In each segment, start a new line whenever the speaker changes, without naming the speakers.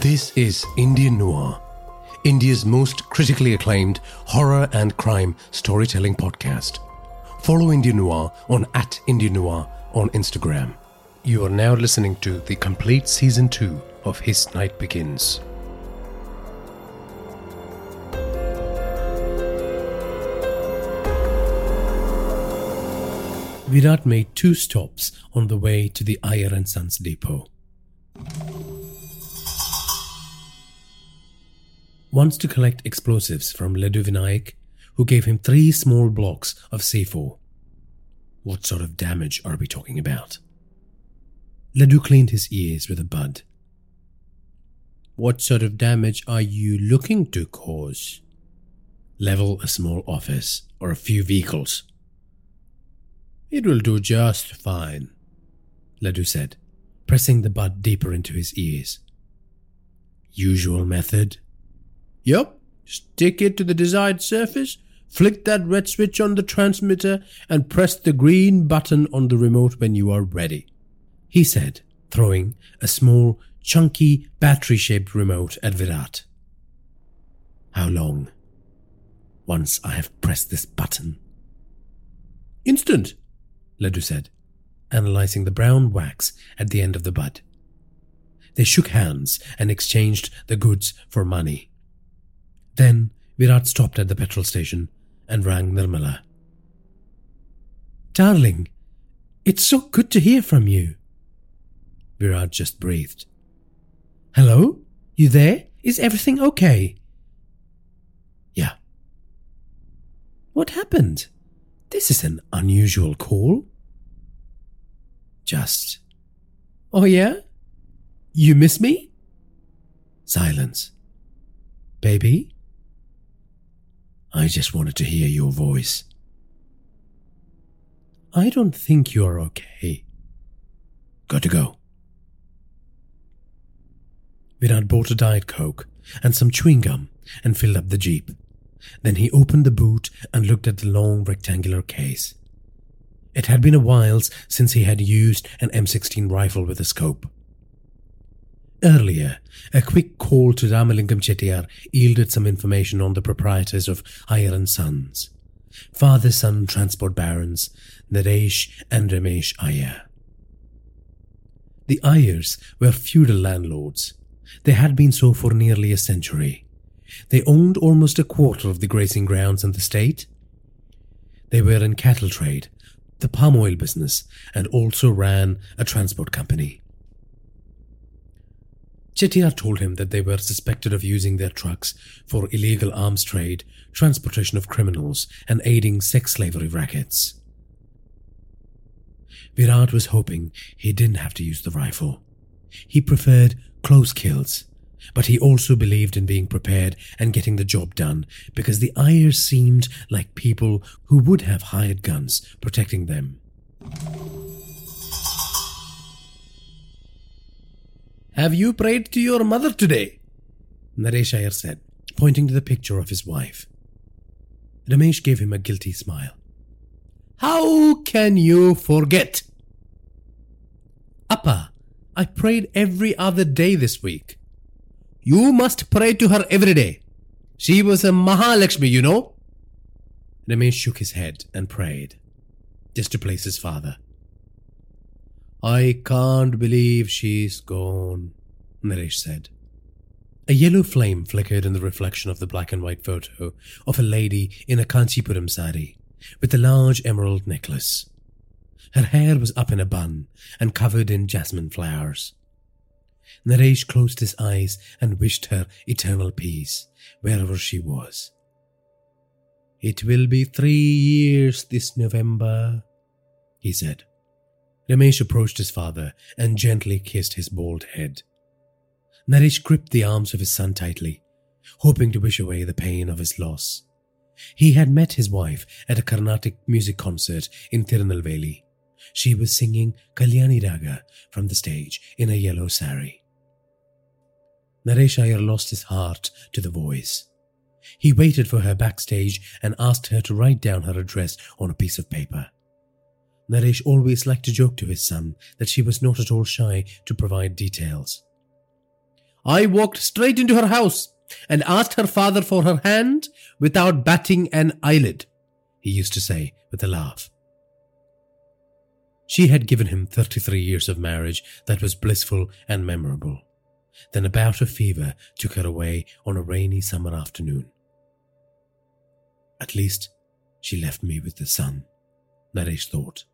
This is Indian Noir, India's most critically acclaimed horror and crime storytelling podcast. Follow Indian Noir on at Indian Noir on Instagram. You are now listening to the complete season 2 of His Night Begins. Virat made two stops on the way to the Iyer and Sons depot. Once to collect explosives from Ledu Vinayak, who gave him three small blocks of C4. What sort of damage are we talking about? Ledu cleaned his ears with a bud. What sort of damage are you looking to cause? Level a small office or a few vehicles. It will do just fine, Ledu said, pressing the bud deeper into his ears. Usual method? Yup, stick it to the desired surface, flick that red switch on the transmitter, and press the green button on the remote when you are ready, he said, throwing a small, chunky, battery shaped remote at Virat. How long? Once I have pressed this button. Instant, Ledu said, analyzing the brown wax at the end of the bud. They shook hands and exchanged the goods for money. Then Virat stopped at the petrol station and rang Nirmala. Darling, it's so good to hear from you. Virat just breathed. Hello? You there? Is everything okay? Yeah. What happened? This is an unusual call. Just. Oh, yeah? You miss me? Silence. Baby? I just wanted to hear your voice. I don't think you're okay. Got to go. Virat bought a Diet Coke and some chewing gum and filled up the Jeep. Then he opened the boot and looked at the long rectangular case. It had been a while since he had used an M16 rifle with a scope. Earlier, a quick call to Ramalingam Chettiar yielded some information on the proprietors of and Sons, father-son transport barons Naresh and Ramesh Iyer. The Iyers were feudal landlords. They had been so for nearly a century. They owned almost a quarter of the grazing grounds in the state. They were in cattle trade, the palm oil business, and also ran a transport company. Chettiar told him that they were suspected of using their trucks for illegal arms trade, transportation of criminals, and aiding sex slavery rackets. Virat was hoping he didn't have to use the rifle. He preferred close kills, but he also believed in being prepared and getting the job done because the Iyers seemed like people who would have hired guns protecting them. Have you prayed to your mother today? Naresh said, pointing to the picture of his wife. Ramesh gave him a guilty smile. How can you forget? Appa, I prayed every other day this week. You must pray to her every day. She was a Mahalakshmi, you know. Ramesh shook his head and prayed, just to please his father. I can't believe she's gone, Naresh said. A yellow flame flickered in the reflection of the black and white photo of a lady in a Kanchipuram sari with a large emerald necklace. Her hair was up in a bun and covered in jasmine flowers. Naresh closed his eyes and wished her eternal peace wherever she was. It will be three years this November, he said. Ramesh approached his father and gently kissed his bald head. Naresh gripped the arms of his son tightly, hoping to wish away the pain of his loss. He had met his wife at a Carnatic music concert in Tirunelveli. She was singing Kalyani Raga from the stage in a yellow sari. Naresh Iyer lost his heart to the voice. He waited for her backstage and asked her to write down her address on a piece of paper. Naresh always liked to joke to his son that she was not at all shy to provide details. I walked straight into her house and asked her father for her hand without batting an eyelid, he used to say with a laugh. She had given him 33 years of marriage that was blissful and memorable. Then a bout of fever took her away on a rainy summer afternoon. At least she left me with the son, Naresh thought.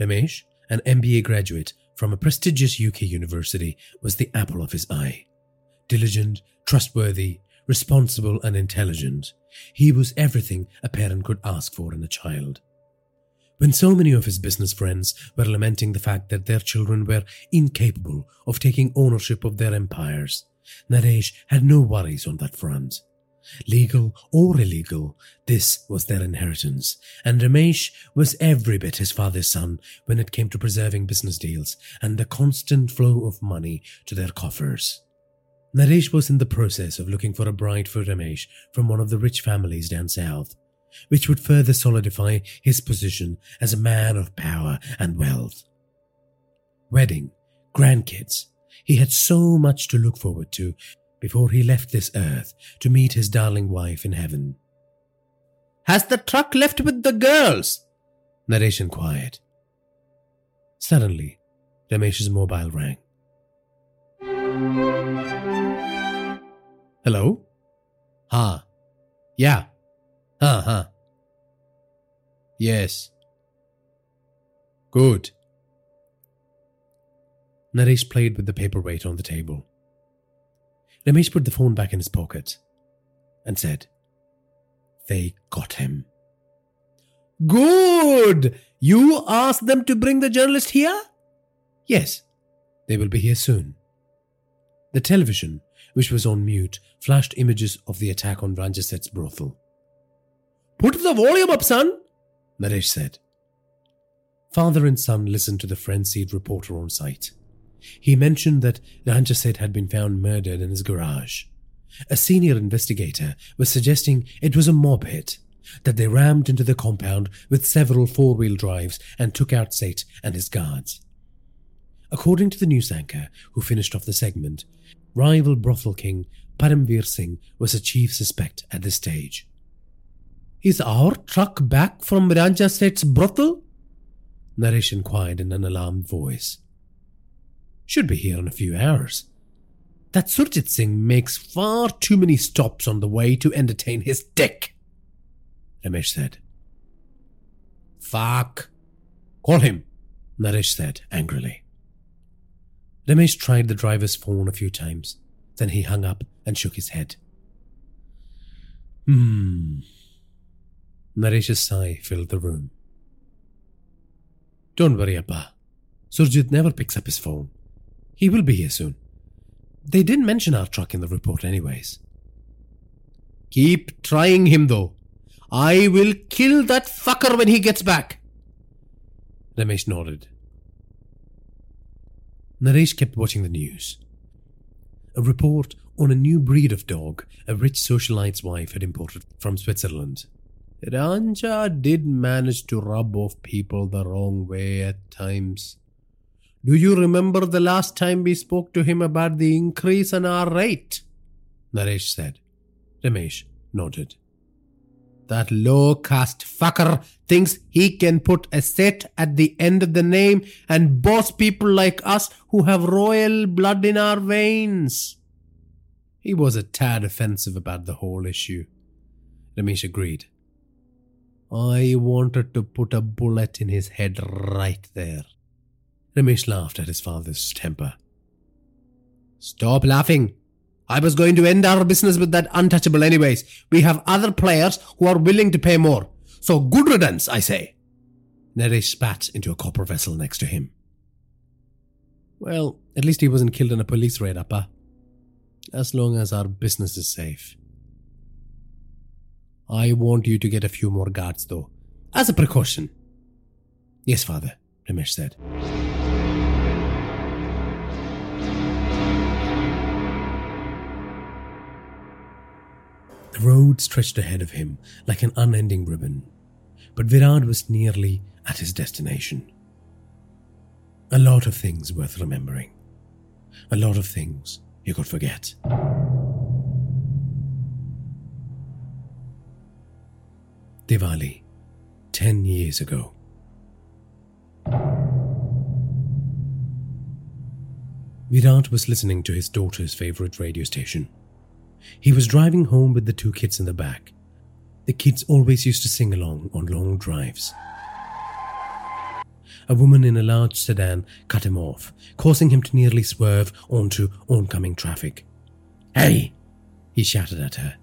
Ramesh, an MBA graduate from a prestigious UK university, was the apple of his eye. Diligent, trustworthy, responsible, and intelligent, he was everything a parent could ask for in a child. When so many of his business friends were lamenting the fact that their children were incapable of taking ownership of their empires, Naresh had no worries on that front. Legal or illegal, this was their inheritance, and Ramesh was every bit his father's son when it came to preserving business deals and the constant flow of money to their coffers. Naresh was in the process of looking for a bride for Ramesh from one of the rich families down south, which would further solidify his position as a man of power and wealth. Wedding, grandkids, he had so much to look forward to before he left this earth to meet his darling wife in heaven. Has the truck left with the girls? Naresh inquired. Suddenly, Ramesh's mobile rang. Hello? Ha. Yeah. Huh, huh. Yes. Good. Naresh played with the paperweight on the table. Ramesh put the phone back in his pocket and said, They got him. Good! You asked them to bring the journalist here? Yes, they will be here soon. The television, which was on mute, flashed images of the attack on Ranja Seth's brothel. Put the volume up, son, Naresh said. Father and son listened to the frenzied reporter on site. He mentioned that Ranja Seth had been found murdered in his garage. A senior investigator was suggesting it was a mob hit, that they rammed into the compound with several four wheel drives and took out Seth and his guards. According to the news anchor who finished off the segment, rival brothel king Paramveer Singh was a chief suspect at this stage. Is our truck back from Ranja Seth's brothel? Naresh inquired in an alarmed voice. Should be here in a few hours. That Surjit Singh makes far too many stops on the way to entertain his dick, Ramesh said. Fuck. Call him, Naresh said angrily. Ramesh tried the driver's phone a few times. Then he hung up and shook his head. Hmm, Naresh's sigh filled the room. Don't worry, Appa. Surjit never picks up his phone. He will be here soon. They didn't mention our truck in the report, anyways. Keep trying him, though. I will kill that fucker when he gets back. Ramesh nodded. Naresh kept watching the news. A report on a new breed of dog a rich socialite's wife had imported from Switzerland. Ranja did manage to rub off people the wrong way at times. Do you remember the last time we spoke to him about the increase in our rate? Naresh said. Ramesh nodded. That low caste fucker thinks he can put a set at the end of the name and boss people like us who have royal blood in our veins. He was a tad offensive about the whole issue. Ramesh agreed. I wanted to put a bullet in his head right there. Ramesh laughed at his father's temper. Stop laughing. I was going to end our business with that untouchable anyways. We have other players who are willing to pay more. So good riddance, I say. Naresh spat into a copper vessel next to him. Well, at least he wasn't killed in a police raid, Appa. As long as our business is safe. I want you to get a few more guards, though, as a precaution. Yes, father, Ramesh said. The road stretched ahead of him like an unending ribbon, but Virat was nearly at his destination. A lot of things worth remembering. A lot of things he could forget. Diwali, 10 years ago. Virat was listening to his daughter's favorite radio station. He was driving home with the two kids in the back. The kids always used to sing along on long drives. A woman in a large sedan cut him off, causing him to nearly swerve onto oncoming traffic. Hey! he shouted at her.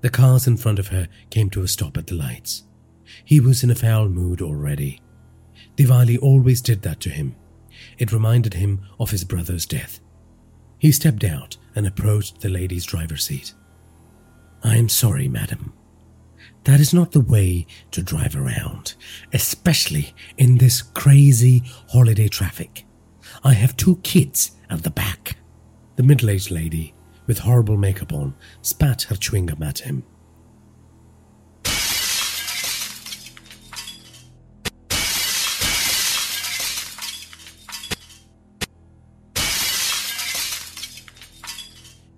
The cars in front of her came to a stop at the lights. He was in a foul mood already. Diwali always did that to him. It reminded him of his brother's death. He stepped out and approached the lady's driver's seat. I am sorry, madam. That is not the way to drive around, especially in this crazy holiday traffic. I have two kids at the back. The middle aged lady, with horrible makeup on, spat her chewing gum at him.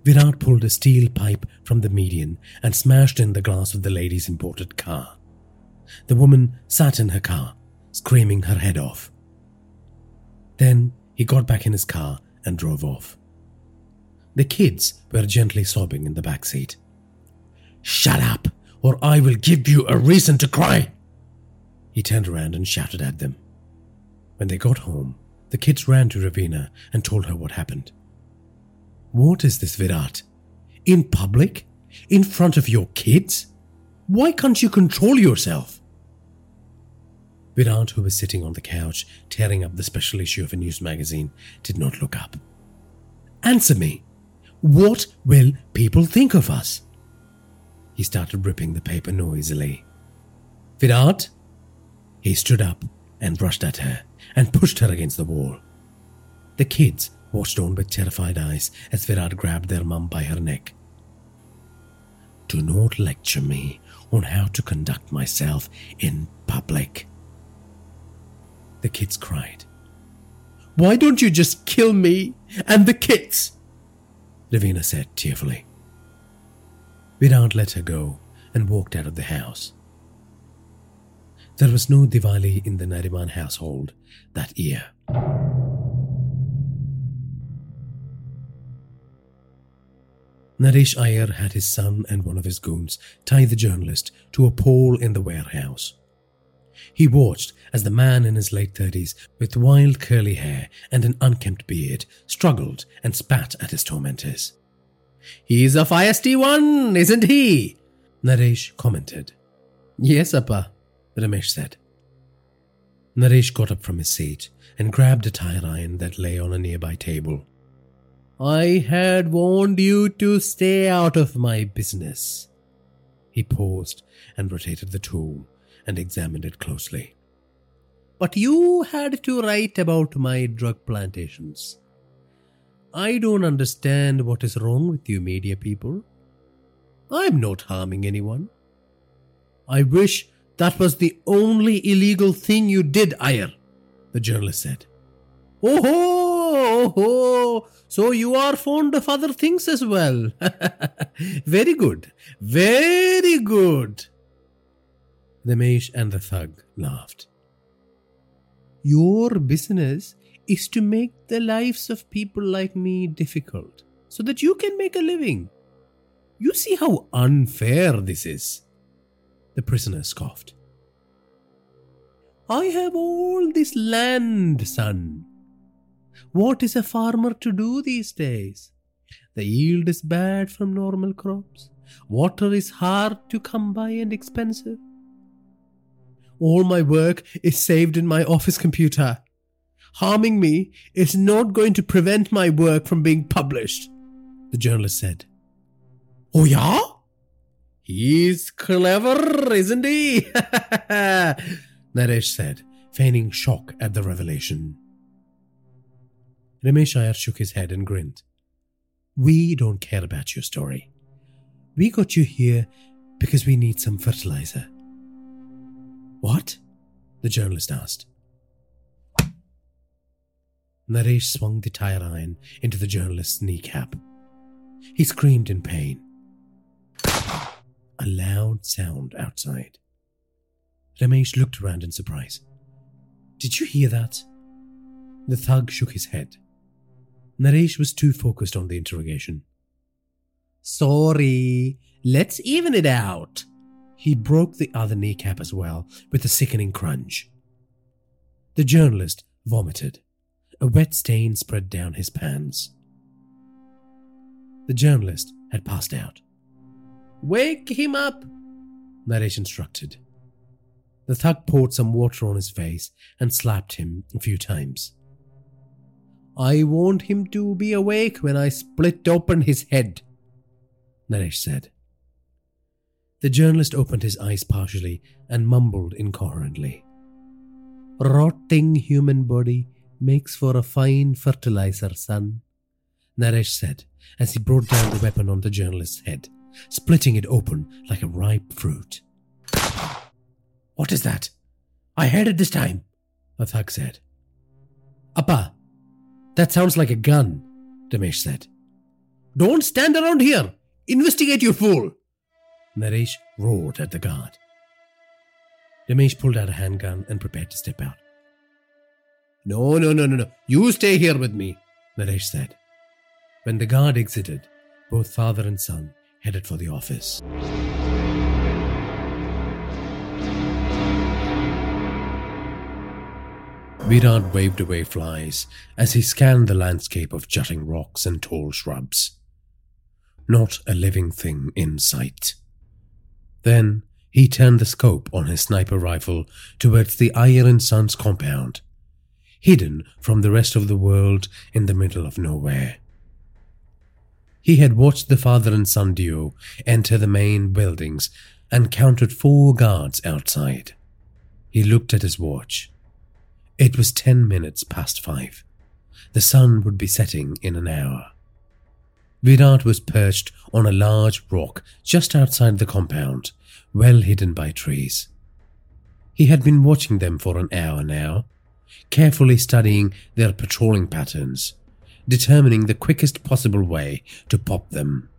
Virat pulled a steel pipe from the median and smashed in the glass of the lady's imported car. The woman sat in her car, screaming her head off. Then he got back in his car and drove off. The kids were gently sobbing in the back seat. Shut up, or I will give you a reason to cry! He turned around and shouted at them. When they got home, the kids ran to Ravina and told her what happened. What is this, Virat? In public? In front of your kids? Why can't you control yourself? Virat, who was sitting on the couch tearing up the special issue of a news magazine, did not look up. Answer me. What will people think of us? He started ripping the paper noisily. Virat? He stood up and rushed at her and pushed her against the wall. The kids watched on with terrified eyes as Virat grabbed their mum by her neck. Do not lecture me on how to conduct myself in public. The kids cried. Why don't you just kill me and the kids? Ravina said tearfully. Virat let her go and walked out of the house. There was no Diwali in the Nariman household that year. Naresh Iyer had his son and one of his goons tie the journalist to a pole in the warehouse. He watched as the man in his late thirties, with wild curly hair and an unkempt beard, struggled and spat at his tormentors. He's a feisty one, isn't he? Naresh commented. Yes, Appa, Ramesh said. Naresh got up from his seat and grabbed a tire iron that lay on a nearby table. I had warned you to stay out of my business. He paused and rotated the tool and examined it closely. But you had to write about my drug plantations. I don't understand what is wrong with you, media people. I'm not harming anyone. I wish that was the only illegal thing you did, Iyer, the journalist said. Oh, ho, oh, so you are fond of other things as well. Very good. Very good. Ramesh and the thug laughed. Your business is to make the lives of people like me difficult so that you can make a living. You see how unfair this is. The prisoner scoffed. I have all this land, son. What is a farmer to do these days? The yield is bad from normal crops. Water is hard to come by and expensive. All my work is saved in my office computer. Harming me is not going to prevent my work from being published, the journalist said. Oh, yeah? He's clever, isn't he? Naresh said, feigning shock at the revelation. Ramesh Iyer shook his head and grinned. We don't care about your story. We got you here because we need some fertilizer. What? The journalist asked. Naresh swung the tire iron into the journalist's kneecap. He screamed in pain. A loud sound outside. Ramesh looked around in surprise. Did you hear that? The thug shook his head. Naresh was too focused on the interrogation. Sorry, let's even it out. He broke the other kneecap as well with a sickening crunch. The journalist vomited. A wet stain spread down his pants. The journalist had passed out. Wake him up, Naresh instructed. The thug poured some water on his face and slapped him a few times. I want him to be awake when I split open his head, Naresh said. The journalist opened his eyes partially and mumbled incoherently. Rotting human body makes for a fine fertilizer, son, Naresh said as he brought down the weapon on the journalist's head, splitting it open like a ripe fruit. What is that? I heard it this time, a thug said. Appa, that sounds like a gun, Ramesh said. Don't stand around here! Investigate, you fool! Naresh roared at the guard. Ramesh pulled out a handgun and prepared to step out. No, no, no, no, no. You stay here with me, Naresh said. When the guard exited, both father and son headed for the office. Virat waved away flies as he scanned the landscape of jutting rocks and tall shrubs. Not a living thing in sight. Then he turned the scope on his sniper rifle towards the Iyer and Sons compound, hidden from the rest of the world in the middle of nowhere. He had watched the father and son duo enter the main buildings and counted four guards outside. He looked at his watch. It was ten minutes past five. The sun would be setting in an hour. Virat was perched on a large rock just outside the compound, well hidden by trees. He had been watching them for an hour now, carefully studying their patrolling patterns, determining the quickest possible way to pop them.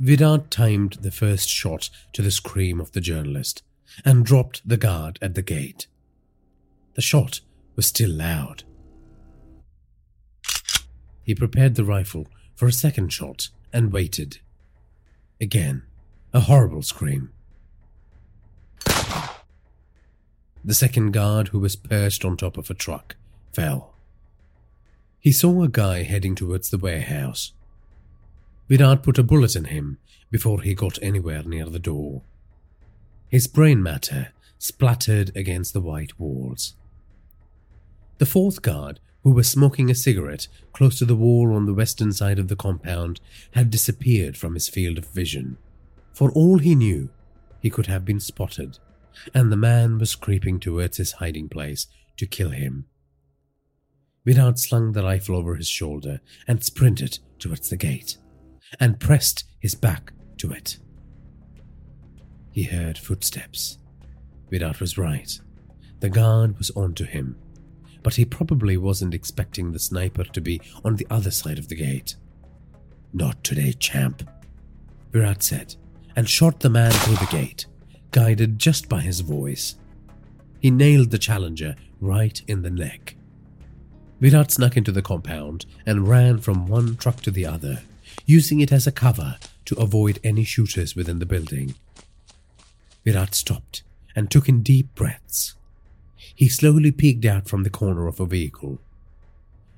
Virat timed the first shot to the scream of the journalist and dropped the guard at the gate. The shot was still loud. He prepared the rifle for a second shot and waited. Again, a horrible scream. The second guard, who was perched on top of a truck, fell. He saw a guy heading towards the warehouse. Virat put a bullet in him before he got anywhere near the door. His brain matter splattered against the white walls. The fourth guard, who was smoking a cigarette close to the wall on the western side of the compound, had disappeared from his field of vision. For all he knew, he could have been spotted, and the man was creeping towards his hiding place to kill him. Virat slung the rifle over his shoulder and sprinted towards the gate, and pressed his back to it he heard footsteps. Virat was right. The guard was onto him, but he probably wasn't expecting the sniper to be on the other side of the gate. Not today, champ, Virat said, and shot the man through the gate, guided just by his voice. He nailed the challenger right in the neck. Virat snuck into the compound and ran from one truck to the other, using it as a cover to avoid any shooters within the building. Virat stopped and took in deep breaths. He slowly peeked out from the corner of a vehicle.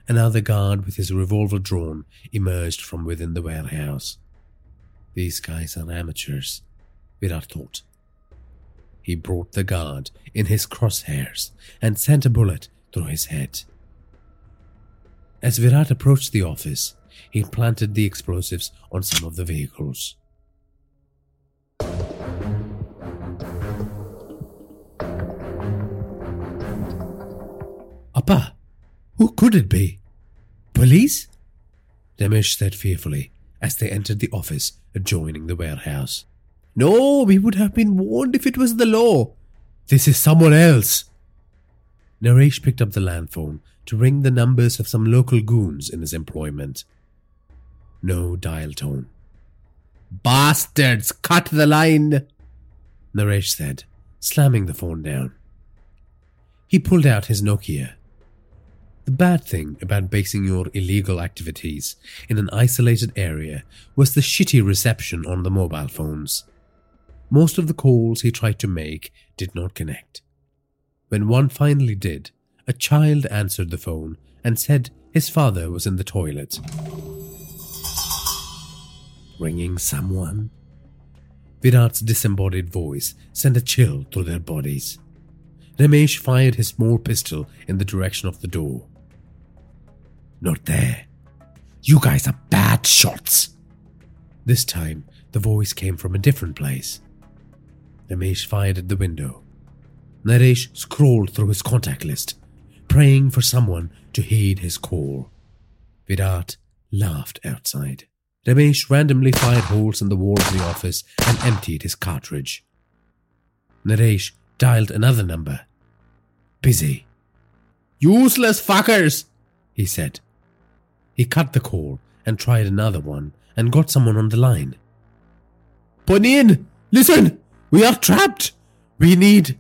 Another guard with his revolver drawn emerged from within the warehouse. These guys are amateurs, Virat thought. He brought the guard in his crosshairs and sent a bullet through his head. As Virat approached the office, he planted the explosives on some of the vehicles. Appa, who could it be? Police? Ramesh said fearfully as they entered the office adjoining the warehouse. No, we would have been warned if it was the law. This is someone else. Naresh picked up the land phone to ring the numbers of some local goons in his employment. No dial tone. Bastards, cut the line, Naresh said, slamming the phone down. He pulled out his Nokia. The bad thing about basing your illegal activities in an isolated area was the shitty reception on the mobile phones. Most of the calls he tried to make did not connect. When one finally did, a child answered the phone and said his father was in the toilet. Ringing someone? Virat's disembodied voice sent a chill through their bodies. Ramesh fired his small pistol in the direction of the door. Not there. You guys are bad shots. This time, the voice came from a different place. Ramesh fired at the window. Naresh scrolled through his contact list, praying for someone to heed his call. Virat laughed outside. Ramesh randomly fired holes in the wall of the office and emptied his cartridge. Naresh dialed another number. Busy. Useless fuckers, he said. He cut the call and tried another one and got someone on the line. Ponian, listen! We are trapped! We need.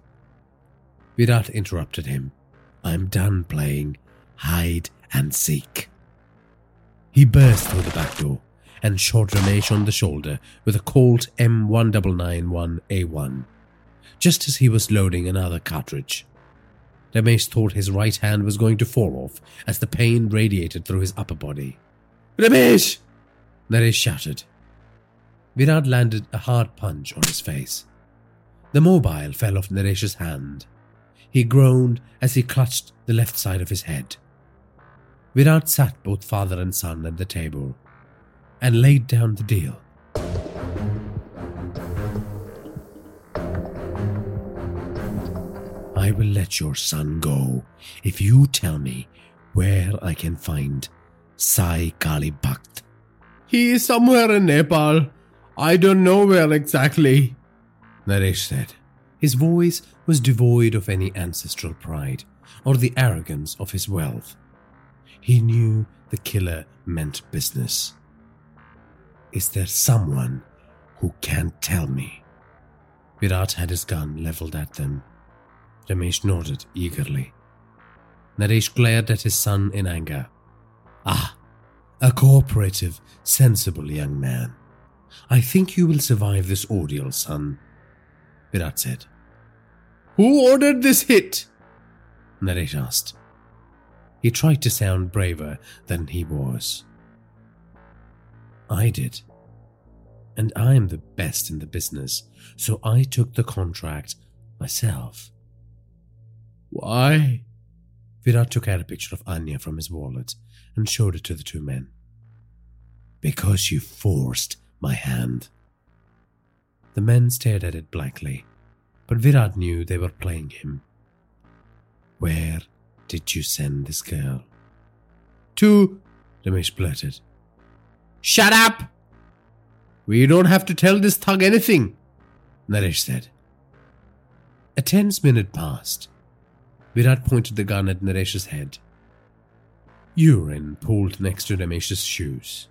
Virat interrupted him. I'm done playing hide and seek. He burst through the back door and shot Ramesh on the shoulder with a Colt M1991A1, just as he was loading another cartridge. Ramesh thought his right hand was going to fall off as the pain radiated through his upper body. Ramesh! Naresh shouted. Virat landed a hard punch on his face. The mobile fell off Naresh's hand. He groaned as he clutched the left side of his head. Virat sat both father and son at the table and laid down the deal. I will let your son go if you tell me where I can find Sai Kali Bhakt. He is somewhere in Nepal. I don't know where exactly, Naresh said. His voice was devoid of any ancestral pride or the arrogance of his wealth. He knew the killer meant business. Is there someone who can tell me? Virat had his gun leveled at them. Ramesh nodded eagerly. Naresh glared at his son in anger. Ah, a cooperative, sensible young man. I think you will survive this ordeal, son. Virat said. Who ordered this hit? Naresh asked. He tried to sound braver than he was. I did. And I am the best in the business, so I took the contract myself. Why? Virat took out a picture of Anya from his wallet and showed it to the two men. Because you forced my hand. The men stared at it blankly, but Virat knew they were playing him. Where did you send this girl? To, Ramesh blurted. Shut up! We don't have to tell this thug anything, Naresh said. A tense minute passed. Virat pointed the gun at Naresh's head. Urine pooled next to Ramesh's shoes.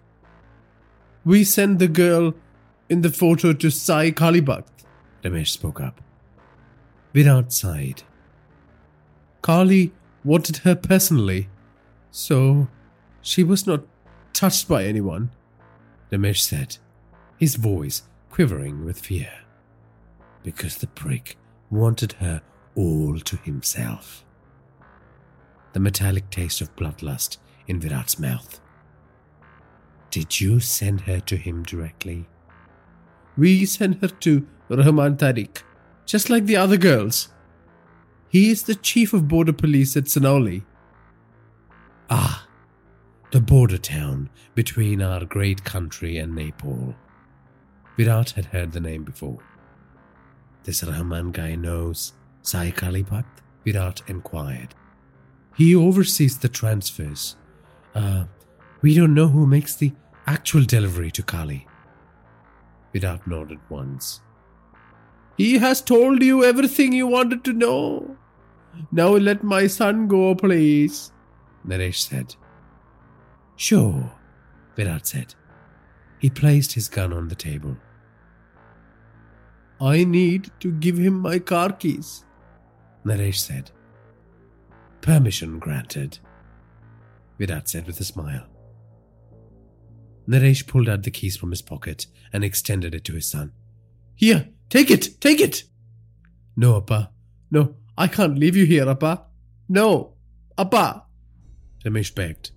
We sent the girl in the photo to Sai Kalibhakt, Ramesh spoke up. Virat sighed. Kali wanted her personally, so she was not touched by anyone, Ramesh said, his voice quivering with fear. Because the prick wanted her all to himself. The metallic taste of bloodlust in Virat's mouth. Did you send her to him directly? We sent her to Rahman Tariq, just like the other girls. He is the chief of border police at Sanauli. Ah, the border town between our great country and Nepal. Virat had heard the name before. This Rahman guy knows Sai Kalibhakt? Virat inquired. He oversees the transfers. Uh, we don't know who makes the actual delivery to Kali. Virat nodded once. He has told you everything you wanted to know.
Now let my son go, please, Naresh said.
Sure, Virat said. He placed his gun on the table.
I need to give him my car keys,
Naresh said. Permission granted, Virat said with a smile. Naresh pulled out the keys from his pocket and extended it to his son.
Here, take it, take it. No, Appa. No, I can't leave you here, Appa. No, Appa.
Ramesh begged,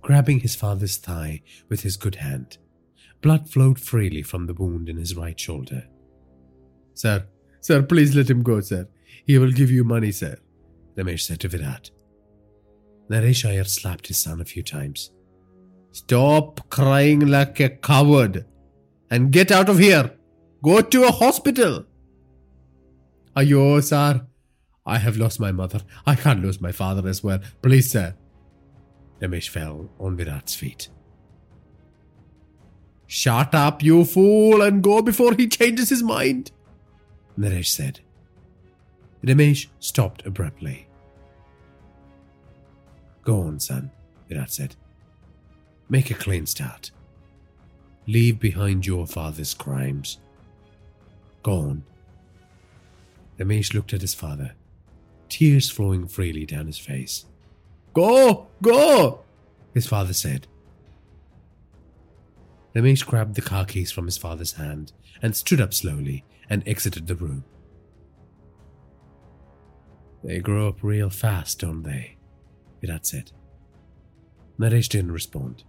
grabbing his father's thigh with his good hand. Blood flowed freely from the wound in his right shoulder.
Sir, sir, please let him go, sir. He will give you money, sir, Ramesh said to Virat.
Naresh Iyer slapped his son a few times.
Stop crying like a coward and get out of here. Go to a hospital. Ayo, sir. I have lost my mother. I can't lose my father as well. Please, sir.
Ramesh fell on Virat's feet.
Shut up, you fool, and go before he changes his mind,
Naresh said. Ramesh stopped abruptly. Go on, son, Virat said. Make a clean start. Leave behind your father's crimes. Go on. Ramesh looked at his father, tears flowing freely down his face.
Go, go,
his father said. Ramesh grabbed the car keys from his father's hand and stood up slowly and exited the room. They grow up real fast, don't they? Virat said. Naresh didn't respond.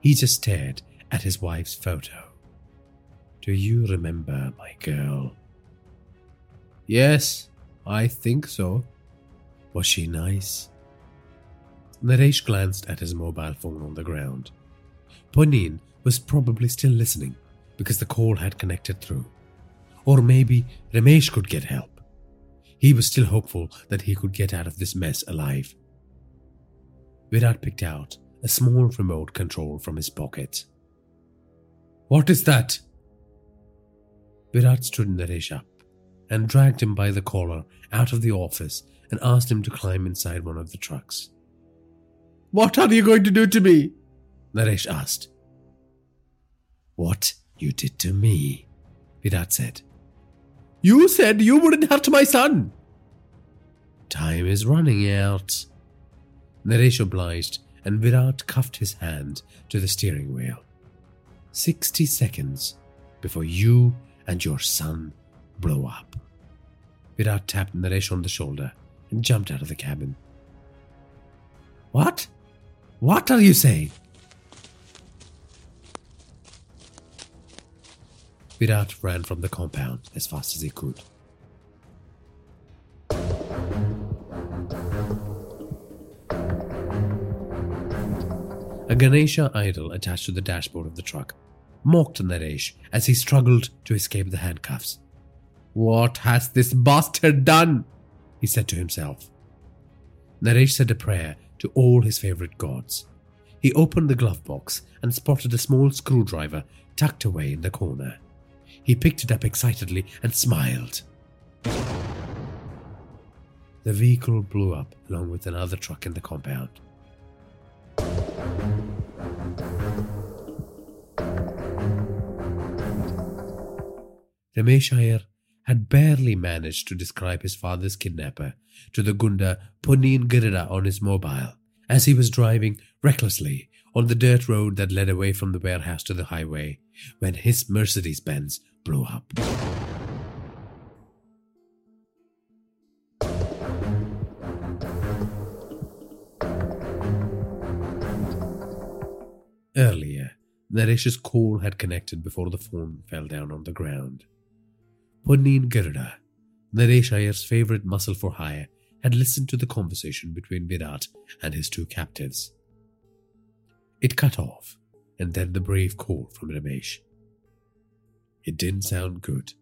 He just stared at his wife's photo. Do you remember my girl?
Yes, I think so.
Was she nice? Naresh glanced at his mobile phone on the ground. Ponin was probably still listening because the call had connected through. Or maybe Ramesh could get help. He was still hopeful that he could get out of this mess alive. Virat picked out a small remote control from his pocket.
What is that?
Virat stood Naresh up and dragged him by the collar out of the office and asked him to climb inside one of the trucks.
What are you going to do to me?
Naresh asked. What you did to me, Virat said.
You said you wouldn't hurt my son.
Time is running out. Naresh obliged and Virat cuffed his hand to the steering wheel. Sixty seconds before you and your son blow up. Virat tapped Naresh on the shoulder and jumped out of the cabin. What? What are you saying? Virat ran from the compound as fast as he could. A Ganesha idol attached to the dashboard of the truck mocked Naresh as he struggled to escape the handcuffs.
What has this bastard done?
he said to himself. Naresh said a prayer to all his favorite gods. He opened the glove box and spotted a small screwdriver tucked away in the corner. He picked it up excitedly and smiled. The vehicle blew up along with another truck in the compound. Ramesh Iyer had barely managed to describe his father's kidnapper to the Gunda Punin Girida on his mobile as he was driving recklessly on the dirt road that led away from the warehouse to the highway when his Mercedes Benz blew up. Earlier, Naresh's call had connected before the phone fell down on the ground. Punnin Girda, Naresh favorite muscle for hire, had listened to the conversation between Virat and his two captives. It cut off, and then the brave call from Ramesh. It didn't sound good.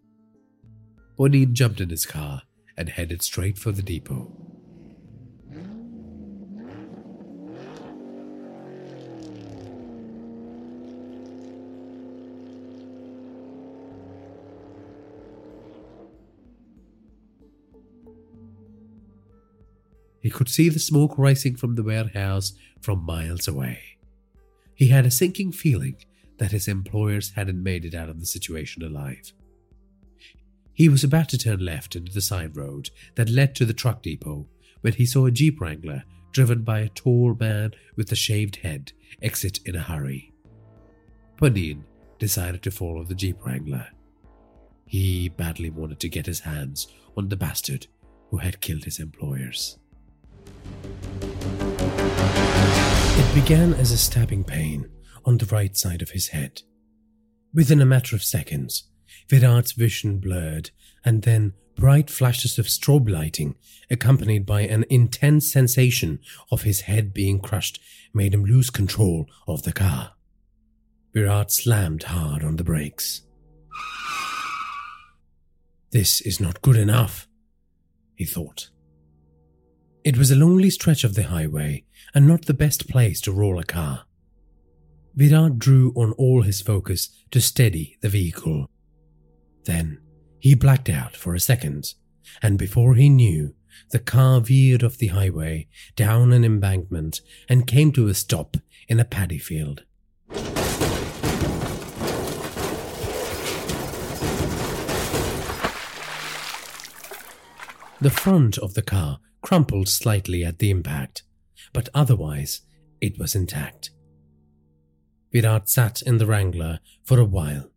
Punnin jumped in his car and headed straight for the depot. He could see the smoke rising from the warehouse from miles away. He had a sinking feeling that his employers hadn't made it out of the situation alive. He was about to turn left into the side road that led to the truck depot when he saw a Jeep Wrangler driven by a tall man with a shaved head exit in a hurry. Punin decided to follow the Jeep Wrangler. He badly wanted to get his hands on the bastard who had killed his employers. It began as a stabbing pain on the right side of his head. Within a matter of seconds, Virat's vision blurred, and then bright flashes of strobe lighting, accompanied by an intense sensation of his head being crushed, made him lose control of the car. Virat slammed hard on the brakes. This is not good enough, he thought. It was a lonely stretch of the highway and not the best place to roll a car. Virat drew on all his focus to steady the vehicle. Then he blacked out for a second, and before he knew, the car veered off the highway down an embankment and came to a stop in a paddy field. The front of the car crumpled slightly at the impact, but otherwise it was intact. Virat sat in the Wrangler for a while,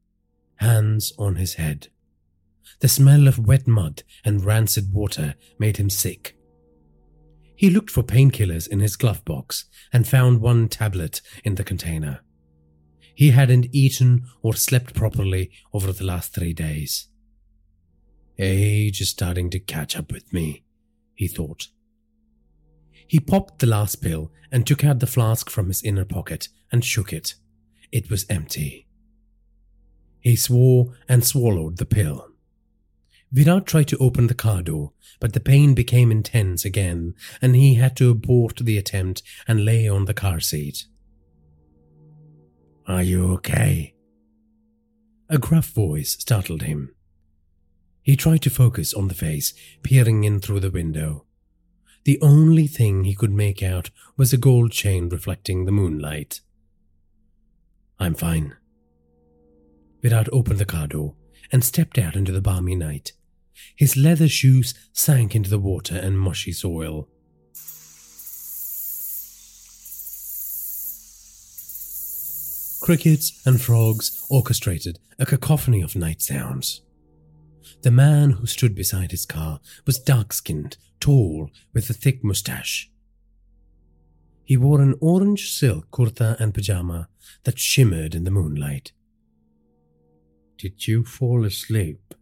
hands on his head. The smell of wet mud and rancid water made him sick. He looked for painkillers in his glove box and found one tablet in the container. He hadn't eaten or slept properly over the last three days. Age is starting to catch up with me, he thought. He popped the last pill and took out the flask from his inner pocket and shook it. It was empty. He swore and swallowed the pill. Virat tried to open the car door, but the pain became intense again, and he had to abort the attempt and lay on the car seat. Are you okay? A gruff voice startled him. He tried to focus on the face peering in through the window. The only thing he could make out was a gold chain reflecting the moonlight. I'm fine. Virat opened the car door and stepped out into the balmy night. His leather shoes sank into the water and mushy soil. Crickets and frogs orchestrated a cacophony of night sounds. The man who stood beside his car was dark skinned, tall, with a thick mustache. He wore an orange silk kurta and pajama that shimmered in the moonlight. Did you fall asleep?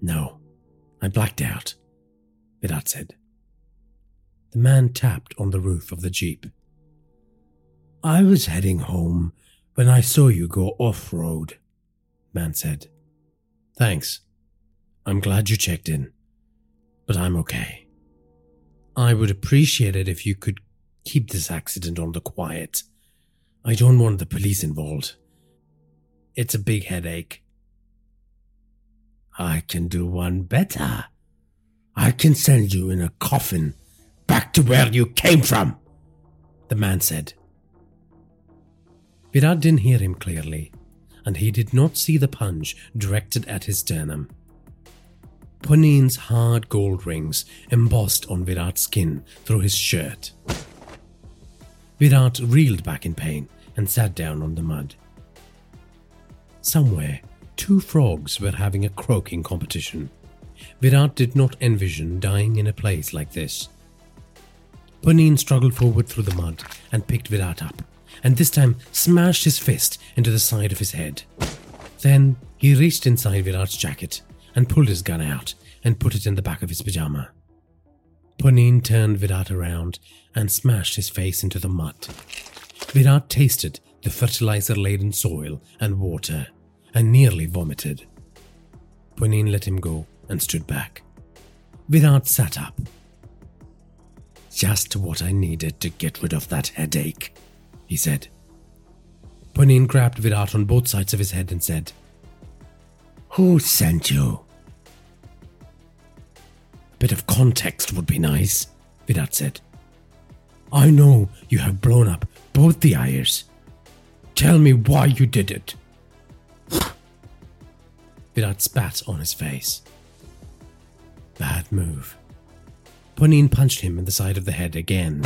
No, I blacked out, Virat said. The man tapped on the roof of the jeep. I was heading home when I saw you go off road, man said. Thanks. I'm glad you checked in, but I'm okay. I would appreciate it if you could keep this accident on the quiet. I don't want the police involved. It's a big headache. I can do one better. I can send you in a coffin back to where you came from, the man said. Virat didn't hear him clearly, and he did not see the punch directed at his sternum. Punin's hard gold rings embossed on Virat's skin through his shirt. Virat reeled back in pain and sat down on the mud. Somewhere, two frogs were having a croaking competition. Virat did not envision dying in a place like this. Punin struggled forward through the mud and picked Virat up and this time smashed his fist into the side of his head. Then he reached inside Virat's jacket and pulled his gun out and put it in the back of his pajama. Punin turned Virat around and smashed his face into the mud. Virat tasted the fertilizer laden soil and water and nearly vomited. Punin let him go and stood back. Virat sat up. Just what I needed to get rid of that headache he said. Punin grabbed Virat on both sides of his head and said, Who sent you? bit of context would be nice, Virat said. I know you have blown up both the Iyers. Tell me why you did it. Virat spat on his face. Bad move. Punin punched him in the side of the head again.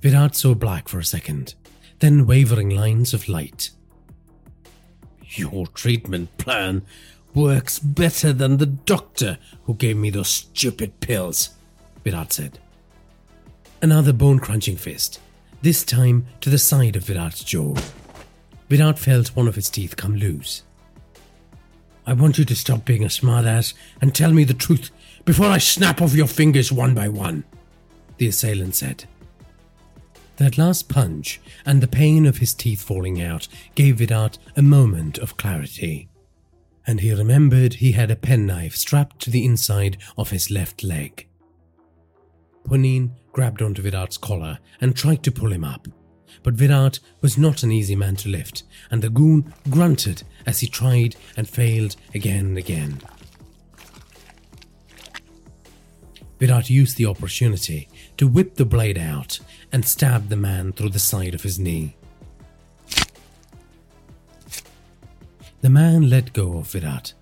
Virat saw black for a second, then wavering lines of light. Your treatment plan works better than the doctor who gave me those stupid pills, Virat said. Another bone crunching fist, this time to the side of Virat's jaw. Virat felt one of his teeth come loose. I want you to stop being a smartass and tell me the truth before I snap off your fingers one by one, the assailant said. That last punch and the pain of his teeth falling out gave Virat a moment of clarity. And he remembered he had a penknife strapped to the inside of his left leg. Punin grabbed onto Virat's collar and tried to pull him up. But Virat was not an easy man to lift, and the goon grunted as he tried and failed again and again. Virat used the opportunity to whip the blade out and stab the man through the side of his knee. The man let go of Virat.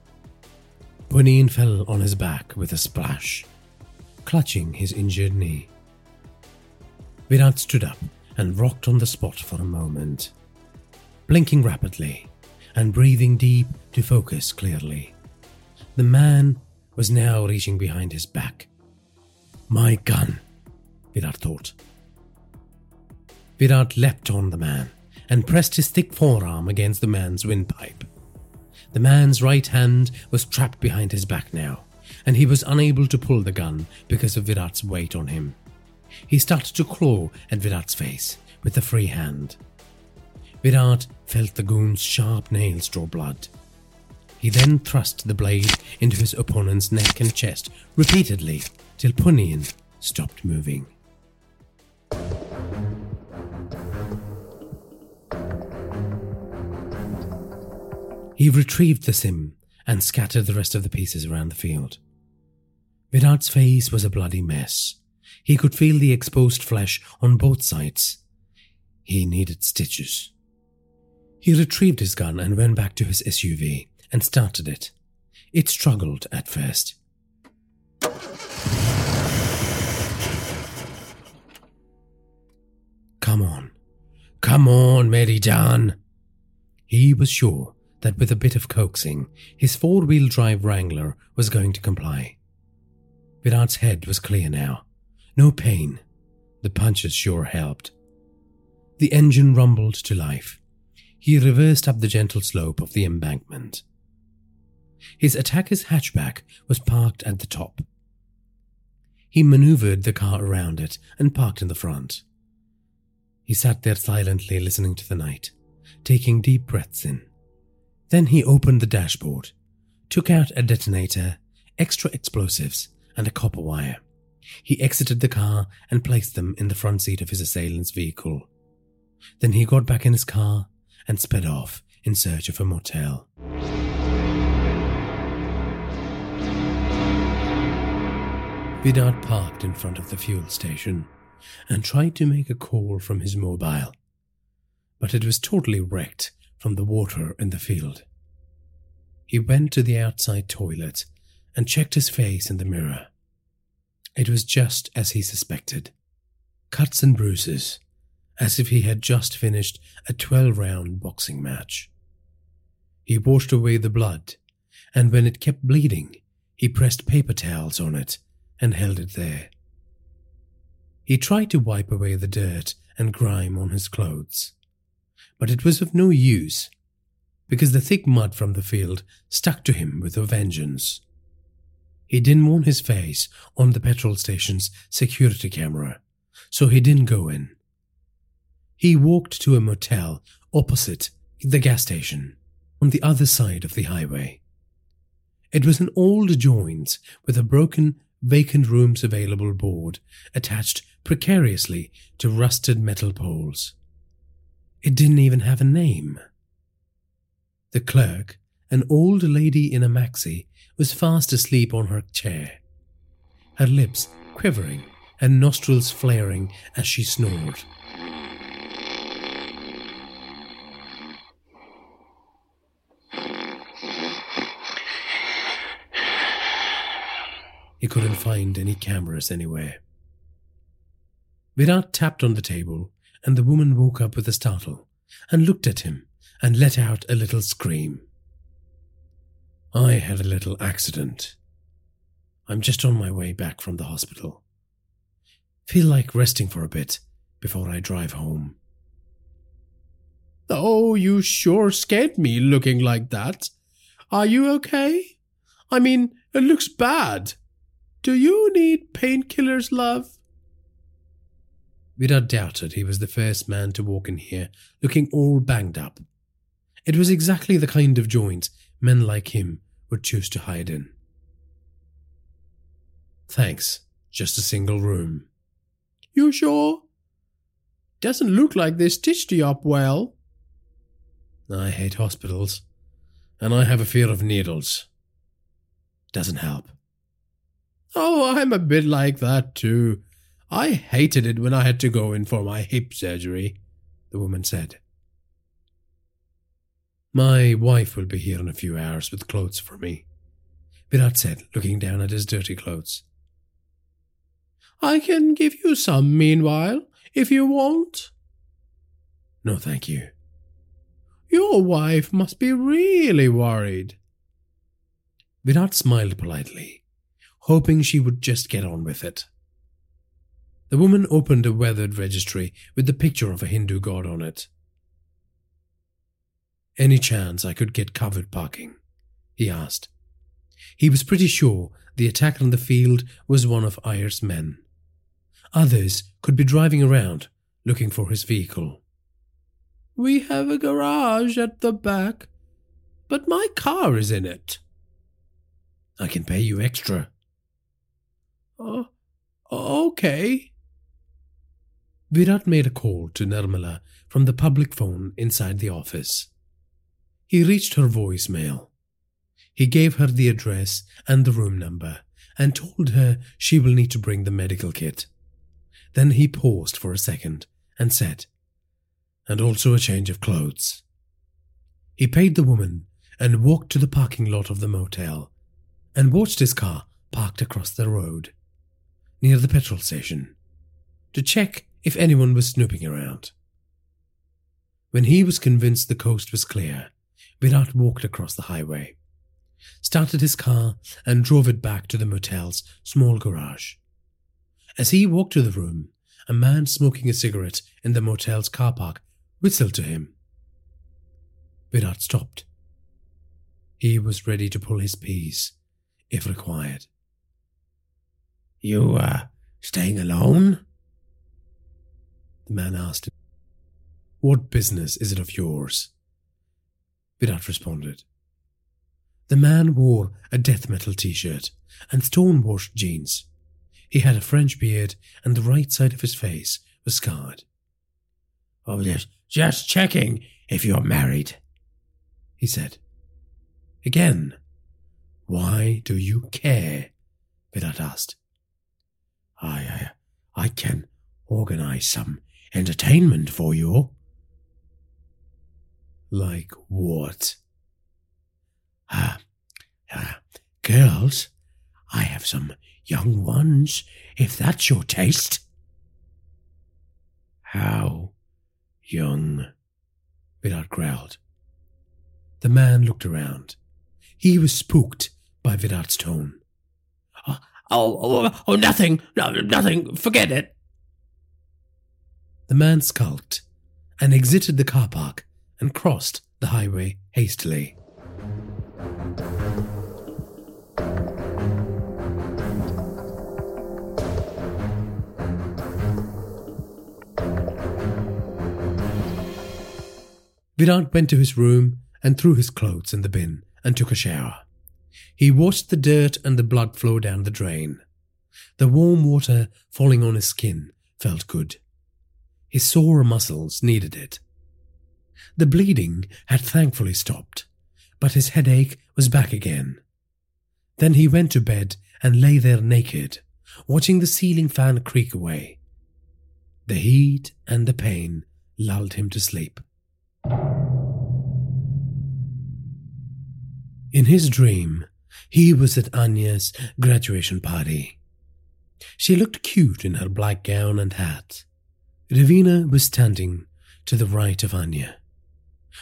Punin fell on his back with a splash, clutching his injured knee. Virat stood up and rocked on the spot for a moment, blinking rapidly and breathing deep to focus clearly. The man was now reaching behind his back. My gun, Virat thought. Virat leapt on the man and pressed his thick forearm against the man's windpipe. The man's right hand was trapped behind his back now, and he was unable to pull the gun because of Virat's weight on him. He started to claw at Virat's face with the free hand. Virat felt the goon's sharp nails draw blood. He then thrust the blade into his opponent's neck and chest repeatedly till Punin stopped moving. He retrieved the sim and scattered the rest of the pieces around the field. Virat's face was a bloody mess. He could feel the exposed flesh on both sides. He needed stitches. He retrieved his gun and went back to his SUV and started it. It struggled at first. Come on. Come on, Mary John. He was sure that with a bit of coaxing, his four wheel drive Wrangler was going to comply. Virat's head was clear now. No pain. The punches sure helped. The engine rumbled to life. He reversed up the gentle slope of the embankment. His attacker's hatchback was parked at the top. He maneuvered the car around it and parked in the front. He sat there silently listening to the night, taking deep breaths in. Then he opened the dashboard, took out a detonator, extra explosives, and a copper wire. He exited the car and placed them in the front seat of his assailant's vehicle. Then he got back in his car and sped off in search of a motel. Virat parked in front of the fuel station and tried to make a call from his mobile, but it was totally wrecked from the water in the field. He went to the outside toilet and checked his face in the mirror. It was just as he suspected cuts and bruises, as if he had just finished a 12 round boxing match. He washed away the blood, and when it kept bleeding, he pressed paper towels on it and held it there. He tried to wipe away the dirt and grime on his clothes, but it was of no use because the thick mud from the field stuck to him with a vengeance. He didn't want his face on the petrol station's security camera, so he didn't go in. He walked to a motel opposite the gas station on the other side of the highway. It was an old joint with a broken vacant rooms available board attached precariously to rusted metal poles. It didn't even have a name. The clerk, an old lady in a maxi, was fast asleep on her chair. her lips quivering and nostrils flaring as she snored. He couldn't find any cameras anywhere. Virat tapped on the table, and the woman woke up with a startle and looked at him and let out a little scream. I had a little accident. I'm just on my way back from the hospital. Feel like resting for a bit before I drive home.
Oh, you sure scared me looking like that. Are you okay? I mean, it looks bad. Do you need painkillers, love?
Virat doubted he was the first man to walk in here looking all banged up. It was exactly the kind of joint men like him would choose to hide in. Thanks, just a single room.
You sure? Doesn't look like they stitched you up well.
I hate hospitals, and I have a fear of needles. Doesn't help.
Oh, I'm a bit like that too. I hated it when I had to go in for my hip surgery, the woman said.
My wife will be here in a few hours with clothes for me, Virat said, looking down at his dirty clothes.
I can give you some meanwhile, if you want.
No, thank you.
Your wife must be really worried.
Virat smiled politely hoping she would just get on with it. The woman opened a weathered registry with the picture of a Hindu god on it. Any chance I could get covered parking? he asked. He was pretty sure the attacker on the field was one of Iyer's men. Others could be driving around looking for his vehicle.
We have a garage at the back, but my car is in it.
I can pay you extra,
uh, okay.
Virat made a call to Nirmala from the public phone inside the office. He reached her voicemail. He gave her the address and the room number and told her she will need to bring the medical kit. Then he paused for a second and said, and also a change of clothes. He paid the woman and walked to the parking lot of the motel and watched his car parked across the road near the petrol station to check if anyone was snooping around. When he was convinced the coast was clear, Virat walked across the highway, started his car, and drove it back to the motel's small garage. As he walked to the room, a man smoking a cigarette in the motel's car park whistled to him. Virat stopped. He was ready to pull his piece, if required.
You, uh, staying alone?
The man asked him. What business is it of yours? Virat responded. The man wore a death metal t shirt and stone washed jeans. He had a French beard and the right side of his face was scarred.
Oh, just, just checking if you're married, he said.
Again, why do you care? Virat asked.
I, I, I can organize some entertainment for you.
Like what?
Ah, uh, uh, girls, I have some young ones, if that's your taste.
How young? Virat growled. The man looked around. He was spooked by Virat's tone.
Oh, oh, oh nothing, no, nothing, forget it.
The man skulked and exited the car park and crossed the highway hastily. Virat went to his room and threw his clothes in the bin and took a shower. He watched the dirt and the blood flow down the drain. The warm water falling on his skin felt good. His sore muscles needed it. The bleeding had thankfully stopped, but his headache was back again. Then he went to bed and lay there naked, watching the ceiling fan creak away. The heat and the pain lulled him to sleep. In his dream, he was at Anya's graduation party. She looked cute in her black gown and hat. Ravina was standing to the right of Anya.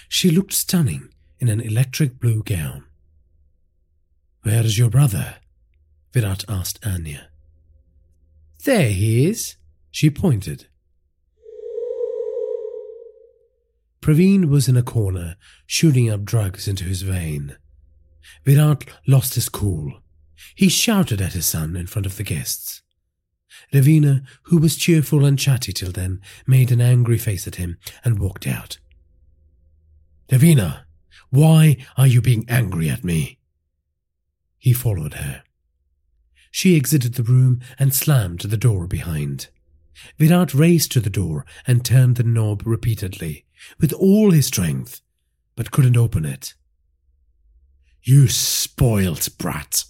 She looked stunning in an electric blue gown. Where is your brother? Virat asked Anya. There he is, she pointed. Praveen was in a corner, shooting up drugs into his vein. Virat lost his cool. He shouted at his son in front of the guests. Ravina, who was cheerful and chatty till then, made an angry face at him and walked out. Ravina, why are you being angry at me? He followed her. She exited the room and slammed the door behind. Virat raced to the door and turned the knob repeatedly, with all his strength, but couldn't open it. You spoilt brat,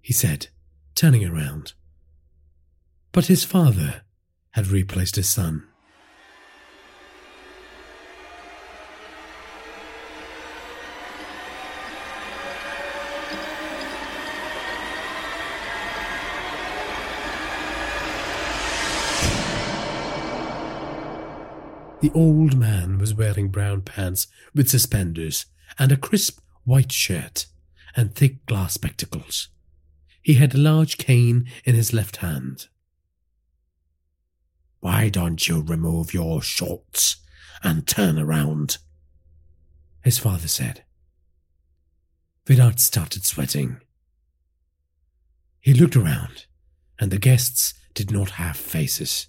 he said, turning around. But his father had replaced his son. The old man was wearing brown pants with suspenders and a crisp white shirt and thick glass spectacles. He had a large cane in his left hand. Why don't you remove your shorts and turn around? His father said. Virat started sweating. He looked around, and the guests did not have faces.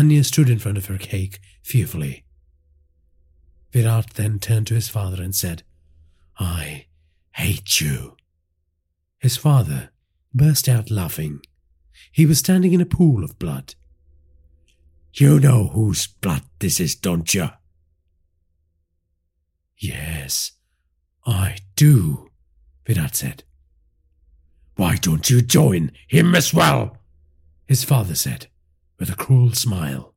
Anya stood in front of her cake fearfully. Virat then turned to his father and said, I hate you. His father burst out laughing. He was standing in a pool of blood. You know whose blood this is, don't you? Yes, I do, Virat said. Why don't you join him as well? His father said with a cruel smile.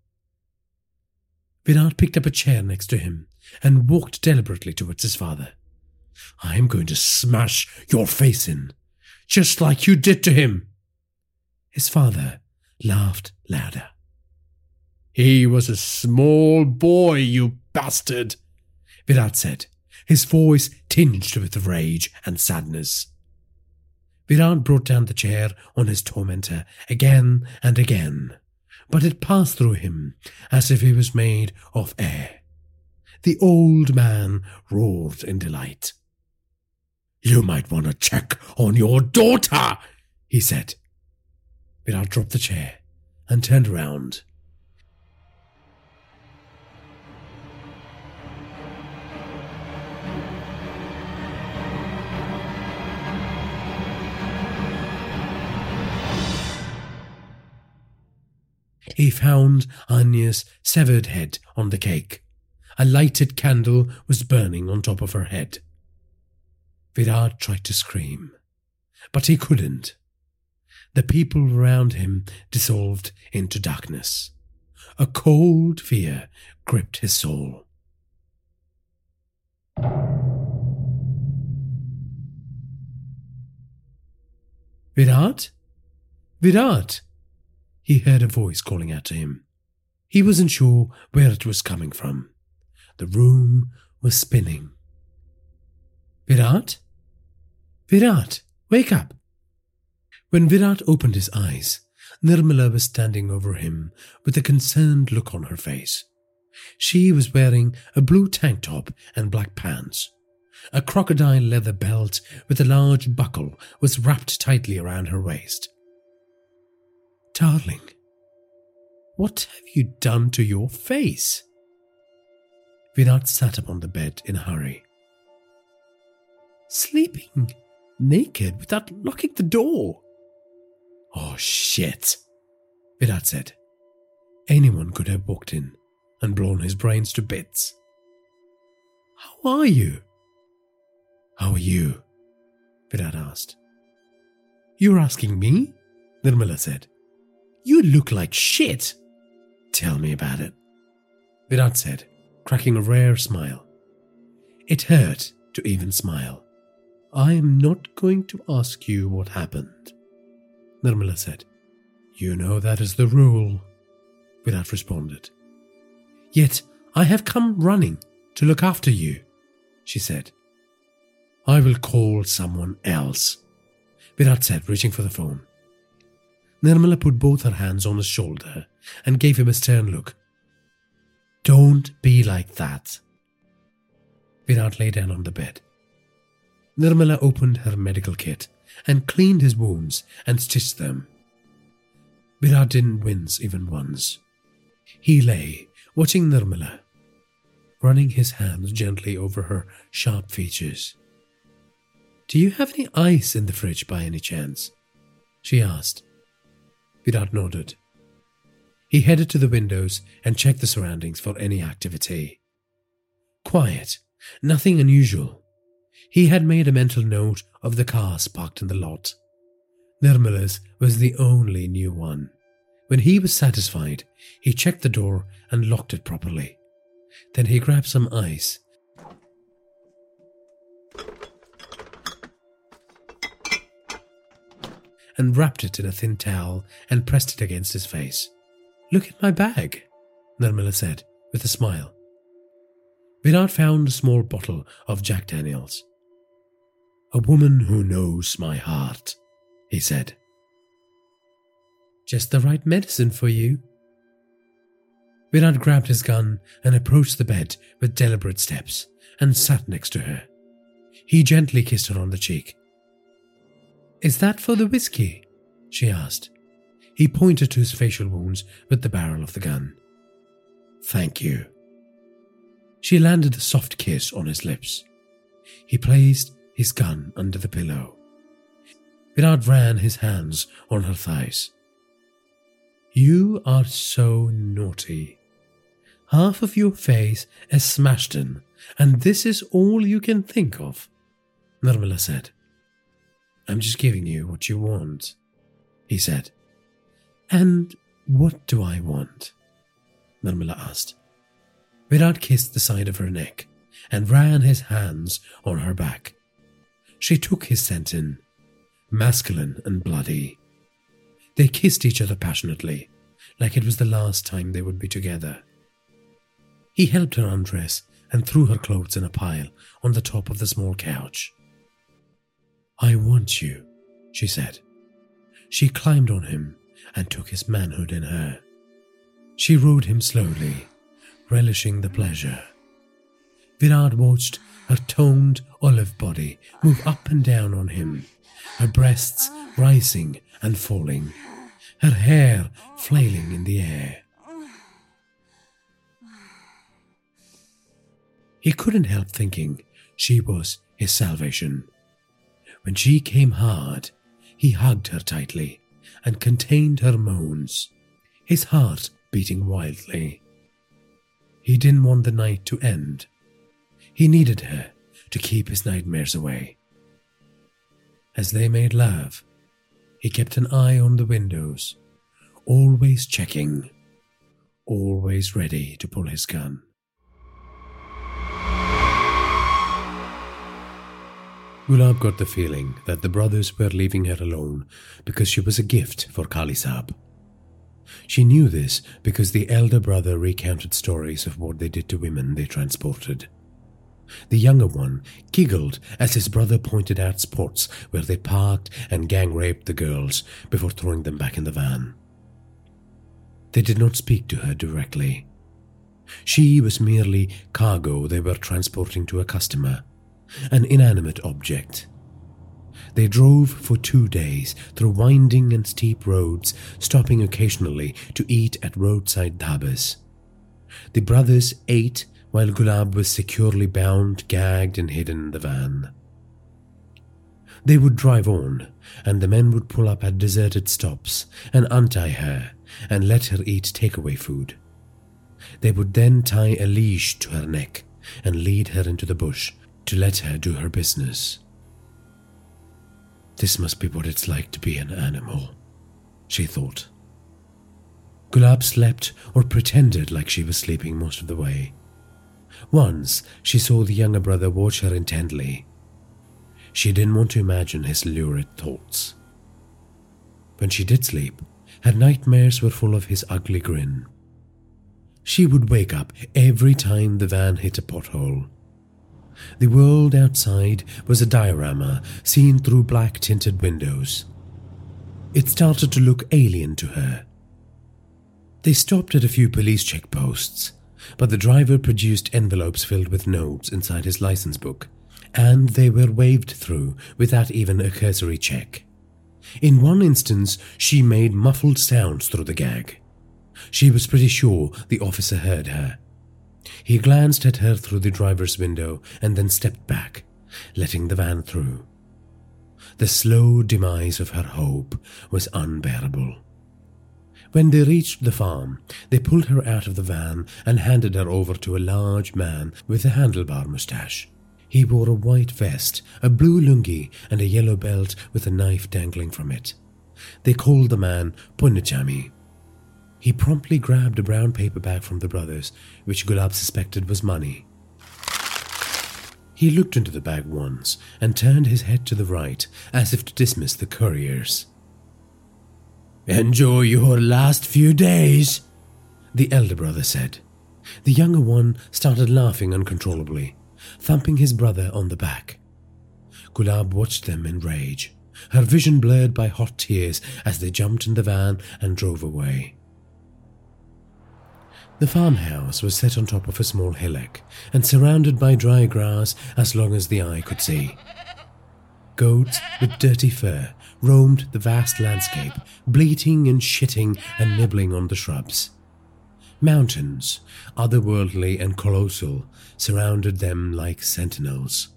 Virat picked up a chair next to him and walked deliberately towards his father. I am going to smash your face in, just like you did to him. His father laughed louder. He was a small boy, you bastard, Virat said, his voice tinged with rage and sadness. Virat brought down the chair on his tormentor again and again but it passed through him as if he was made of air. The old man roared in delight. You might want to check on your daughter, he said. Virat dropped the chair and turned round. He found Anya's severed head on the cake. A lighted candle was burning on top of her head. Virat tried to scream, but he couldn't. The people around him dissolved into darkness. A cold fear gripped his soul. Virat? Virat! He heard a voice calling out to him. He wasn't sure where it was coming from. The room was spinning. Virat? Virat, wake up! When Virat opened his eyes, Nirmala was standing over him with a concerned look on her face. She was wearing a blue tank top and black pants. A crocodile leather belt with a large buckle was wrapped tightly around her waist. Darling, what have you done to your face? Virat sat upon the bed in a hurry. Sleeping naked without locking the door. Oh shit, Virat said. Anyone could have walked in and blown his brains to bits. How are you? How are you? Virat asked. You're asking me? Nirmala said. You look like shit. Tell me about it. Virat said, cracking a rare smile. It hurt to even smile. I am not going to ask you what happened. Nirmala said, You know that is the rule. Virat responded. Yet I have come running to look after you, she said. I will call someone else, Virat said, reaching for the phone. Nirmala put both her hands on his shoulder and gave him a stern look. Don't be like that. Virat lay down on the bed. Nirmala opened her medical kit and cleaned his wounds and stitched them. Virat didn't wince even once. He lay, watching Nirmala, running his hands gently over her sharp features. Do you have any ice in the fridge by any chance? she asked. Virat nodded. He headed to the windows and checked the surroundings for any activity. Quiet, nothing unusual. He had made a mental note of the cars parked in the lot. Nirmala's was the only new one. When he was satisfied, he checked the door and locked it properly. Then he grabbed some ice and wrapped it in a thin towel and pressed it against his face. Look at my bag, Nirmala said with a smile. Virat found a small bottle of Jack Daniels. A woman who knows my heart, he said. Just the right medicine for you. Virat grabbed his gun and approached the bed with deliberate steps and sat next to her. He gently kissed her on the cheek. Is that for the whiskey? she asked. He pointed to his facial wounds with the barrel of the gun. Thank you. She landed a soft kiss on his lips. He placed his gun under the pillow. Virat ran his hands on her thighs. You are so naughty. Half of your face is smashed in, and this is all you can think of, Nirmala said. I'm just giving you what you want, he said. And what do I want? Nirmala asked. Virat kissed the side of her neck and ran his hands on her back. She took his scent in, masculine and bloody. They kissed each other passionately, like it was the last time they would be together. He helped her undress and threw her clothes in a pile on the top of the small couch. I want you, she said. She climbed on him and took his manhood in her. She rode him slowly, relishing the pleasure. Virat watched her toned olive body move up and down on him, her breasts rising and falling, her hair flailing in the air. He couldn't help thinking she was his salvation. When she came hard, he hugged her tightly and contained her moans, his heart beating wildly. He didn't want the night to end. He needed her to keep his nightmares away. As they made love, he kept an eye on the windows, always checking, always ready to pull his gun. Gulab got the feeling that the brothers were leaving her alone because she was a gift for Kali Saab. She knew this because the elder brother recounted stories of what they did to women they transported. The younger one giggled as his brother pointed out spots where they parked and gang raped the girls before throwing them back in the van. They did not speak to her directly. She was merely cargo they were transporting to a customer, an inanimate object. They drove for two days through winding and steep roads, stopping occasionally to eat at roadside dhabas. The brothers ate while Gulab was securely bound, gagged, and hidden in the van. They would drive on, and the men would pull up at deserted stops and untie her and let her eat takeaway food. They would then tie a leash to her neck and lead her into the bush to let her do her business. This must be what it's like to be an animal, she thought. Gulab slept or pretended like she was sleeping most of the way. Once she saw the younger brother watch her intently. She didn't want to imagine his lurid thoughts. When she did sleep, her nightmares were full of his ugly grin. She would wake up every time the van hit a pothole. The world outside was a diorama seen through black tinted windows. It started to look alien to her. They stopped at a few police checkposts, but the driver produced envelopes filled with notes inside his license book, and they were waved through without even a cursory check. In one instance, she made muffled sounds through the gag. She was pretty sure the officer heard her. He glanced at her through the driver's window and then stepped back, letting the van through. The slow demise of her hope was unbearable. When they reached the farm, they pulled her out of the van and handed her over to a large man with a handlebar mustache. He wore a white vest, a blue lungi, and a yellow belt with a knife dangling from it. They called the man Punnachami. He promptly grabbed a brown paper bag from the brothers, which Gulab suspected was money. He looked into the bag once and turned his head to the right as if to dismiss the couriers. Enjoy your last few days, the elder brother said. The younger one started laughing uncontrollably thumping his brother on the back. Gulab watched them in rage, her vision blurred by hot tears as they jumped in the van and drove away. The farmhouse was set on top of a small hillock and surrounded by dry grass as long as the eye could see. Goats with dirty fur roamed the vast landscape, bleating and shitting and nibbling on the shrubs. Mountains, otherworldly and colossal, surrounded them like sentinels.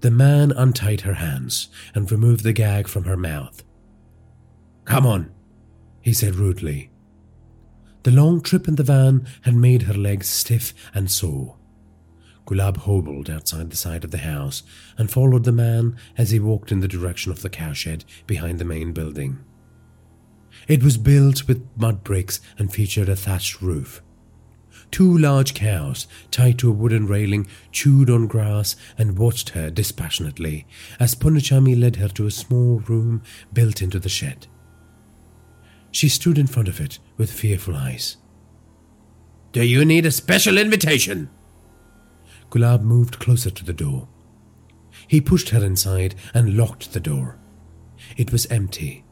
The man untied her hands and removed the gag from her mouth. Come on, he said rudely. The long trip in the van had made her legs stiff and sore. Gulab hobbled outside the side of the house and followed the man as he walked in the direction of the cowshed behind the main building. It was built with mud bricks and featured a thatched roof. Two large cows, tied to a wooden railing, chewed on grass and watched her dispassionately as Punnachami led her to a small room built into the shed. She stood in front of it with fearful eyes. Do you need a special invitation? Gulab moved closer to the door. He pushed her inside and locked the door. It was empty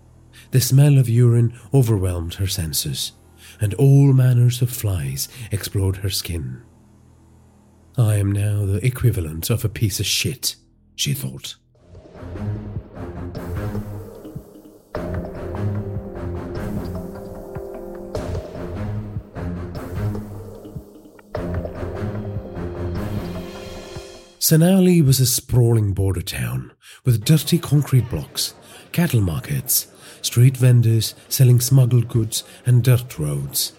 the smell of urine overwhelmed her senses, and all manners of flies explored her skin. I am now the equivalent of a piece of shit, she thought. Senali was a sprawling border town with dirty concrete blocks, cattle markets, street vendors selling smuggled goods, and dirt roads.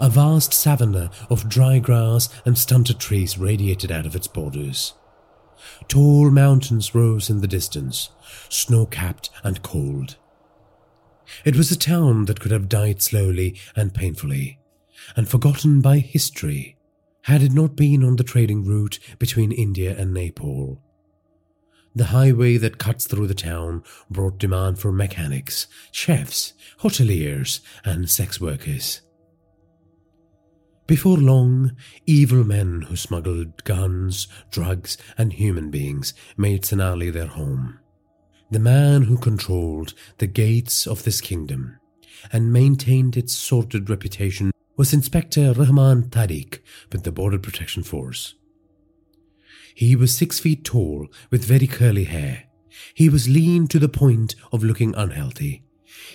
A vast savanna of dry grass and stunted trees radiated out of its borders. Tall mountains rose in the distance, snow capped and cold. It was a town that could have died slowly and painfully, and forgotten by history had it not been on the trading route between India and Nepal. The highway that cuts through the town brought demand for mechanics, chefs, hoteliers, and sex workers. Before long, evil men who smuggled guns, drugs, and human beings made Senali their home. The man who controlled the gates of this kingdom and maintained its sordid reputation was Inspector Rahman Tariq with the Border Protection Force. He was six feet tall with very curly hair. He was lean to the point of looking unhealthy.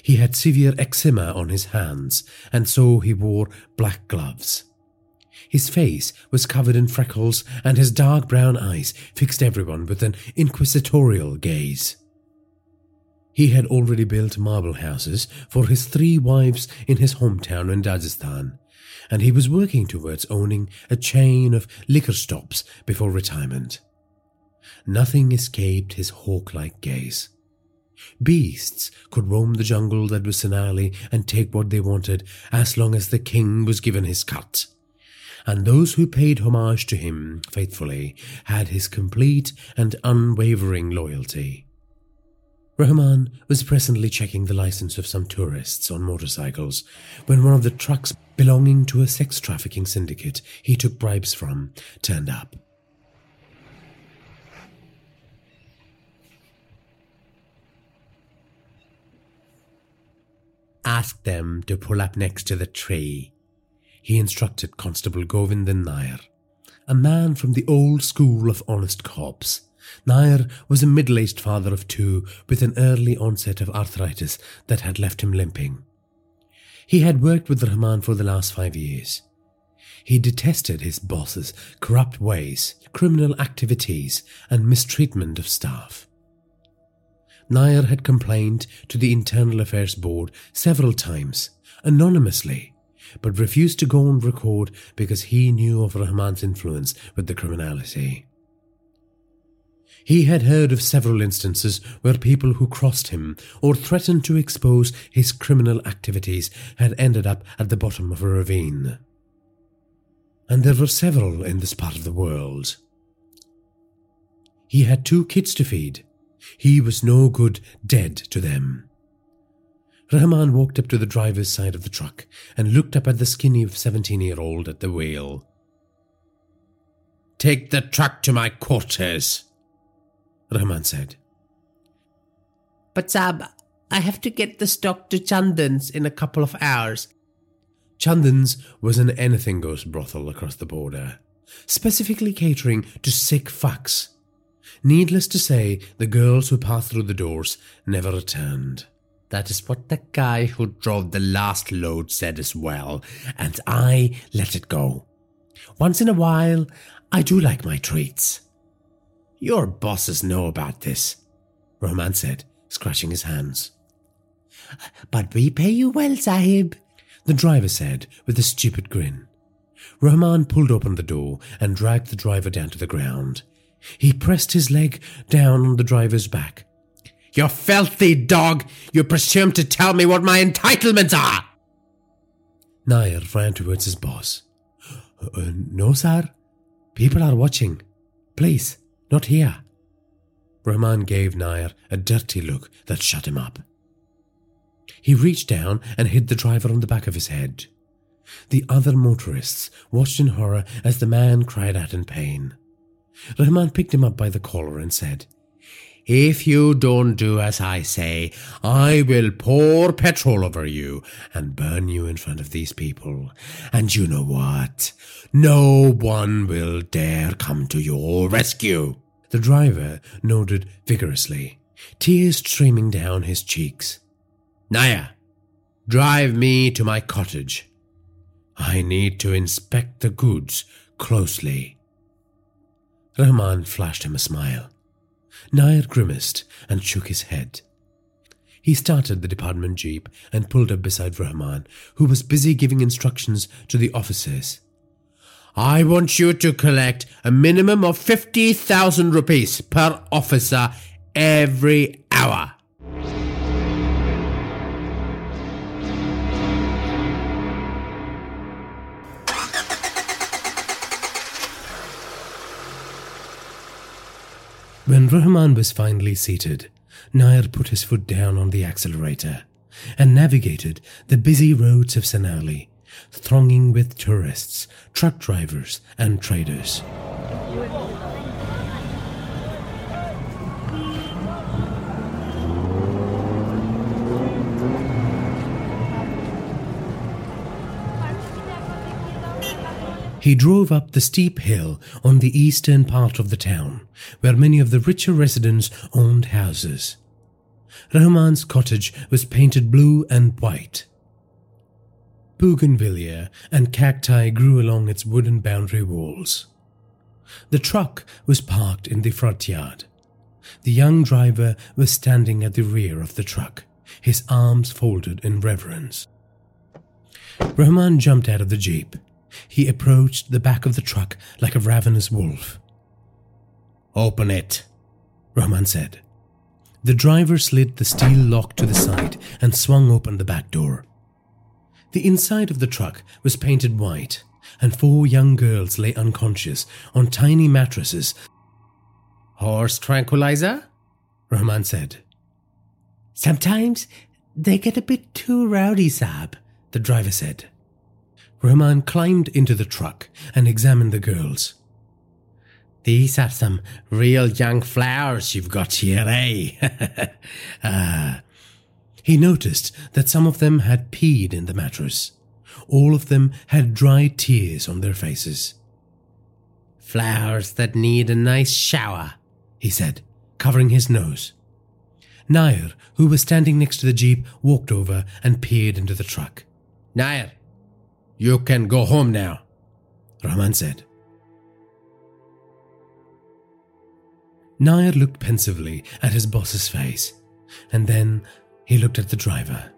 He had severe eczema on his hands, and so he wore black gloves. His face was covered in freckles, and his dark brown eyes fixed everyone with an inquisitorial gaze. He had already built marble houses for his three wives in his hometown in Rajasthan, and he was working towards owning a chain of liquor stops before retirement. Nothing escaped his hawk like gaze. Beasts could roam the jungle that was Senali and take what they wanted as long as the king was given his cut. And those who paid homage to him faithfully had his complete and unwavering loyalty. Rahman was presently checking the license of some tourists on motorcycles when one of the trucks belonging to a sex trafficking syndicate he took bribes from turned up. Ask them to pull up next to the tree, he instructed Constable Govindan Nair, a man from the old school of honest cops Nair was a middle aged father of two with an early onset of arthritis that had left him limping. He had worked with Rahman for the last five years. He detested his boss's corrupt ways, criminal activities, and mistreatment of staff. Nair had complained to the Internal Affairs Board several times, anonymously, but refused to go on record because he knew of Rahman's influence with the criminality. He had heard of several instances where people who crossed him or threatened to expose his criminal activities had ended up at the bottom of a ravine. And there were several in this part of the world. He had two kids to feed. He was no good dead to them. Rahman walked up to the driver's side of the truck and looked up at the skinny 17 year old at the wheel. Take the truck to my quarters, Rahman said.
But Sab, I have to get the stock to Chandan's in a couple of hours.
Chandan's was an anything goes brothel across the border, specifically catering to sick fucks. Needless to say, the girls who passed through the doors never returned.
That is what the guy who drove the last load said as well, and I let it go. Once in a while, I do like my treats.
Your bosses know about this, Rahman said, scratching his hands.
But we pay you well, Sahib, the driver said with a stupid grin.
Rahman pulled open the door and dragged the driver down to the ground. He pressed his leg down on the driver's back.
You filthy dog! You presume to tell me what my entitlements are!
Nair ran towards his boss. Uh, no, sir. People are watching. Please, not here. Rahman gave Nair a dirty look that shut him up. He reached down and hit the driver on the back of his head. The other motorists watched in horror as the man cried out in pain. Rahman picked him up by the collar and said, If you don't do as I say, I will pour petrol over you and burn you in front of these people. And you know what? No one will dare come to your rescue. The driver nodded vigorously, tears streaming down his cheeks. Nair, drive me to my cottage. I need to inspect the goods closely. Rahman flashed him a smile. Nair grimaced and shook his head. He started the department jeep and pulled up beside Rahman, who was busy giving instructions to the officers. I want you to collect a minimum of 50,000 rupees per officer every hour. When Rahman was finally seated, Nair put his foot down on the accelerator and navigated the busy roads of Senali thronging with tourists, truck drivers, and traders. He drove up the steep hill on the eastern part of the town, where many of the richer residents owned houses. Rahman's cottage was painted blue and white, bougainvillea and cacti grew along its wooden boundary walls. The truck was parked in the front yard. The young driver was standing at the rear of the truck, his arms folded in reverence. Rahman jumped out of the jeep. He approached the back of the truck like a ravenous wolf.
Open it,
Rahman said. The driver slid the steel lock to the side and swung open the back door. The inside of the truck was painted white, and four young girls lay unconscious on tiny mattresses.
Horse tranquilizer?
Rahman said.
Sometimes they get a bit too rowdy, Saab, the driver said.
Rahman climbed into the truck and examined the girls.
These are some real young flowers you've got here, eh?
uh, he noticed that some of them had peed in the mattress. All of them had dry tears on their faces.
Flowers that need a nice shower, he said,
covering his nose. Nair, who was standing next to the jeep, walked over and peered into the truck.
Nair, you can go home now, Rahman said.
Nair looked pensively at his boss's face, and then he looked at the driver.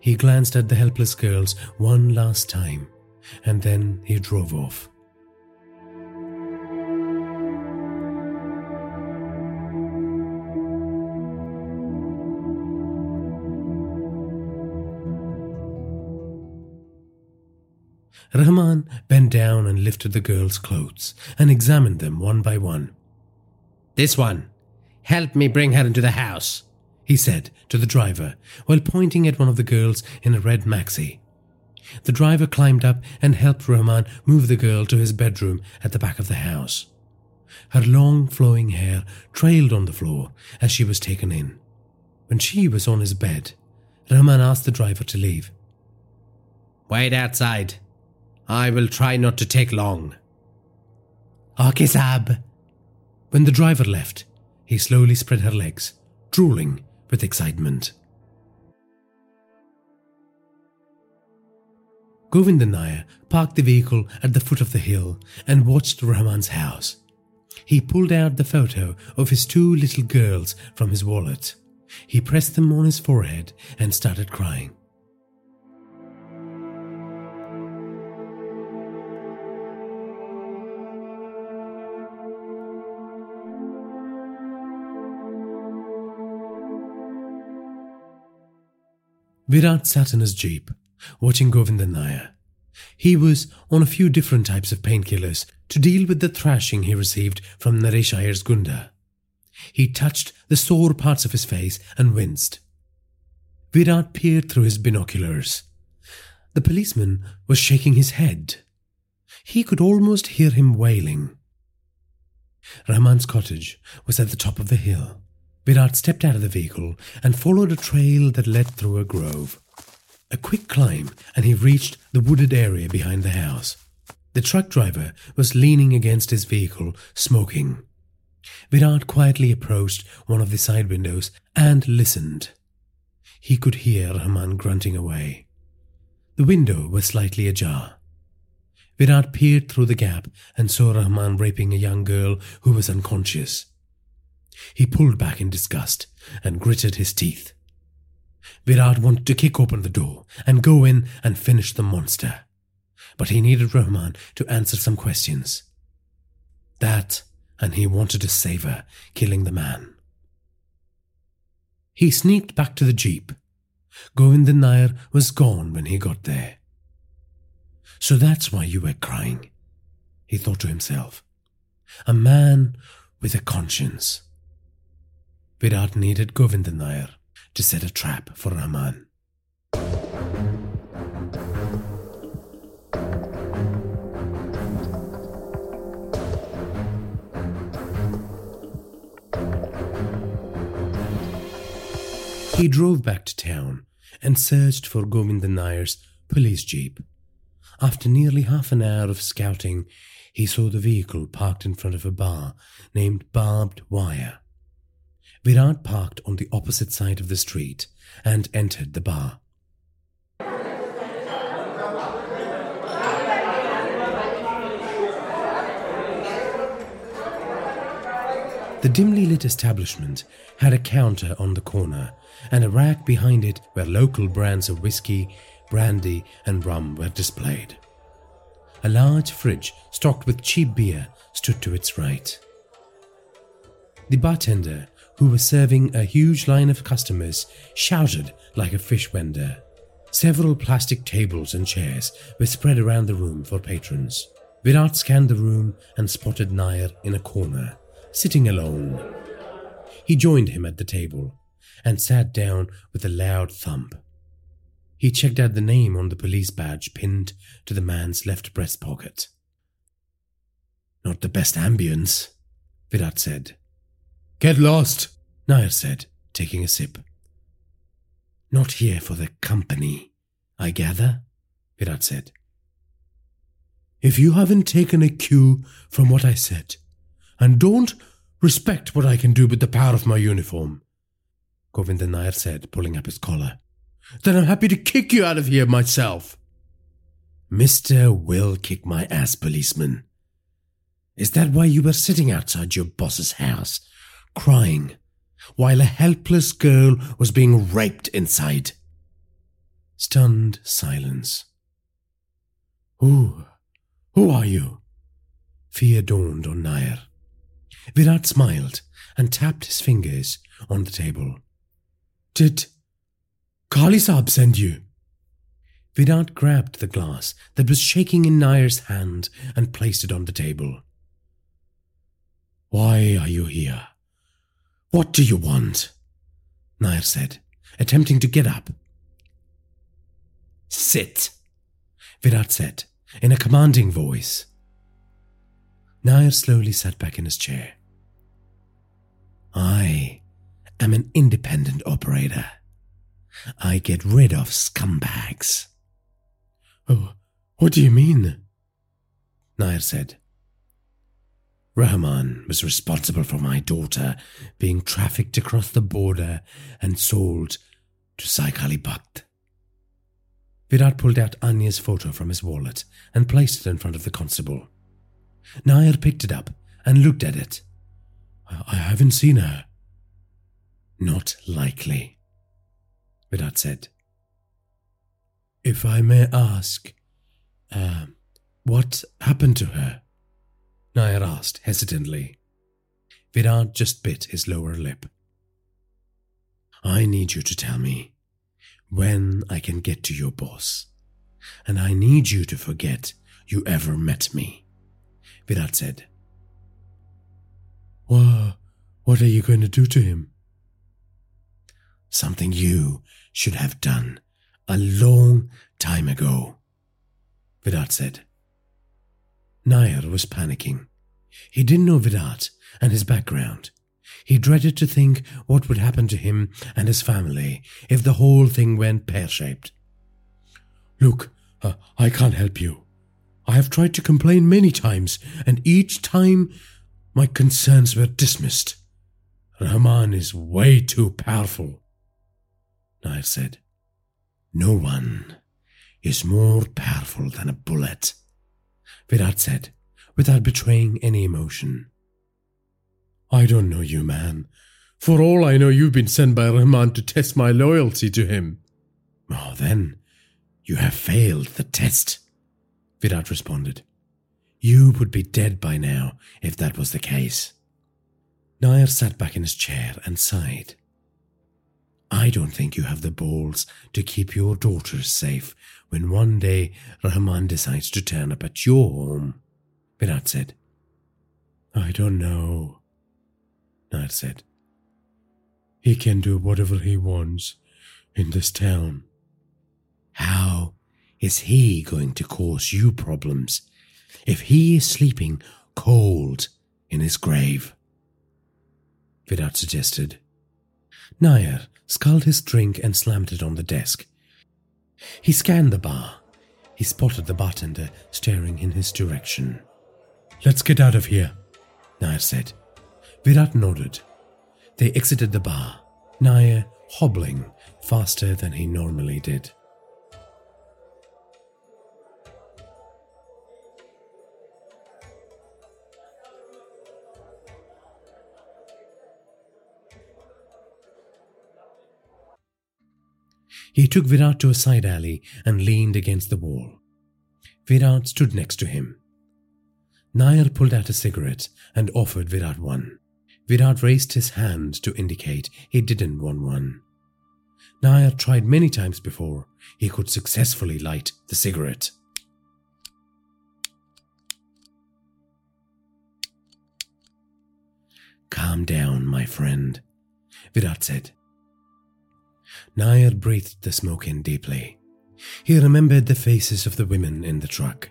He glanced at the helpless girls one last time, and then he drove off. Rahman bent down and lifted the girls' clothes and examined them one by one.
This one, help me bring her into the house, he said to the driver while pointing at one of the girls in a red maxi. The driver climbed up and helped Rahman move the girl to his bedroom at the back of the house. Her long flowing hair trailed on the floor as she was taken in. When she was on his bed, Rahman asked the driver to leave.
Wait outside, I will try not to take long.
Okay, Saab.
When the driver left, he slowly spread her legs, drooling with excitement. Govindan Nair parked the vehicle at the foot of the hill and watched Rahman's house. He pulled out the photo of his two little girls from his wallet. He pressed them on his forehead and started crying. Virat sat in his jeep, watching Govindan Nair. He was on a few different types of painkillers to deal with the thrashing he received from Naresh Iyer's Gunda. He touched the sore parts of his face and winced. Virat peered through his binoculars. The policeman was shaking his head. He could almost hear him wailing. Rahman's cottage was at the top of the hill. Virat stepped out of the vehicle and followed a trail that led through a grove. A quick climb, and he reached the wooded area behind the house. The truck driver was leaning against his vehicle, smoking. Virat quietly approached one of the side windows and listened. He could hear Rahman grunting away. The window was slightly ajar. Virat peered through the gap and saw Rahman raping a young girl who was unconscious. He pulled back in disgust and gritted his teeth. Virat wanted to kick open the door and go in and finish the monster. But he needed Rahman to answer some questions. That, and he wanted to save her, killing the man. He sneaked back to the jeep. Govindan Nair was gone when he got there. So that's why you were crying, he thought to himself. A man with a conscience. Virat needed Govindan Nair to set a trap for Rahman. He drove back to town and searched for Govindan Nair's police jeep. After nearly half an hour of scouting, he saw the vehicle parked in front of a bar named Barbed Wire. Virat parked on the opposite side of the street and entered the bar. The dimly lit establishment had a counter on the corner and a rack behind it where local brands of whiskey, brandy, and rum were displayed. A large fridge stocked with cheap beer stood to its right. The bartender, who was serving a huge line of customers, shouted like a fish vendor. Several plastic tables and chairs were spread around the room for patrons. Virat scanned the room and spotted Nair in a corner, sitting alone. He joined him at the table and sat down with a loud thump. He checked out the name on the police badge pinned to the man's left breast pocket. Not the best ambience, Virat said.
Get lost,
Nair said, taking a sip. Not here for the company, I gather, Virat said. If you haven't taken a cue from what I said, and don't respect what I can do with the power of my uniform, Govindan Nair said, pulling up his collar, then I'm happy to kick you out of here myself. Mister will kick my ass, policeman. Is that why you were sitting outside your boss's house, crying, while a helpless girl was being raped inside? Stunned silence. Who? Who are you? Fear dawned on Nair. Virat smiled and tapped his fingers on the table. Did Kali Saab send you? Virat grabbed the glass that was shaking in Nair's hand and placed it on the table. Why are you here? What do you want? Nair said, attempting to get up. Sit, Virat said, in a commanding voice. Nair slowly sat back in his chair. I am an independent operator. I get rid of scumbags. Oh, what do you mean? Nair said. Rahman was responsible for my daughter being trafficked across the border and sold to Sai Kali Bhakt. Virat pulled out Anya's photo from his wallet and placed it in front of the constable. Nair picked it up and looked at it. I haven't seen her. Not likely, Virat said. If I may ask, uh, what happened to her? Nair asked hesitantly. Virat just bit his lower lip. I need you to tell me when I can get to your boss, and I need you to forget you ever met me, Virat said. What, what are you going to do to him? Something you should have done a long time ago, Virat said. Nair was panicking. He didn't know Virat and his background. He dreaded to think what would happen to him and his family if the whole thing went pear shaped. Look, uh, I can't help you. I have tried to complain many times, and each time my concerns were dismissed. Rahman is way too powerful. Nair said, No one is more powerful than a bullet. Virat said, without betraying any emotion. I don't know you, man. For all I know, you've been sent by Rahman to test my loyalty to him. Oh, then, you have failed the test, Virat responded. You would be dead by now if that was the case. Nair sat back in his chair and sighed. I don't think you have the balls to keep your daughters safe when one day Rahman decides to turn up at your home, Virat said. I don't know, Nair said. He can do whatever he wants in this town. How is he going to cause you problems if he is sleeping cold in his grave? Virat suggested. Nair sculled his drink and slammed it on the desk. He scanned the bar. He spotted the bartender staring in his direction. Let's get out of here, Nair said. Virat nodded. They exited the bar, Nair hobbling faster than he normally did. He took Virat to a side alley and leaned against the wall. Virat stood next to him. Nair pulled out a cigarette and offered Virat one. Virat raised his hand to indicate he didn't want one. Nair tried many times before he could successfully light the cigarette. Calm down, my friend, Virat said. Nair breathed the smoke in deeply. He remembered the faces of the women in the truck.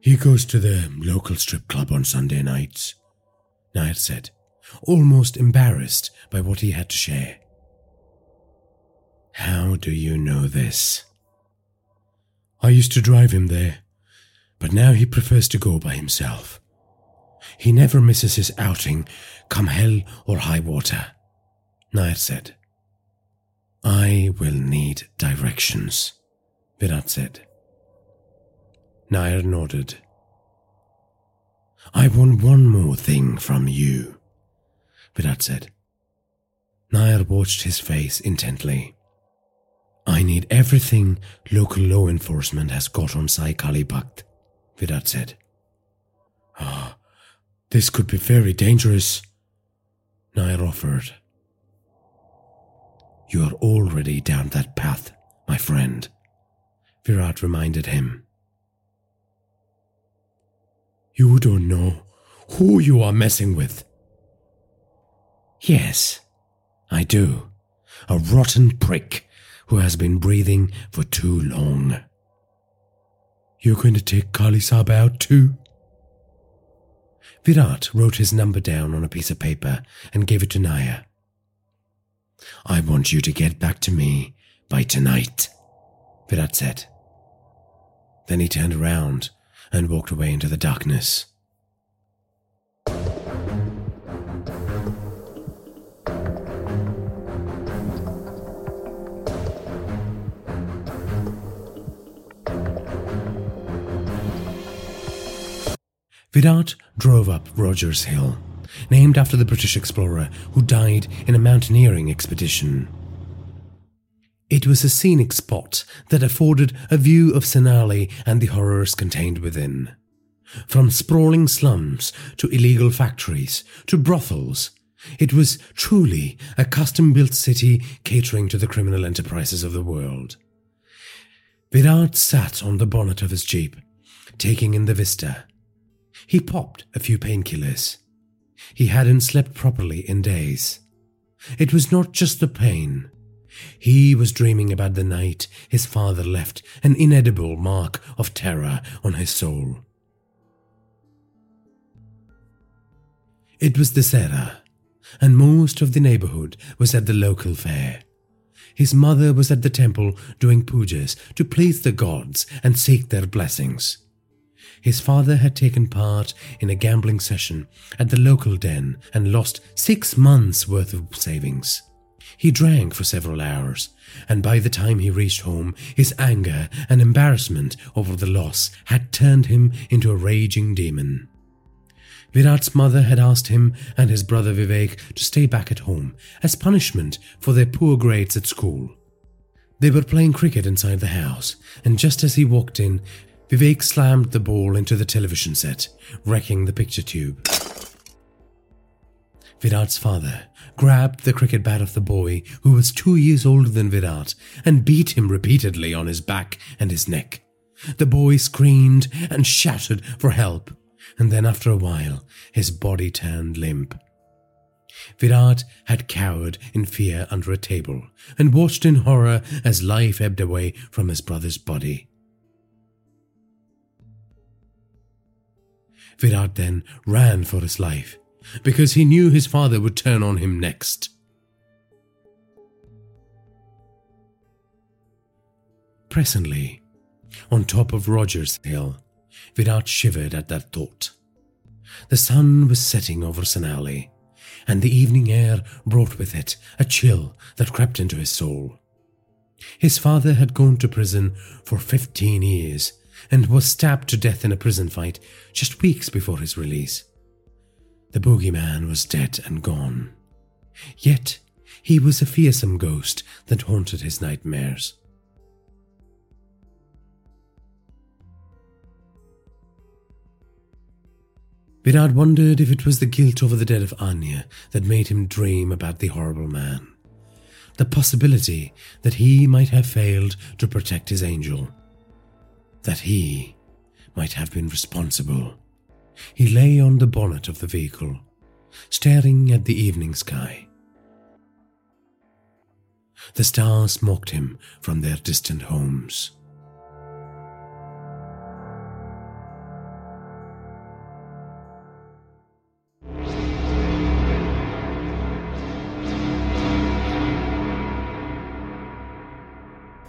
He goes to the local strip club on Sunday nights, Nair said, almost embarrassed by what he had to share. How do you know this? I used to drive him there, but now he prefers to go by himself. He never misses his outing, come hell or high water, Nair said. I will need directions, Virat said. Nair nodded. I want one more thing from you, Virat said. Nair watched his face intently. I need everything local law enforcement has got on Sai Kali Virat said. Ah, this could be very dangerous, Nair offered. You are already down that path, my friend, Virat reminded him. You don't know who you are messing with. Yes, I do. A rotten prick who has been breathing for too long. You're going to take Kali Saab out too? Virat wrote his number down on a piece of paper and gave it to Nair. I want you to get back to me by tonight, Virat said. Then he turned around and walked away into the darkness. Virat drove up Rogers Hill, named after the British explorer who died in a mountaineering expedition. It was a scenic spot that afforded a view of Senali and the horrors contained within. From sprawling slums to illegal factories to brothels, it was truly a custom built city catering to the criminal enterprises of the world. Virat sat on the bonnet of his jeep, taking in the vista. He popped a few painkillers. He hadn't slept properly in days. It was not just the pain. He was dreaming about the night his father left an inedible mark of terror on his soul. It was Dussehra, and most of the neighborhood was at the local fair. His mother was at the temple doing pujas to please the gods and seek their blessings. His father had taken part in a gambling session at the local den and lost six months' worth of savings. He drank for several hours, and by the time he reached home, his anger and embarrassment over the loss had turned him into a raging demon. Virat's mother had asked him and his brother Vivek to stay back at home as punishment for their poor grades at school. They were playing cricket inside the house, and just as he walked in, Vivek slammed the ball into the television set, wrecking the picture tube. Virat's father grabbed the cricket bat of the boy, who was two years older than Virat, and beat him repeatedly on his back and his neck. The boy screamed and shouted for help, and then after a while his body turned limp. Virat had cowered in fear under a table and watched in horror as life ebbed away from his brother's body. Virat then ran for his life because he knew his father would turn on him next. Presently, on top of Rogers Hill, Virat shivered at that thought. The sun was setting over Senali, and the evening air brought with it a chill that crept into his soul. His father had gone to prison for fifteen years and was stabbed to death in a prison fight just weeks before his release. The boogeyman was dead and gone. Yet he was a fearsome ghost that haunted his nightmares. Virat wondered if it was the guilt over the death of Anya that made him dream about the horrible man. The possibility that he might have failed to protect his angel. That he might have been responsible. He lay on the bonnet of the vehicle, staring at the evening sky. The stars mocked him from their distant homes.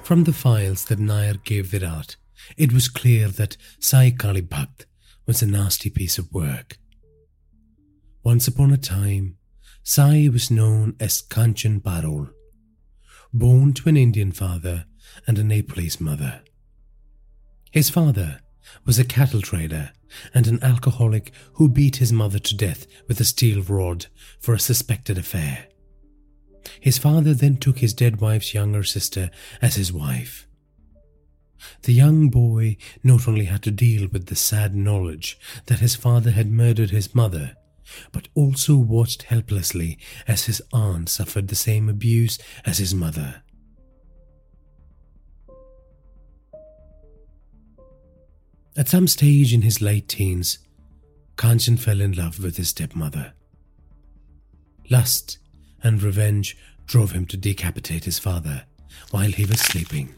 From the files that Nair gave Virat, it was clear that Sai Kali was a nasty piece of work. Once upon a time, Sai was known as Kanchan Parol, born to an Indian father and a Nepalese mother. His father was a cattle trader and an alcoholic who beat his mother to death with a steel rod for a suspected affair. His father then took his dead wife's younger sister as his wife. The young boy not only had to deal with the sad knowledge that his father had murdered his mother, but also watched helplessly as his aunt suffered the same abuse as his mother. At some stage in his late teens, Kanchan fell in love with his stepmother. Lust and revenge drove him to decapitate his father while he was sleeping.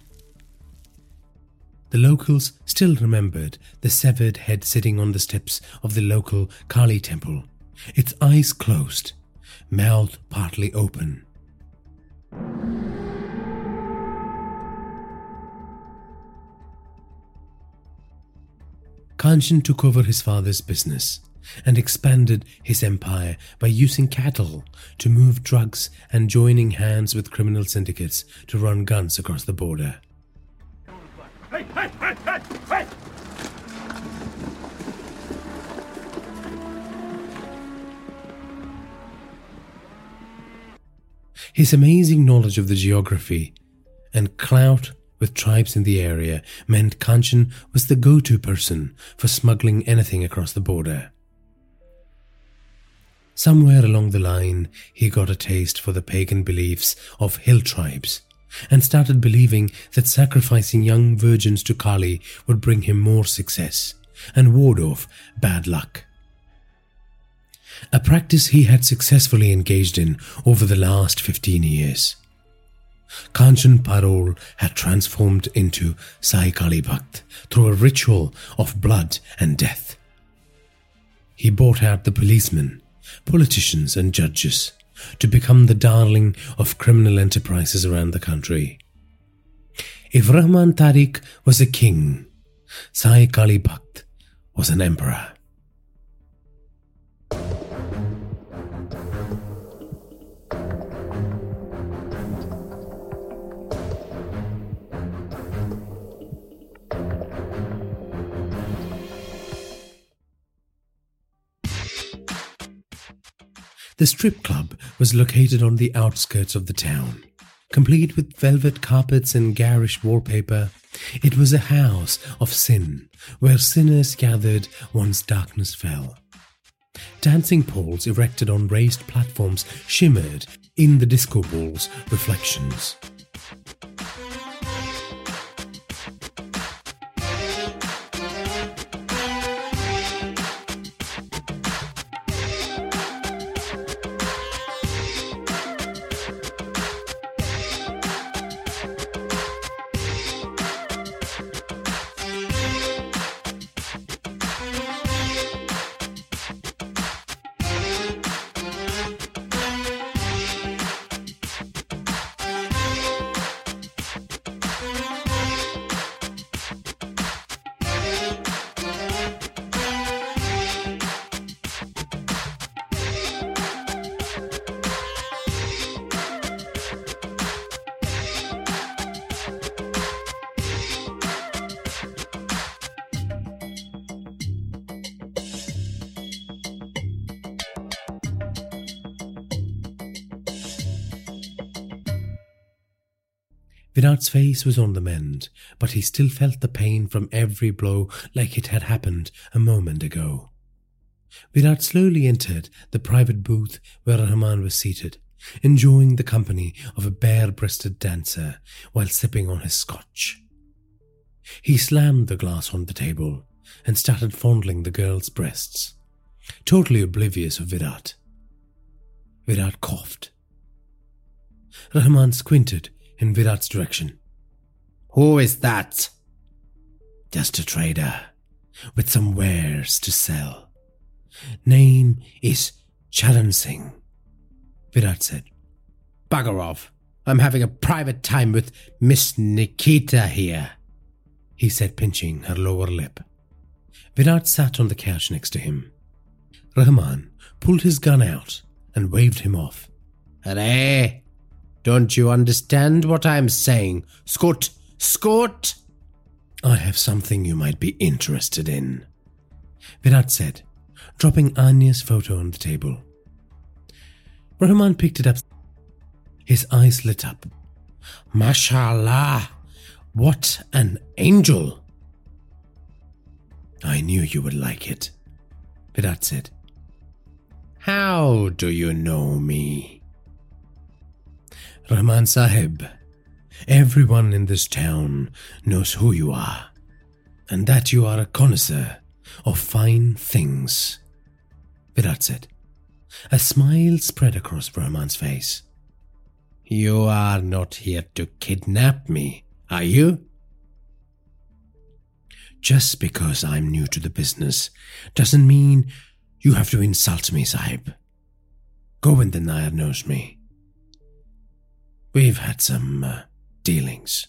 The locals still remembered the severed head sitting on the steps of the local Kali temple, its eyes closed, mouth partly open. Kanchan took over his father's business and expanded his empire by using cattle to move drugs and joining hands with criminal syndicates to run guns across the border. His amazing knowledge of the geography and clout with tribes in the area meant Kanchan was the go to person for smuggling anything across the border. Somewhere along the line, he got a taste for the pagan beliefs of hill tribes and started believing that sacrificing young virgins to Kali would bring him more success and ward off bad luck. A practice he had successfully engaged in over the last 15 years. Kanchan Parol had transformed into Sai Kali Bhakt through a ritual of blood and death. He bought out the policemen, politicians, and judges to become the darling of criminal enterprises around the country. If Rahman Tariq was a king, Sai Kali Bhakt was an emperor. The strip club was located on the outskirts of the town. Complete with velvet carpets and garish wallpaper, it was a house of sin where sinners gathered once darkness fell. Dancing poles erected on raised platforms shimmered in the disco ball's reflections. Virat's face was on the mend, but he still felt the pain from every blow like it had happened a moment ago. Virat slowly entered the private booth where Rahman was seated, enjoying the company of a bare breasted dancer while sipping on his scotch. He slammed the glass on the table and started fondling the girl's breasts, totally oblivious of Virat. Virat coughed. Rahman squinted in Virat's direction.
Who is that?
Just a trader with some wares to sell. Name is Charan Singh, Virat said.
Bugger off. I'm having a private time with Miss Nikita here,
he said, pinching her lower lip. Virat sat on the couch next to him. Rahman pulled his gun out and waved him off.
Hooray! Don't you understand what I'm saying? Scott! Scott!
I have something you might be interested in, Virat said, dropping Anya's photo on the table. Rahman picked it up. His eyes lit up.
Mashallah! What an angel!
I knew you would like it, Virat said.
How do you know me?
Rahman Sahib, everyone in this town knows who you are, and that you are a connoisseur of fine things, Virat said. A smile spread across Rahman's face.
You are not here to kidnap me, are you?
Just because I'm new to the business doesn't mean you have to insult me, Sahib. Govind Nair knows me. We've had some uh, dealings,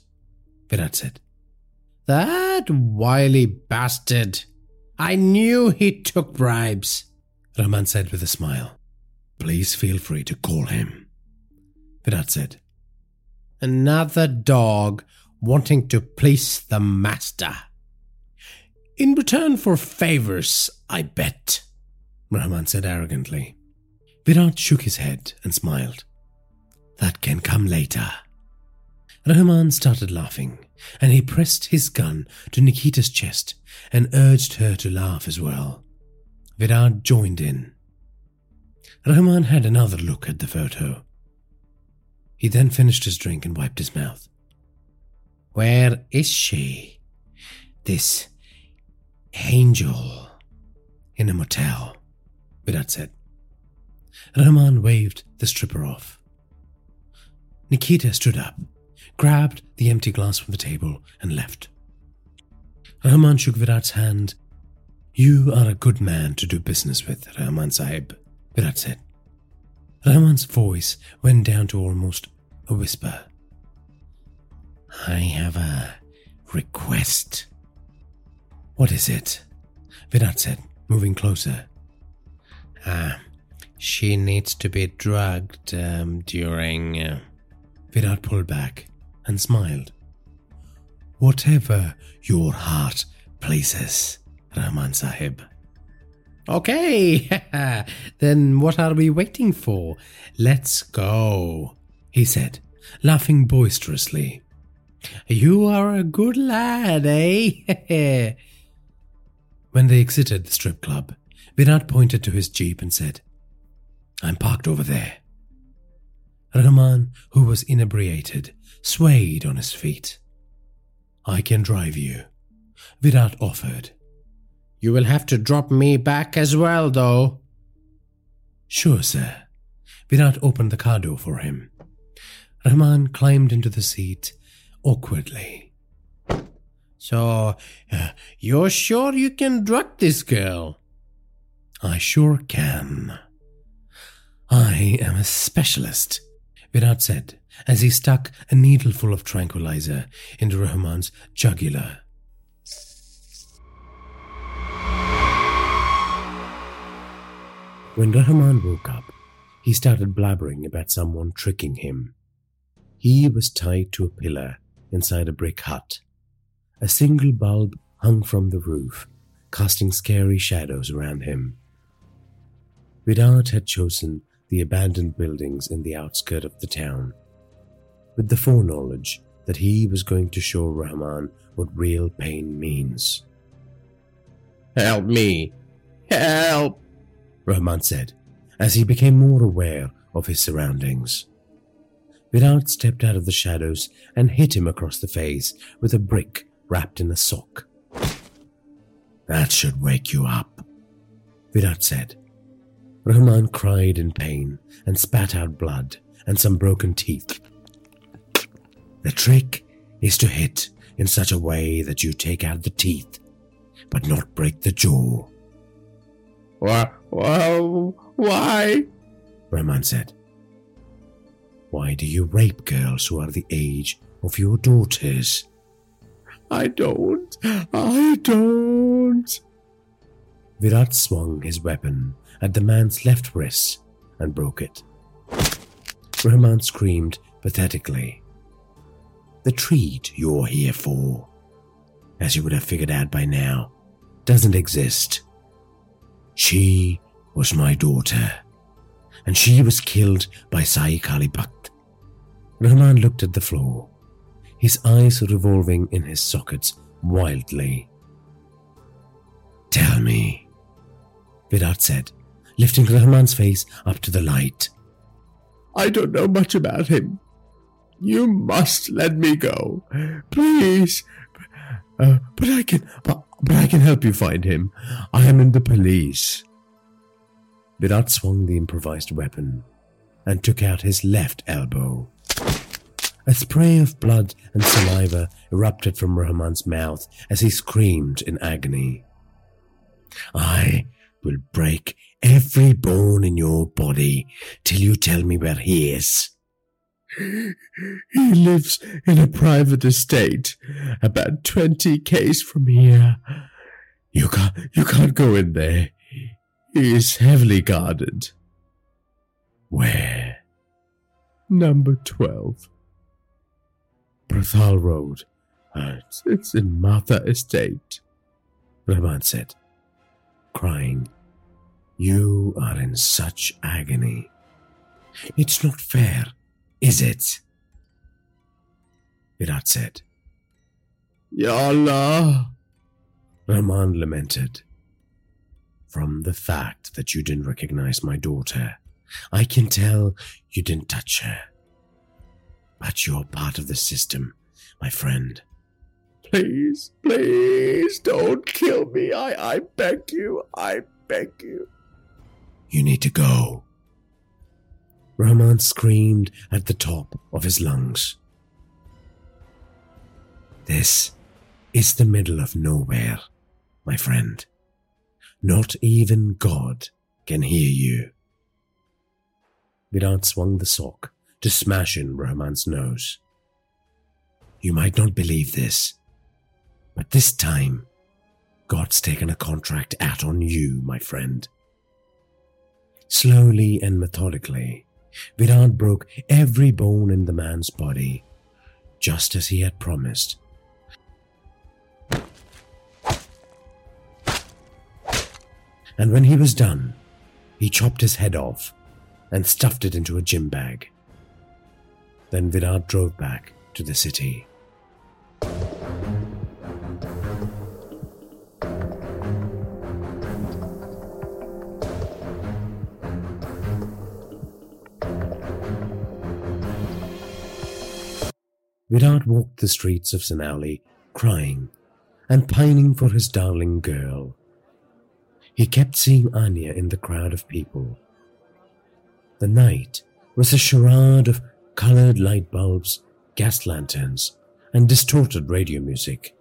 Virat said.
That wily bastard. I knew he took bribes,
Rahman said with a smile. Please feel free to call him, Virat said.
Another dog wanting to please the master.
In return for favors, I bet, Rahman said arrogantly. Virat shook his head and smiled. That can come later. Rahman started laughing, and he pressed his gun to Nikita's chest and urged her to laugh as well. Virat joined in. Rahman had another look at the photo. He then finished his drink and wiped his mouth.
Where is she? This angel.
In a motel, Virat said. Rahman waved the stripper off. Nikita stood up, grabbed the empty glass from the table, and left. Rahman shook Virat's hand. You are a good man to do business with, Rahman Sahib, Virat said. Rahman's voice went down to almost a whisper. I have a request. What is it? Virat said, moving closer.
Ah, she needs to be drugged um, during. Uh...
Virat pulled back and smiled. Whatever your heart pleases, Rahman Sahib.
Okay, then what are we waiting for? Let's go, he said, laughing boisterously. You are a good lad, eh?
when they exited the strip club, Virat pointed to his jeep and said, I'm parked over there. Rahman, who was inebriated, swayed on his feet. I can drive you, Virat offered.
You will have to drop me back as well, though.
Sure, sir. Virat opened the car door for him. Rahman climbed into the seat awkwardly.
So, uh, you're sure you can drug this girl?
I sure can. I am a specialist, Virat said as he stuck a needleful of tranquilizer into Rahman's jugular. When Rahman woke up, he started blabbering about someone tricking him. He was tied to a pillar inside a brick hut. A single bulb hung from the roof, casting scary shadows around him. Virat had chosen the abandoned buildings in the outskirts of the town, with the foreknowledge that he was going to show Rahman what real pain means.
Help me! Help!
Rahman said, as he became more aware of his surroundings. Virat stepped out of the shadows and hit him across the face with a brick wrapped in a sock. That should wake you up, Virat said. Rahman cried in pain and spat out blood and some broken teeth. The trick is to hit in such a way that you take out the teeth, but not break the jaw.
Why? Why?
Rahman said. Why do you rape girls who are the age of your daughters?
I don't. I don't.
Virat swung his weapon at the man's left wrist and broke it. Rahman screamed pathetically. The treat you're here for, as you would have figured out by now, doesn't exist. She was my daughter, and she was killed by Sai Bhakt. Rahman looked at the floor, his eyes revolving in his sockets wildly. Tell me, Virat said, lifting Rahman's face up to the light.
I don't know much about him. You must let me go, please. Uh, but I can, but, but I can help you find him. I am in the police.
Virat swung the improvised weapon and took out his left elbow. A spray of blood and saliva erupted from Rahman's mouth as he screamed in agony. I will break every bone in your body till you tell me where he is.
He lives in a private estate about 20 k's from here. You can't, you can't go in there. He is heavily guarded.
Where?
Number 12.
Prathal Road.
Uh, it's, in Matha Estate.
Rahman said, crying. You are in such agony. It's not fair, is it? Virat said.
Ya Allah.
Rahman lamented. From the fact that you didn't recognize my daughter, I can tell you didn't touch her. But you're part of the system, my friend.
Please, please don't kill me. I, I beg you. I beg you.
You need to go. Rahman screamed at the top of his lungs. This is the middle of nowhere, my friend. Not even God can hear you. Virat swung the sock to smash in Rahman's nose. You might not believe this, but this time, God's taken a contract out on you, my friend. Slowly and methodically, Virat broke every bone in the man's body, just as he had promised. And when he was done, he chopped his head off and stuffed it into a gym bag. Then Virat drove back to the city. Virat walked the streets of Sanauli crying and pining for his darling girl. He kept seeing Anya in the crowd of people. The night was a charade of colored light bulbs, gas lanterns, and distorted radio music.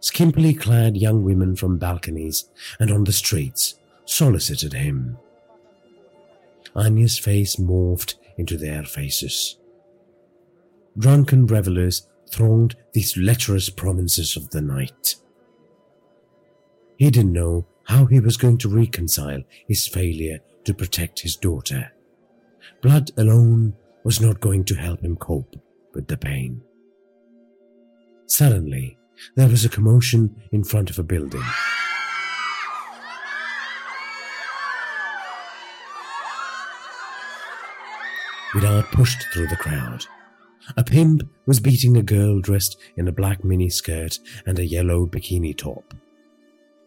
Skimpily clad young women from balconies and on the streets solicited him. Anya's face morphed into their faces. Drunken revelers thronged these lecherous provinces of the night. He didn't know how he was going to reconcile his failure to protect his daughter. Blood alone was not going to help him cope with the pain. Suddenly, there was a commotion in front of a building. Virat pushed through the crowd, A pimp was beating a girl dressed in a black mini skirt and a yellow bikini top.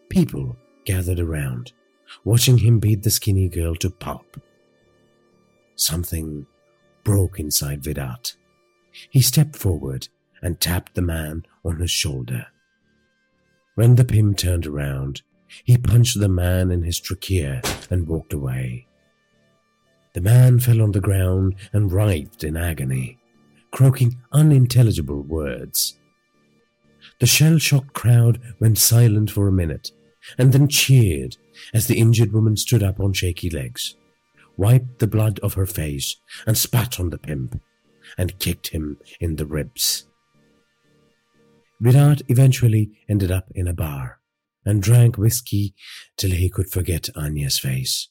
People gathered around, watching him beat the skinny girl to pulp. Something broke inside Virat. He stepped forward and tapped the man on his shoulder. When the pimp turned around, he punched the man in his trachea and walked away. The man fell on the ground and writhed in agony, croaking unintelligible words. The shell shocked crowd went silent for a minute and then cheered as the injured woman stood up on shaky legs, wiped the blood off her face, and spat on the pimp and kicked him in the ribs. Virat eventually ended up in a bar and drank whiskey till he could forget Anya's face.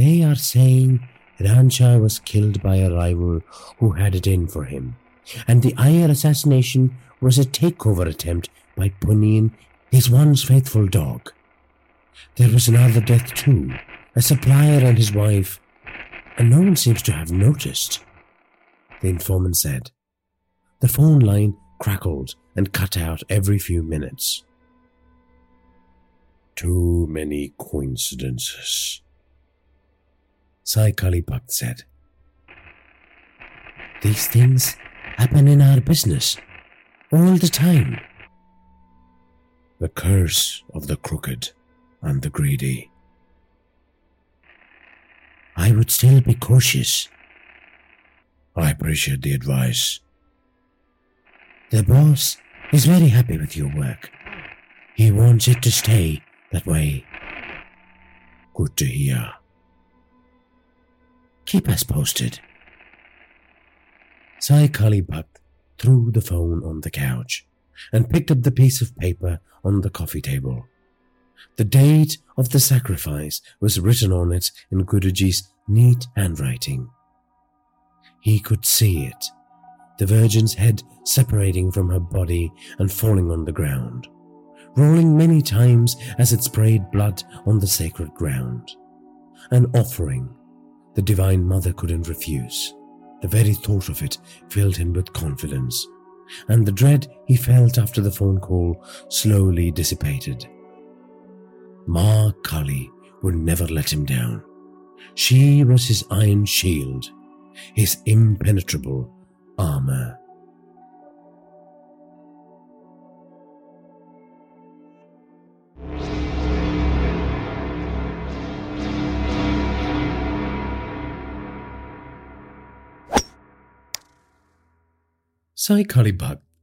They are saying Ranja was killed by a rival who had it in for him, and the Iyer assassination was a takeover attempt by Punin, his once faithful dog. There was another death too, a supplier and his wife, and no one seems to have noticed, the informant said. The phone line crackled and cut out every few minutes. Too many coincidences, Sai Kali Bhakt said. These things happen in our business all the time. The curse of the crooked and the greedy. I would still be cautious. I appreciate the advice. The boss is very happy with your work. He wants it to stay that way. Good to hear. Keep us posted. Sai Kali Bhakt threw the phone on the couch and picked up the piece of paper on the coffee table. The date of the sacrifice was written on it in Guruji's neat handwriting. He could see it, the Virgin's head separating from her body and falling on the ground, rolling many times as it sprayed blood on the sacred ground. An offering the Divine Mother couldn't refuse. The very thought of it filled him with confidence, and the dread he felt after the phone call slowly dissipated. Ma Kali would never let him down. She was his iron shield, his impenetrable armor. Sai Kali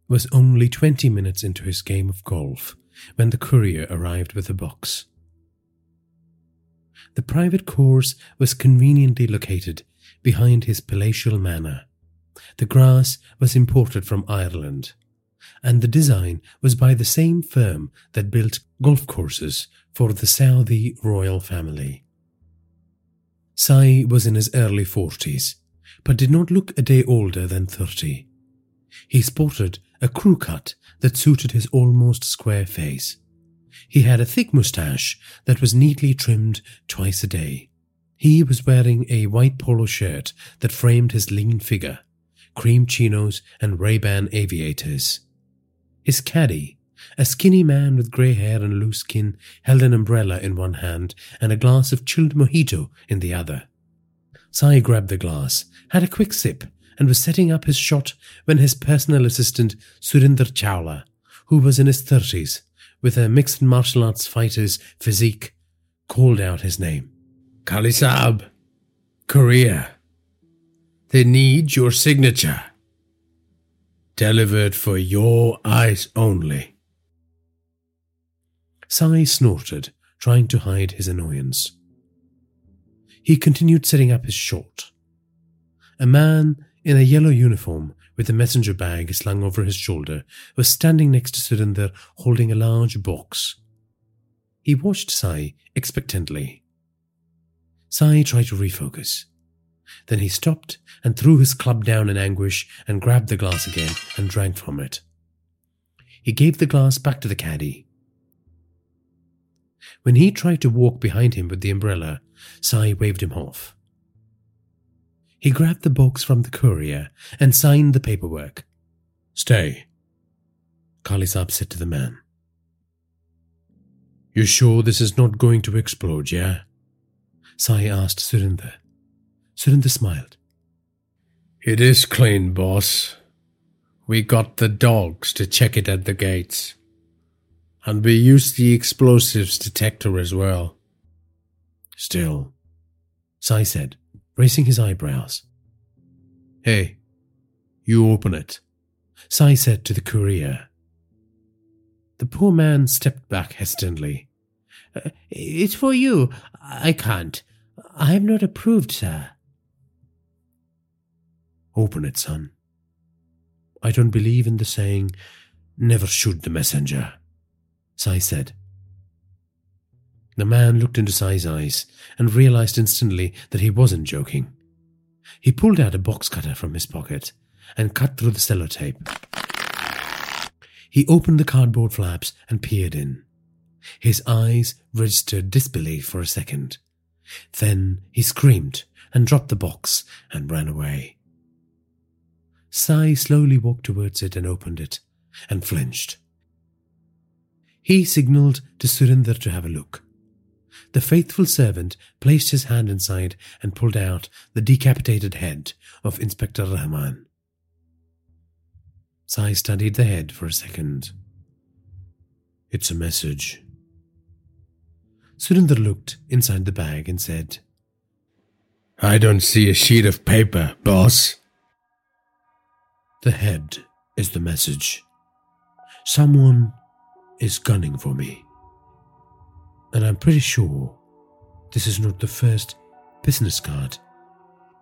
was only 20 minutes into his game of golf when the courier arrived with a box. The private course was conveniently located behind his palatial manor. The grass was imported from Ireland, and the design was by the same firm that built golf courses for the Saudi royal family. Sai was in his early forties, but did not look a day older than thirty. He sported a crew cut that suited his almost square face. He had a thick moustache that was neatly trimmed twice a day. He was wearing a white polo shirt that framed his lean figure, cream chinos and Ray-Ban aviators. His caddy, a skinny man with grey hair and loose skin, held an umbrella in one hand and a glass of chilled mojito in the other. Sai grabbed the glass, had a quick sip, and was setting up his shot when his personal assistant Surinder Chawla, who was in his thirties, with a mixed martial arts fighter's physique, called out his name. Kali Saab, courier. They need your signature. Delivered for your eyes only. Sai snorted, trying to hide his annoyance. He continued setting up his shot. A man in a yellow uniform with a messenger bag slung over his shoulder, was standing next to Surinder holding a large box. He watched Sai expectantly. Sai tried to refocus. Then he stopped and threw his club down in anguish and grabbed the glass again and drank from it. He gave the glass back to the caddy. When he tried to walk behind him with the umbrella, Sai waved him off. He grabbed the box from the courier and signed the paperwork. Stay, Kali Saab said to the man. You sure this is not going to explode, yeah? Sai asked Surinder. Surinder smiled.
It is clean, boss. We got the dogs to check it at the gates. And we used the explosives detector as well.
Still, Sai said, raising his eyebrows.
Hey, you open it,
Sai said to the courier. The poor man stepped back hesitantly. Uh, it's for you. I can't. I am not approved, sir. Open it, son. I don't believe in the saying, never shoot the messenger, Sai said. The man looked into Sai's eyes and realized instantly that he wasn't joking. He pulled out a box cutter from his pocket and cut through the sellotape. He opened the cardboard flaps and peered in. His eyes registered disbelief for a second. Then he screamed and dropped the box and ran away. Sai slowly walked towards it and opened it, and flinched. He signalled to Surinder to have a look. The faithful servant placed his hand inside and pulled out the decapitated head of Inspector Rahman. Sai studied the head for a second. It's a message. Surinder looked inside the bag and said,
I don't see a sheet of paper, boss.
The head is the message. Someone is gunning for me. And I'm pretty sure this is not the first business card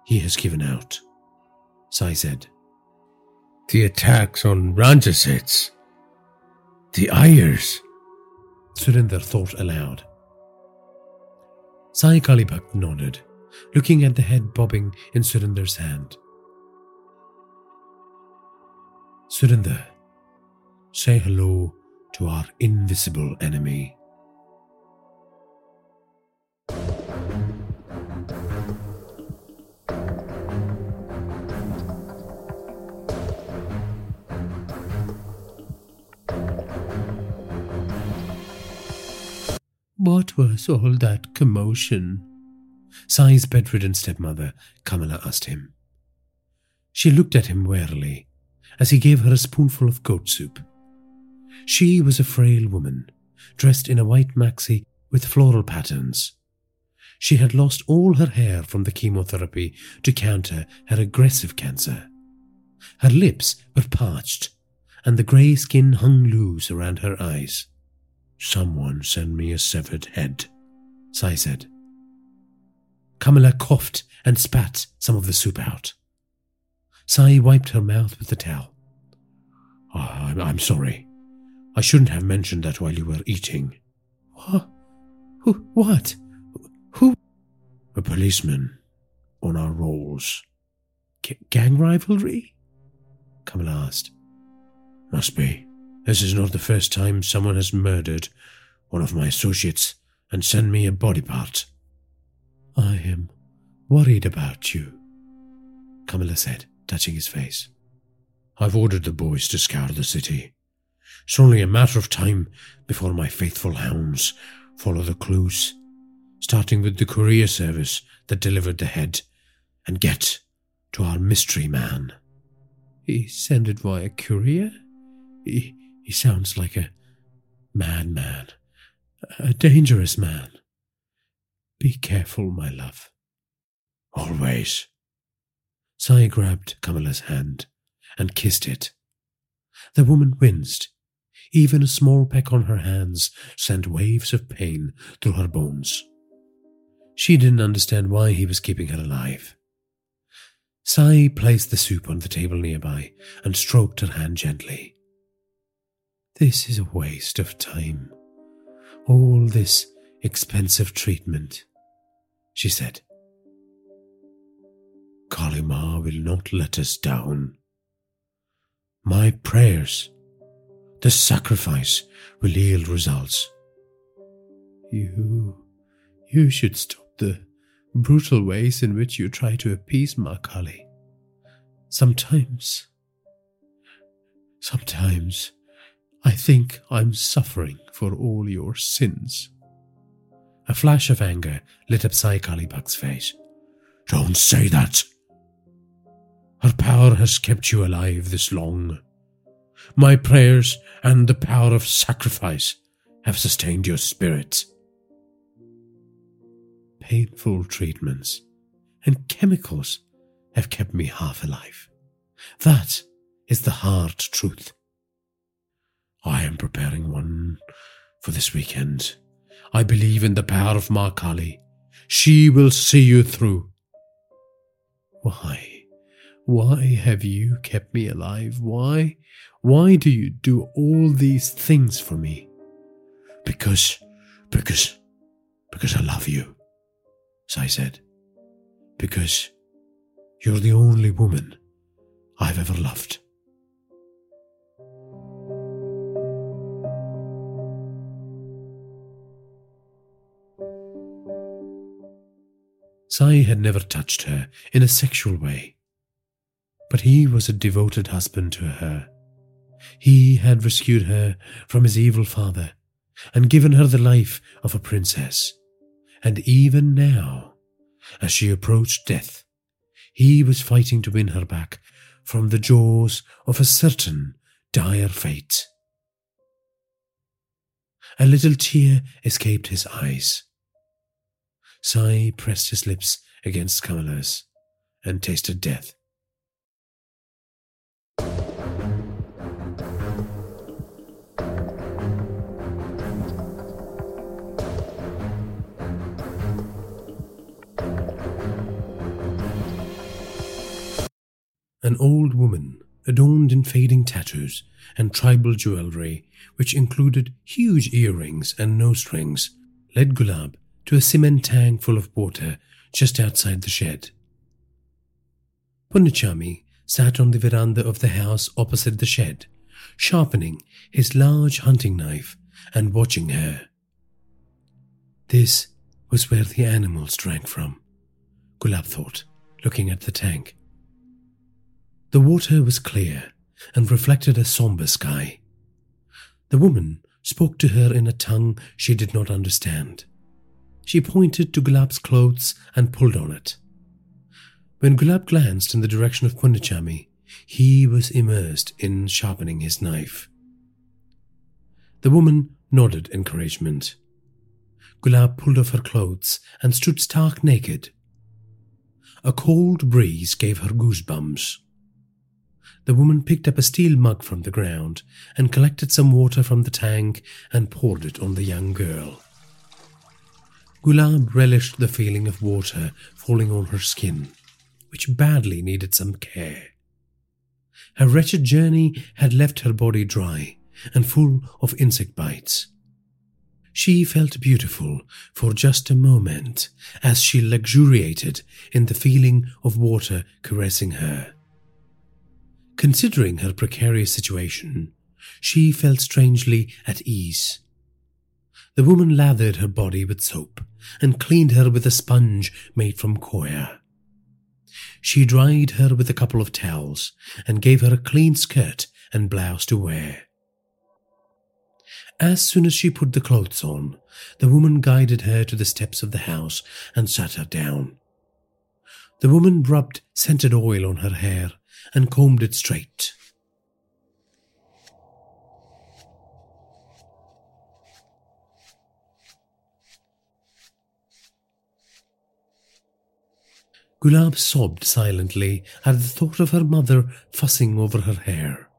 he has given out, Sai said.
The attacks on Ranja Seth's. The Iyers.
Surinder thought aloud. Sai Kali Bhakt nodded, looking at the head bobbing in Surinder's hand. Surinder, say hello to our invisible enemy. What was all that commotion? Sai's bedridden stepmother, Kamala, asked him. She looked at him warily as he gave her a spoonful of goat soup. She was a frail woman, dressed in a white maxi with floral patterns. She had lost all her hair from the chemotherapy to counter her aggressive cancer. Her lips were parched, and the grey skin hung loose around her eyes. Someone send me a severed head, Sai said. Kamala coughed and spat some of the soup out. Sai wiped her mouth with the towel. Oh, I'm, I'm sorry. I shouldn't have mentioned that while you were eating. What? Who? What? Who? A policeman on our rolls. G- gang rivalry? Kamala asked. Must be. This is not the first time someone has murdered one of my associates and sent me a body part. I am worried about you, Kamala said touching his face. I've ordered the boys to scour the city. It's only a matter of time before my faithful hounds follow the clues, starting with the courier service that delivered the head, and get to our mystery man. He sent it via courier? He, he sounds like a madman, a dangerous man. Be careful, my love. Always. Sai grabbed Kamala's hand and kissed it. The woman winced. Even a small peck on her hands sent waves of pain through her bones. She didn't understand why he was keeping her alive. Sai placed the soup on the table nearby and stroked her hand gently. This is a waste of time. all this expensive treatment, she said. Kali Ma will not let us down. My prayers, the sacrifice will yield results. You, you should stop the brutal ways in which you try to appease Ma Kali. Sometimes, sometimes I think I'm suffering for all your sins. A flash of anger lit up Sai Kali Bhakt's face. Don't say that. Her power has kept you alive this long. My prayers and the power of sacrifice have sustained your spirit. Painful treatments and chemicals have kept me half alive. That is the hard truth. I am preparing one for this weekend. I believe in the power of Ma Kali. She will see you through. Why? Why have you kept me alive? Why? Why do you do all these things for me? Because, because, because I love you, Sai said. Because you're the only woman I've ever loved. Sai had never touched her in a sexual way, but he was a devoted husband to her. He had rescued her from his evil father and given her the life of a princess. And even now, as she approached death, he was fighting to win her back from the jaws of a certain dire fate. A little tear escaped his eyes. Sai pressed his lips against Kamala's and tasted death. An old woman, adorned in fading tattoos and tribal jewelry, which included huge earrings and nose strings, led Gulab to a cement tank full of water just outside the shed. Punnichami sat on the veranda of the house opposite the shed, sharpening his large hunting knife and watching her. This was where the animals drank from, Gulab thought, looking at the tank. The water was clear and reflected a somber sky. The woman spoke to her in a tongue she did not understand. She pointed to Gulab's clothes and pulled on it. When Gulab glanced in the direction of Punnichami, he was immersed in sharpening his knife. The woman nodded encouragement. Gulab pulled off her clothes and stood stark naked. A cold breeze gave her goosebumps. The woman picked up a steel mug from the ground and collected some water from the tank and poured it on the young girl. Gulab relished the feeling of water falling on her skin, which badly needed some care. Her wretched journey had left her body dry and full of insect bites. She felt beautiful for just a moment as she luxuriated in the feeling of water caressing her. Considering her precarious situation, she felt strangely at ease. The woman lathered her body with soap and cleaned her with a sponge made from coir. She dried her with a couple of towels and gave her a clean skirt and blouse to wear. As soon as she put the clothes on, the woman guided her to the steps of the house and sat her down. The woman rubbed scented oil on her hair and combed it straight. Gulab sobbed silently at the thought of her mother fussing over her hair.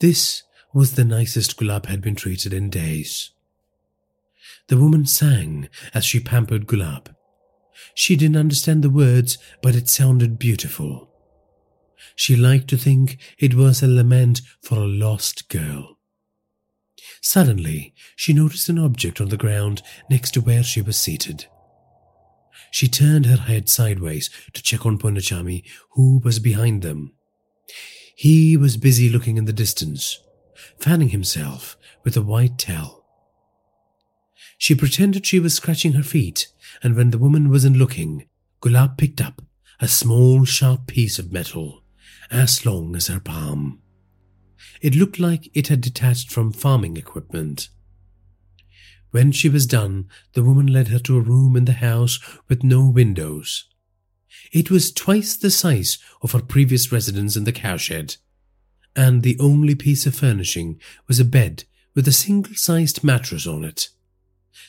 This was the nicest Gulab had been treated in days. The woman sang as she pampered Gulab. She didn't understand the words, but it sounded beautiful. She liked to think it was a lament for a lost girl. Suddenly, she noticed an object on the ground next to where she was seated. She turned her head sideways to check on Punnichami, who was behind them. He was busy looking in the distance, fanning himself with a white towel. She pretended she was scratching her feet, and when the woman wasn't looking, Gulab picked up a small sharp piece of metal as long as her palm. It looked like it had detached from farming equipment. When she was done, the woman led her to a room in the house with no windows. It was twice the size of her previous residence in the cowshed, and the only piece of furnishing was a bed with a single sized mattress on it.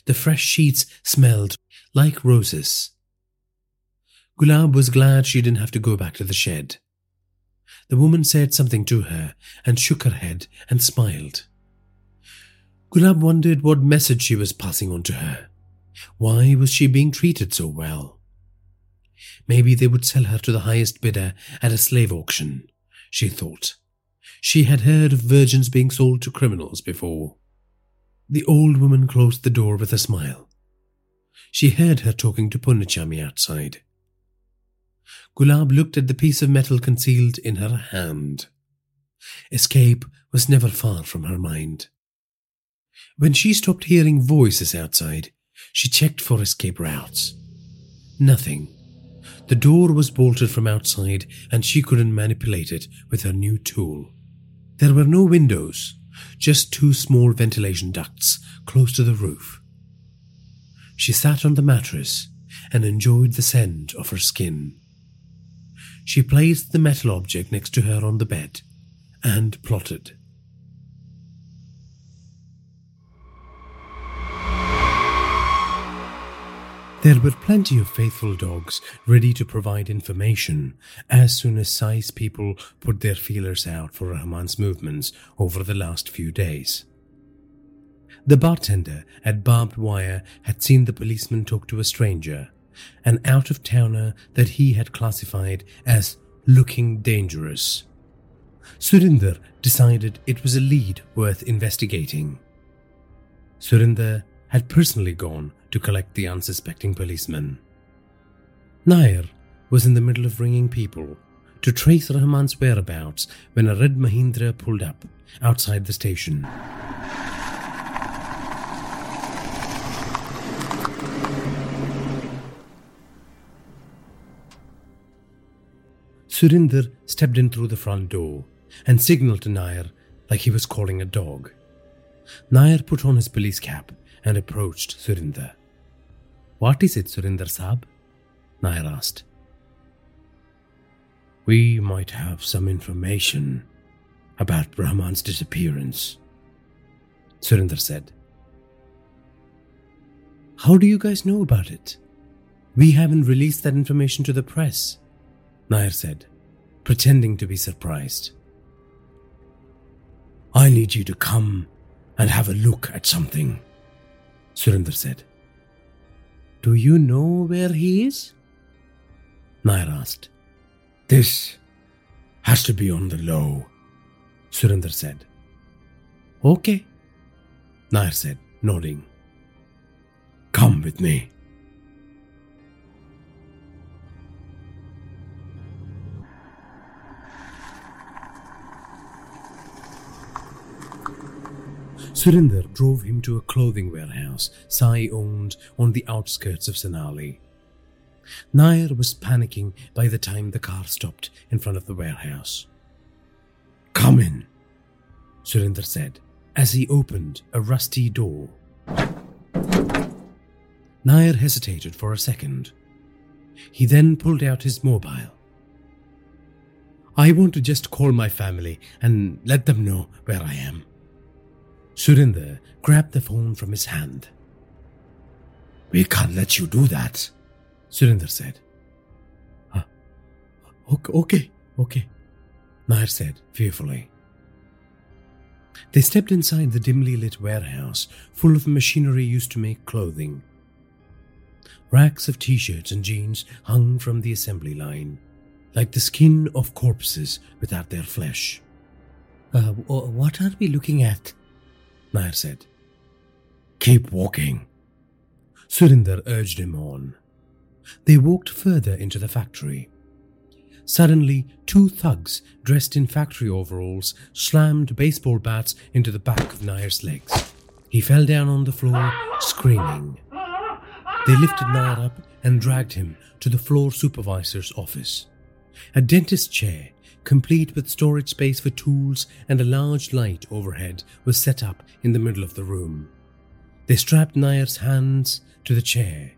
The fresh sheets smelled like roses. Gulab was glad she didn't have to go back to the shed. The woman said something to her and shook her head and smiled. Gulab wondered what message she was passing on to her. Why was she being treated so well? Maybe they would sell her to the highest bidder at a slave auction, she thought. She had heard of virgins being sold to criminals before. The old woman closed the door with a smile. She heard her talking to Punnichami outside. Gulab looked at the piece of metal concealed in her hand. Escape was never far from her mind. When she stopped hearing voices outside, she checked for escape routes. Nothing. The door was bolted from outside and she couldn't manipulate it with her new tool. There were no windows, just two small ventilation ducts close to the roof. She sat on the mattress and enjoyed the scent of her skin. She placed the metal object next to her on the bed and plotted. There were plenty of faithful dogs ready to provide information as soon as Sai's people put their feelers out for Rahman's movements over the last few days. The bartender at Barbed Wire had seen the policeman talk to a stranger, an out of towner that he had classified as looking dangerous. Surinder decided it was a lead worth investigating. Surinder had personally gone to collect the unsuspecting policeman. Nair was in the middle of ringing people to trace Rahman's whereabouts when a red Mahindra pulled up outside the station. Surinder stepped in through the front door and signaled to Nair like he was calling a dog. Nair put on his police cap and approached Surinder. What is it, Surinder Saab? Nair asked. We might have some information about Rahman's disappearance, Surinder said. How do you guys know about it? We haven't released that information to the press, Nair said, pretending to be surprised. I need you to come and have a look at something, Surinder said. Do you know where he is? Nair asked. This has to be on the low, Surinder said. Okay, Nair said, nodding. Come with me. Surinder drove him to a clothing warehouse Sai owned on the outskirts of Senali. Nair was panicking by the time the car stopped in front of the warehouse. Come in, Surinder said as he opened a rusty door. Nair hesitated for a second. He then pulled out his mobile. I want to just call my family and let them know where I am. Surinder grabbed the phone from his hand. We can't let you do that, Surinder said. Huh. Okay, okay, okay, Nair said fearfully. They stepped inside the dimly lit warehouse full of machinery used to make clothing. Racks of t shirts and jeans hung from the assembly line, like the skin of corpses without their flesh. Uh, what are we looking at? Nair said. Keep walking. Surinder urged him on. They walked further into the factory. Suddenly, two thugs dressed in factory overalls slammed baseball bats into the back of Nair's legs. He fell down on the floor, screaming. They lifted Nair up and dragged him to the floor supervisor's office. A dentist chair, complete with storage space for tools and a large light overhead, was set up in the middle of the room. They strapped Nair's hands to the chair.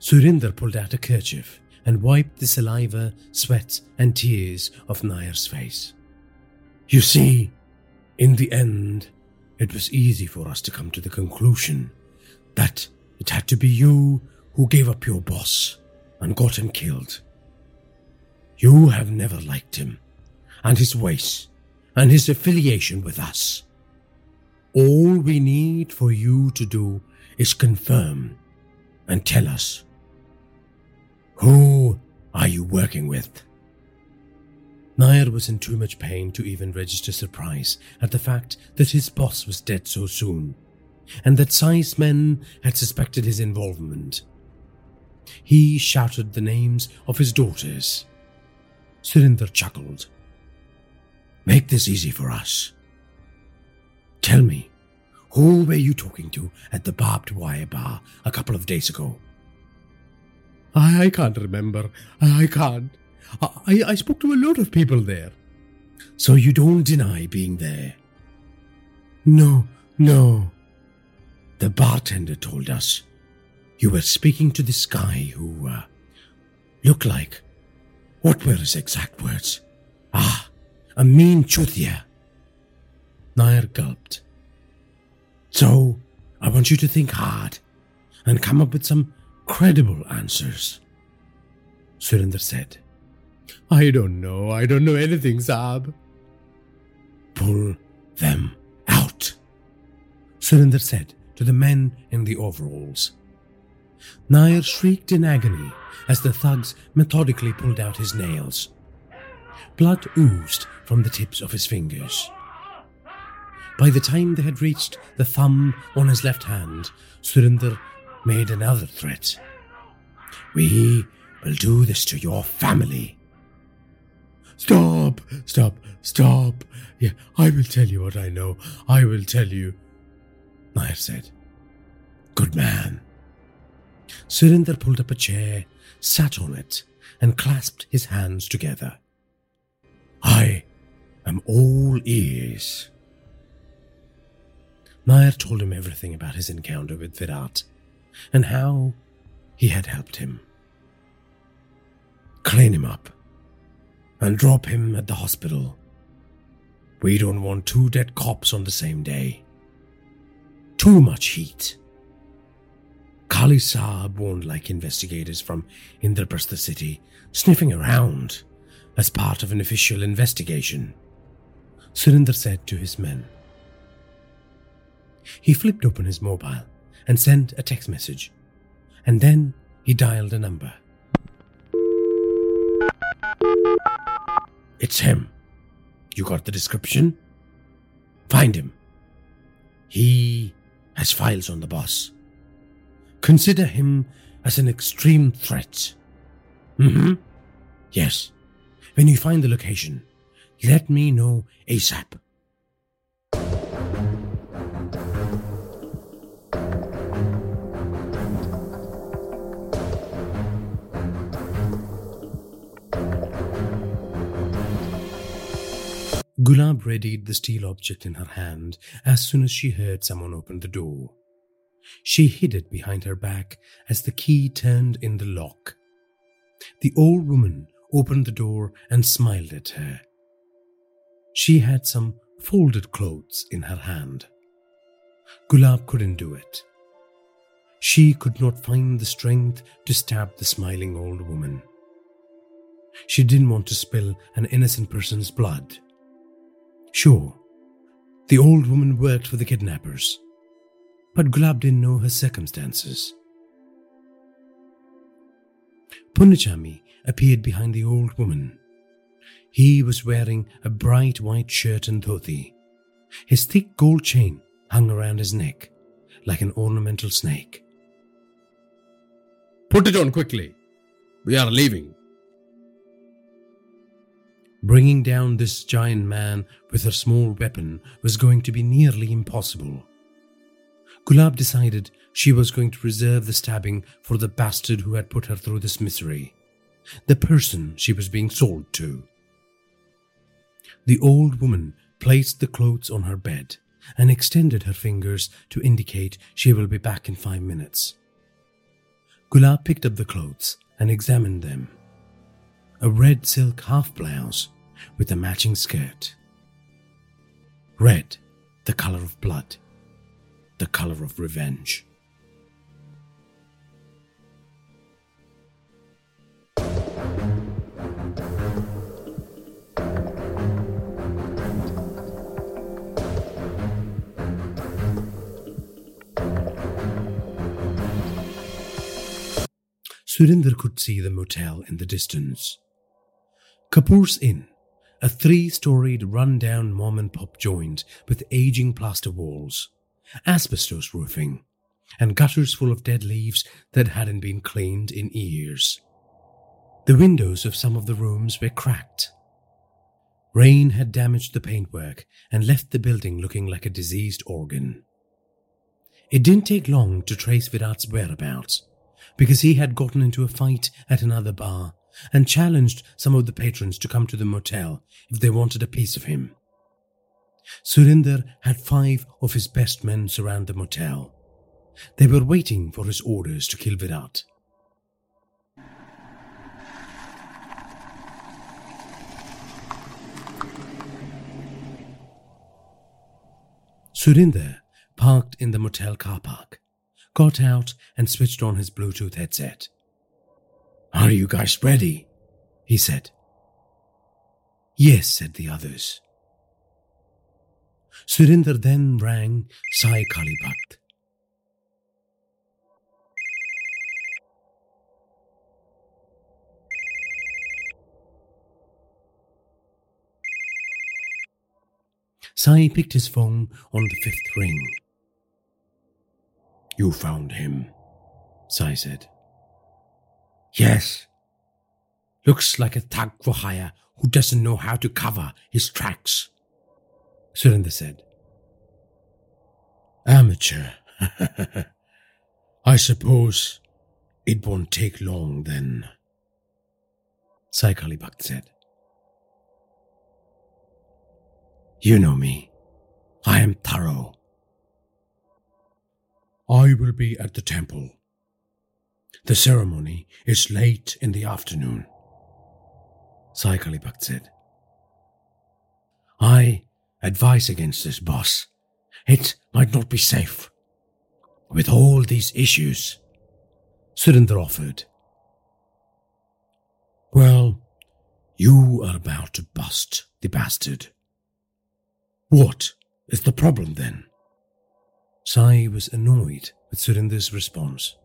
Surinder pulled out a kerchief and wiped the saliva, sweat, and tears off Nair's face. You see, in the end, it was easy for us to come to the conclusion that it had to be you who gave up your boss and got him killed. You have never liked him and his ways and his affiliation with us. All we need for you to do is confirm and tell us who are you working with? Nair was in too much pain to even register surprise at the fact that his boss was dead so soon, and that Sai's men had suspected his involvement. He shouted the names of his daughters. Surinder chuckled. Make this easy for us. Tell me, who were you talking to at the barbed wire bar a couple of days ago?
I, I can't remember. I, can't. I, I spoke to a lot of people there.
So you don't deny being there?
No, no.
The bartender told us you were speaking to this guy who uh, looked like. What were his exact words? Ah, a mean chutia. Nair gulped. So, I want you to think hard and come up with some credible answers. Surinder said.
I don't know. I don't know anything, Saab.
Pull them out, Surinder said to the men in the overalls. Nair shrieked in agony as the thugs methodically pulled out his nails. Blood oozed from the tips of his fingers. By the time they had reached the thumb on his left hand, Surinder made another threat. We will do this to your family.
Stop, stop, stop. Yeah, I will tell you what I know. I will tell you.
Nair said. Good man. Surinder pulled up a chair, sat on it, and clasped his hands together. I am all ears. Nair told him everything about his encounter with Virat and how he had helped him. Clean him up and drop him at the hospital. We don't want two dead cops on the same day. Too much heat. Kali Saab won't like investigators from Indraprastha city sniffing around as part of an official investigation, Surinder said to his men. He flipped open his mobile and sent a text message, and then he dialed a number. It's him. You got the description? Find him. He has files on the boss. Consider him as an extreme threat. Mm hmm. Yes. When you find the location, let me know ASAP. Gulab readied the steel object in her hand as soon as she heard someone open the door. She hid it behind her back as the key turned in the lock. The old woman opened the door and smiled at her. She had some folded clothes in her hand. Gulab couldn't do it. She could not find the strength to stab the smiling old woman. She didn't want to spill an innocent person's blood. Sure, the old woman worked for the kidnappers, but Gulab didn't know her circumstances. Punnichami appeared behind the old woman. He was wearing a bright white shirt and dhoti. His thick gold chain hung around his neck like an ornamental snake.
Put it on quickly. We are leaving.
Bringing down this giant man with her small weapon was going to be nearly impossible. Gulab decided she was going to reserve the stabbing for the bastard who had put her through this misery, the person she was being sold to. The old woman placed the clothes on her bed and extended her fingers to indicate she will be back in five minutes. Gulab picked up the clothes and examined them. A red silk half blouse with a matching skirt. Red, the color of blood, the color of revenge. Surinder could see the motel in the distance. Kapoor's Inn, a three storied run-down mom and pop joint with aging plaster walls, asbestos roofing, and gutters full of dead leaves that hadn't been cleaned in years. The windows of some of the rooms were cracked. Rain had damaged the paintwork and left the building looking like a diseased organ. It didn't take long to trace Virat's whereabouts because he had gotten into a fight at another bar and challenged some of the patrons to come to the motel if they wanted a piece of him. Surinder had five of his best men surround the motel. They were waiting for his orders to kill Virat. Surinder parked in the motel car park got out and switched on his Bluetooth headset. Are you guys ready? he said. Yes, said the others. Surinder then rang Sai Kali Bhakt. Sai picked his phone on the fifth ring. You found him, Sai said. Yes. Looks like a thug for hire who doesn't know how to cover his tracks, Surinder said. Amateur. I suppose it won't take long then, Sai Kali Bhakt said. You know me. I am thorough. I will be at the temple. The ceremony is late in the afternoon. Sai Kali Bhakt said. I advise against this, boss. It might not be safe. With all these issues, Surinder offered. Well, you are about to bust the bastard. What is the problem then? Sai was annoyed with Surinder's response.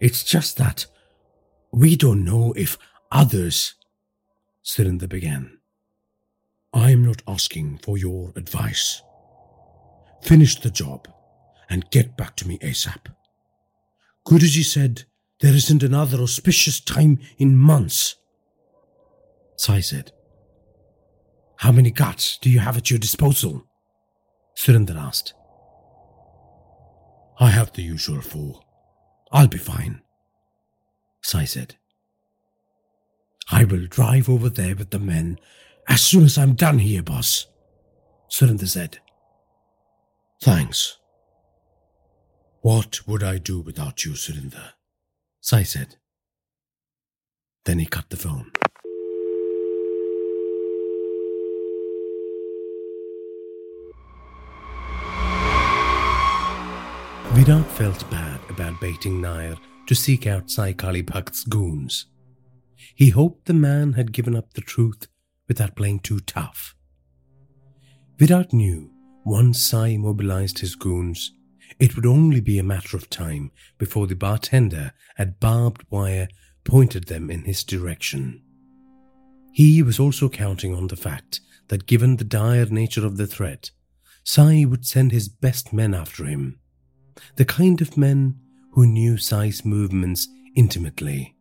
It's just that we don't know if others. Surinder began. I'm not asking for your advice. Finish the job and get back to me ASAP. Guruji said there isn't another auspicious time in months. Sai said. How many guts do you have at your disposal? Surinder asked. I have the usual four. I'll be fine. Sai said. I will drive over there with the men as soon as I'm done here, boss. Surinder said. Thanks. What would I do without you, Surinder? Sai said. Then he cut the phone. Virat felt bad about baiting Nair to seek out Sai Kali Bhakt's goons. He hoped the man had given up the truth without playing too tough. Virat knew once Sai mobilized his goons, it would only be a matter of time before the bartender at barbed wire pointed them in his direction. He was also counting on the fact that given the dire nature of the threat, Sai would send his best men after him, the kind of men who knew Sai's movements intimately.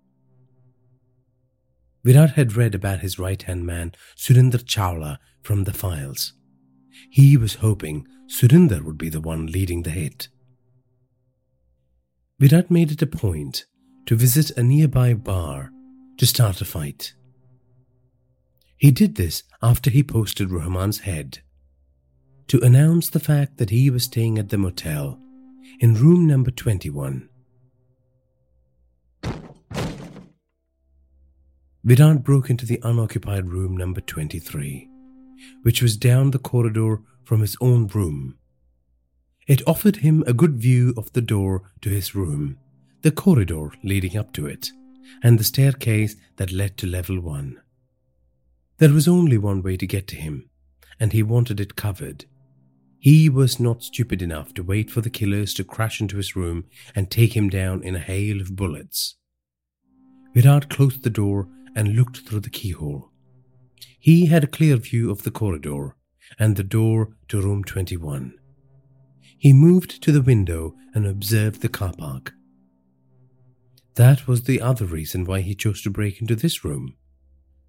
Virat had read about his right hand man, Surinder Chawla, from the files. He was hoping Surinder would be the one leading the hit. Virat made it a point to visit a nearby bar to start a fight. He did this after he posted Rahman's head to announce the fact that he was staying at the motel in room number 21. Virat broke into the unoccupied room number 23, which was down the corridor from his own room. It offered him a good view of the door to his room, the corridor leading up to it, and the staircase that led to level one. There was only one way to get to him, and he wanted it covered. He was not stupid enough to wait for the killers to crash into his room and take him down in a hail of bullets. Virat closed the door and looked through the keyhole. He had a clear view of the corridor and the door to room 21. He moved to the window and observed the car park. That was the other reason why he chose to break into this room.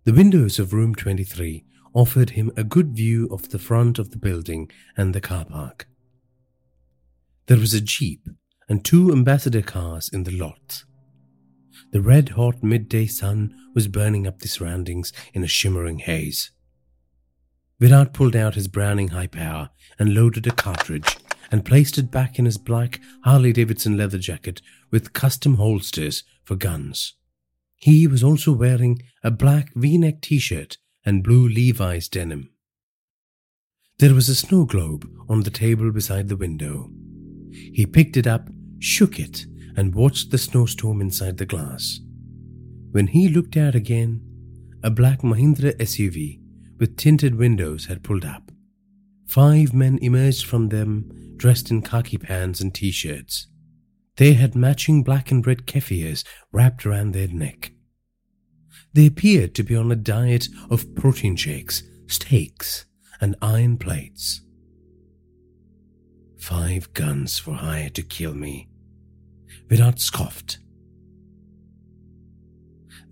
The windows of room 23 offered him a good view of the front of the building and the car park. There was a jeep and two ambassador cars in the lot. The red hot midday sun was burning up the surroundings in a shimmering haze. Virat pulled out his Browning high power and loaded a cartridge and placed it back in his black Harley Davidson leather jacket with custom holsters for guns. He was also wearing a black v neck t shirt and blue Levi's denim. There was a snow globe on the table beside the window. He picked it up, shook it, and watched the snowstorm inside the glass. When he looked out again, a black Mahindra SUV with tinted windows had pulled up. Five men emerged from them dressed in khaki pants and t shirts. They had matching black and red keffirs wrapped around their neck. They appeared to be on a diet of protein shakes, steaks, and iron plates. Five guns for hire to kill me. Virat scoffed.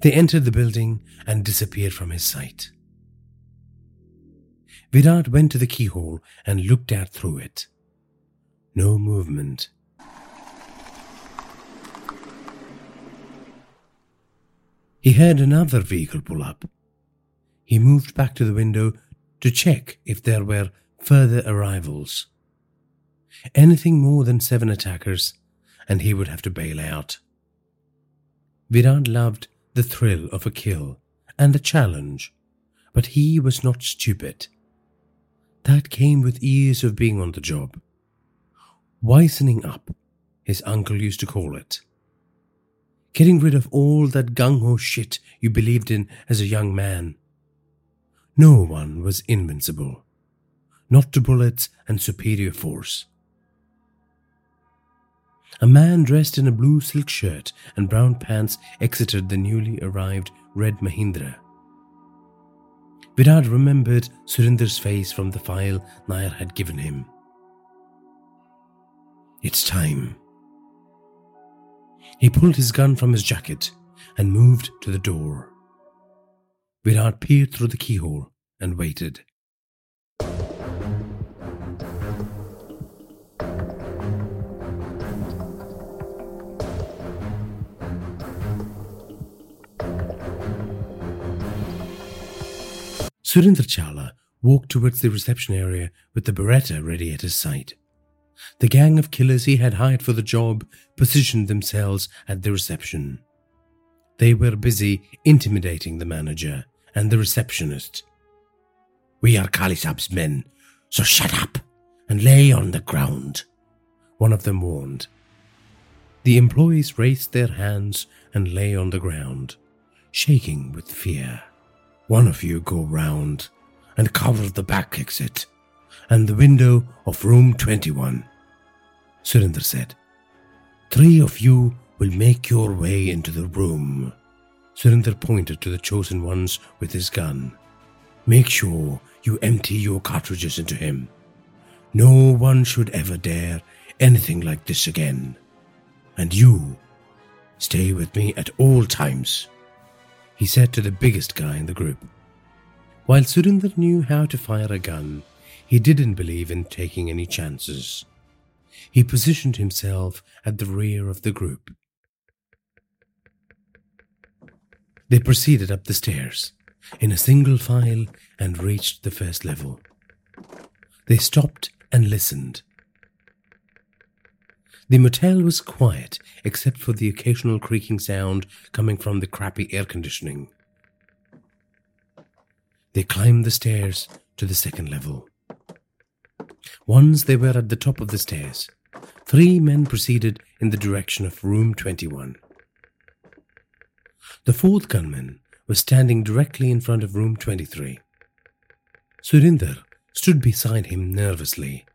They entered the building and disappeared from his sight. Virat went to the keyhole and looked out through it. No movement. He heard another vehicle pull up. He moved back to the window to check if there were further arrivals. Anything more than seven attackers, and he would have to bail out. Virat loved the thrill of a kill and the challenge, but he was not stupid. That came with years of being on the job. Wisening up, his uncle used to call it. Getting rid of all that gung ho shit you believed in as a young man. No one was invincible. Not to bullets and superior force. A man dressed in a blue silk shirt and brown pants exited the newly arrived red Mahindra. Virat remembered Surinder's face from the file Nair had given him. It's time. He pulled his gun from his jacket and moved to the door. Virat peered through the keyhole and waited. Surinder Chawla walked towards the reception area with the Beretta ready at his side. The gang of killers he had hired for the job positioned themselves at the reception. They were busy intimidating the manager and the receptionist. We are Kali Saab's men, so shut up and lay on the ground, one of them warned. The employees raised their hands and lay on the ground, shaking with fear. One of you go round and cover the back exit and the window of room 21. Surinder said, Three of you will make your way into the room. Surinder pointed to the chosen ones with his gun. Make sure you empty your cartridges into him. No one should ever dare anything like this again. And you, stay with me at all times, he said to the biggest guy in the group. While Surinder knew how to fire a gun, he didn't believe in taking any chances. He positioned himself at the rear of the group. They proceeded up the stairs in a single file and reached the first level. They stopped and listened. The motel was quiet except for the occasional creaking sound coming from the crappy air conditioning. They climbed the stairs to the second level. Once they were at the top of the stairs, three men proceeded in the direction of room 21. The fourth gunman was standing directly in front of room 23. Surinder stood beside him nervously,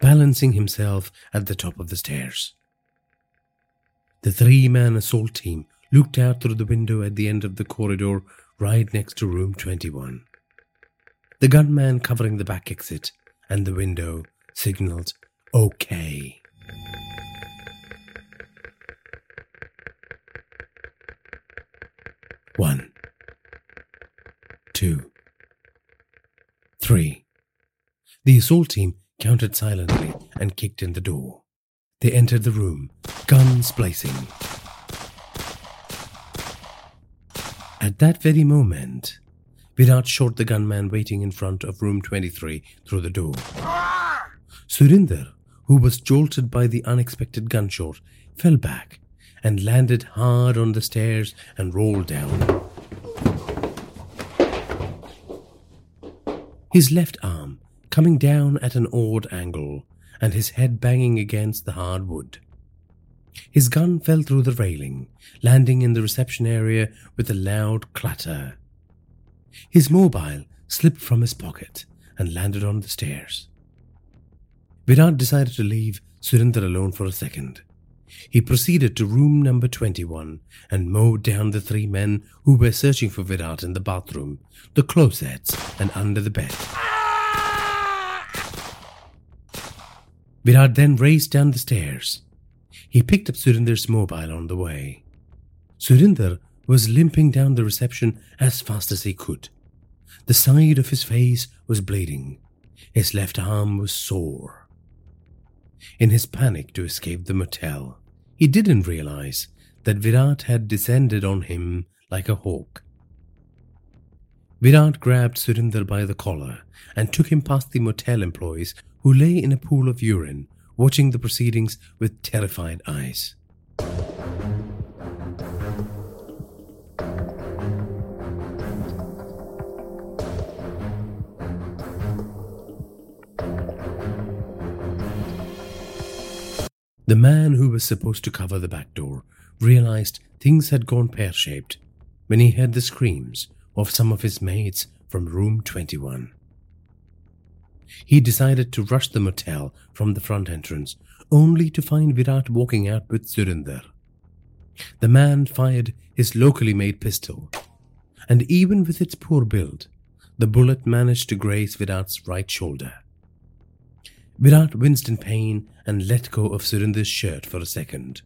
balancing himself at the top of the stairs. The three man assault team looked out through the window at the end of the corridor right next to room 21. The gunman covering the back exit and the window signaled OK. One, two, three. The assault team counted silently and kicked in the door. They entered the room, guns blazing. At that very moment, Virat shot the gunman waiting in front of room 23 through the door. Surinder, who was jolted by the unexpected gunshot, fell back and landed hard on the stairs and rolled down. His left arm coming down at an odd angle and his head banging against the hard wood. His gun fell through the railing, landing in the reception area with a loud clatter. His mobile slipped from his pocket and landed on the stairs. Virat decided to leave Surinder alone for a second. He proceeded to room number 21 and mowed down the three men who were searching for Virat in the bathroom, the closets, and under the bed. Virat then raced down the stairs. He picked up Surinder's mobile on the way. Surinder was limping down the reception as fast as he could. The side of his face was bleeding. His left arm was sore. In his panic to escape the motel, he didn't realize that Virat had descended on him like a hawk. Virat grabbed Surinder by the collar and took him past the motel employees who lay in a pool of urine, watching the proceedings with terrified eyes. The man who was supposed to cover the back door realized things had gone pear shaped when he heard the screams of some of his mates from room 21. He decided to rush the motel from the front entrance, only to find Virat walking out with Surinder. The man fired his locally made pistol, and even with its poor build, the bullet managed to graze Virat's right shoulder. Virat winced in pain and let go of Surinder's shirt for a second.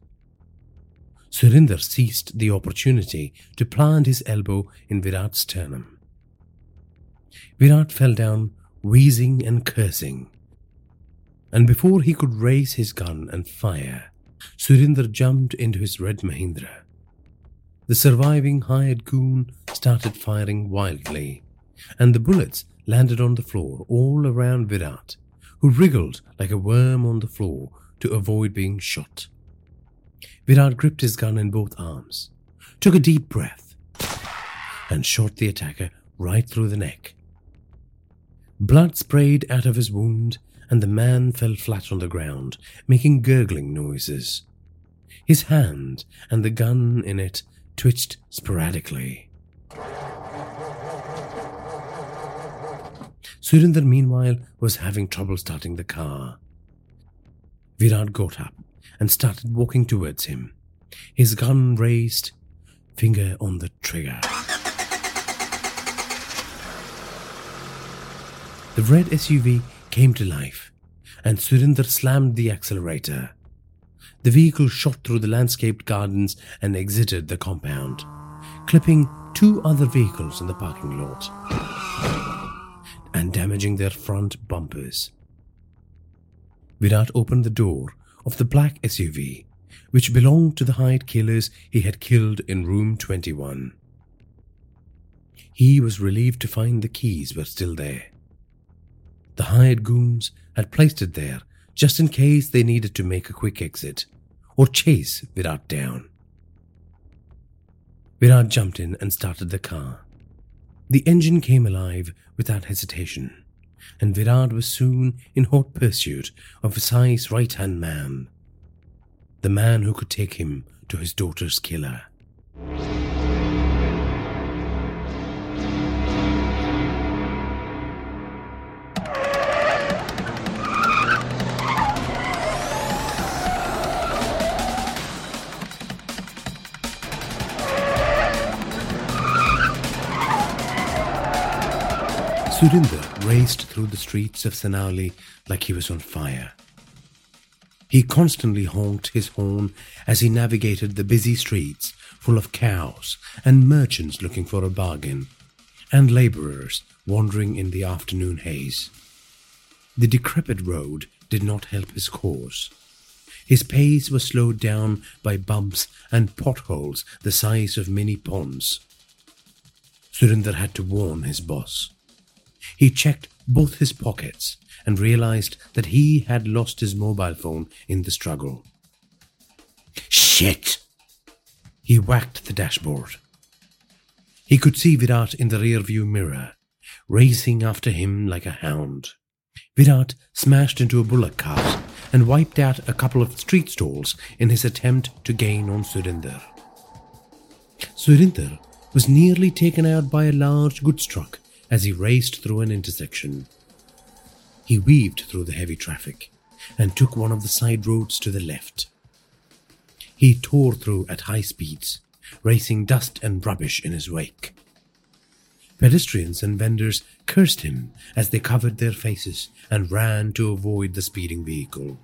Surinder seized the opportunity to plant his elbow in Virat's sternum. Virat fell down, wheezing and cursing. And before he could raise his gun and fire, Surinder jumped into his red Mahindra. The surviving hired goon started firing wildly, and the bullets landed on the floor all around Virat, who wriggled like a worm on the floor to avoid being shot. Virat gripped his gun in both arms, took a deep breath, and shot the attacker right through the neck. Blood sprayed out of his wound, and the man fell flat on the ground, making gurgling noises. His hand and the gun in it twitched sporadically. Surinder, meanwhile, was having trouble starting the car. Virat got up and started walking towards him, his gun raised, finger on the trigger. The red SUV came to life, and Surinder slammed the accelerator. The vehicle shot through the landscaped gardens and exited the compound, clipping two other vehicles in the parking lot and damaging their front bumpers. Virat opened the door of the black SUV, which belonged to the hired killers he had killed in room 21. He was relieved to find the keys were still there. The hired goons had placed it there just in case they needed to make a quick exit or chase Virat down. Virat jumped in and started the car. The engine came alive without hesitation, and Virat was soon in hot pursuit of Sai's right hand man, the man who could take him to his daughter's killer. Surinder raced through the streets of Sanauli like he was on fire. He constantly honked his horn as he navigated the busy streets full of cows and merchants looking for a bargain, and laborers wandering in the afternoon haze. The decrepit road did not help his cause. His pace was slowed down by bumps and potholes the size of mini ponds. Surinder had to warn his boss. He checked both his pockets and realized that he had lost his mobile phone in the struggle. Shit! He whacked the dashboard. He could see Virat in the rearview mirror, racing after him like a hound. Virat smashed into a bullock cart and wiped out a couple of street stalls in his attempt to gain on Surinder. Surinder was nearly taken out by a large goods truck as he raced through an intersection. He weaved through the heavy traffic and took one of the side roads to the left. He tore through at high speeds, racing dust and rubbish in his wake. Pedestrians and vendors cursed him as they covered their faces and ran to avoid the speeding vehicle.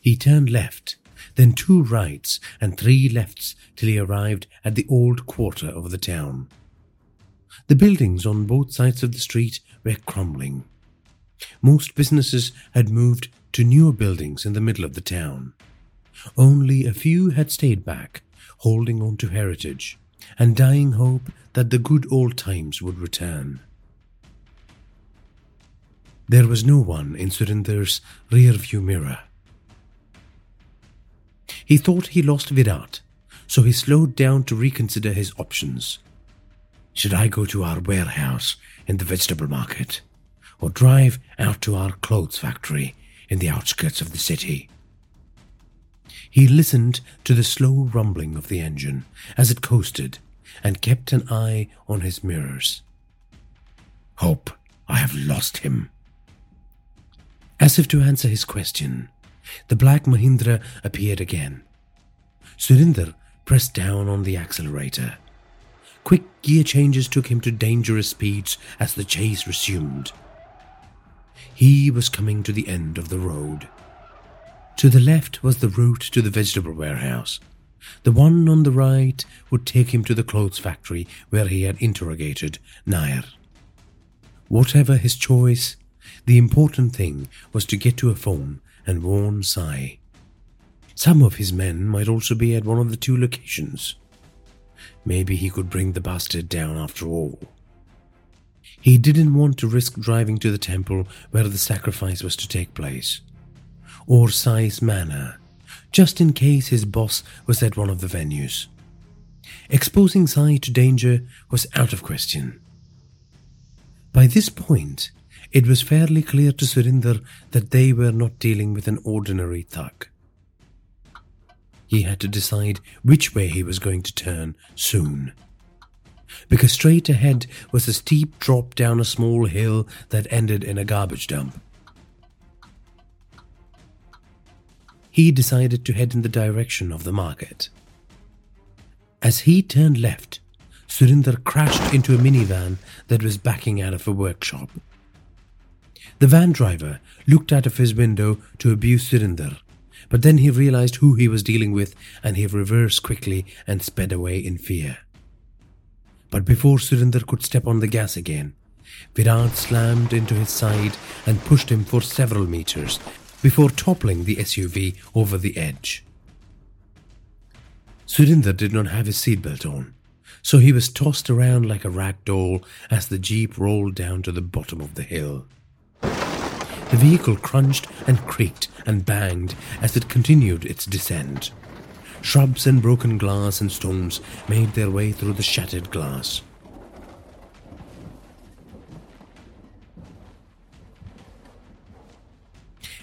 He turned left, then two rights and three lefts till he arrived at the old quarter of the town. The buildings on both sides of the street were crumbling. Most businesses had moved to newer buildings in the middle of the town. Only a few had stayed back, holding on to heritage and dying hope that the good old times would return. There was no one in Surinder's rear-view mirror. He thought he lost Virat, so he slowed down to reconsider his options. Should I go to our warehouse in the vegetable market or drive out to our clothes factory in the outskirts of the city? He listened to the slow rumbling of the engine as it coasted and kept an eye on his mirrors. Hope I have lost him. As if to answer his question, the black Mahindra appeared again. Surinder pressed down on the accelerator Quick gear changes took him to dangerous speeds as the chase resumed. He was coming to the end of the road. To the left was the route to the vegetable warehouse. The one on the right would take him to the clothes factory where he had interrogated Nair. Whatever his choice, the important thing was to get to a phone and warn Sai. Some of his men might also be at one of the two locations. Maybe he could bring the bastard down after all. He didn't want to risk driving to the temple where the sacrifice was to take place, or Sai's manor, just in case his boss was at one of the venues. Exposing Sai to danger was out of question. By this point, it was fairly clear to Surinder that they were not dealing with an ordinary thug he had to decide which way he was going to turn soon. Because straight ahead was a steep drop down a small hill that ended in a garbage dump. He decided to head in the direction of the market. As he turned left, Surinder crashed into a minivan that was backing out of a workshop. The van driver looked out of his window to abuse Surinder, but then he realized who he was dealing with and he reversed quickly and sped away in fear. But before Surinder could step on the gas again, Virat slammed into his side and pushed him for several meters before toppling the SUV over the edge. Surinder did not have his seatbelt on, so he was tossed around like a rag doll as the jeep rolled down to the bottom of the hill. The vehicle crunched and creaked and banged as it continued its descent. Shrubs and broken glass and stones made their way through the shattered glass.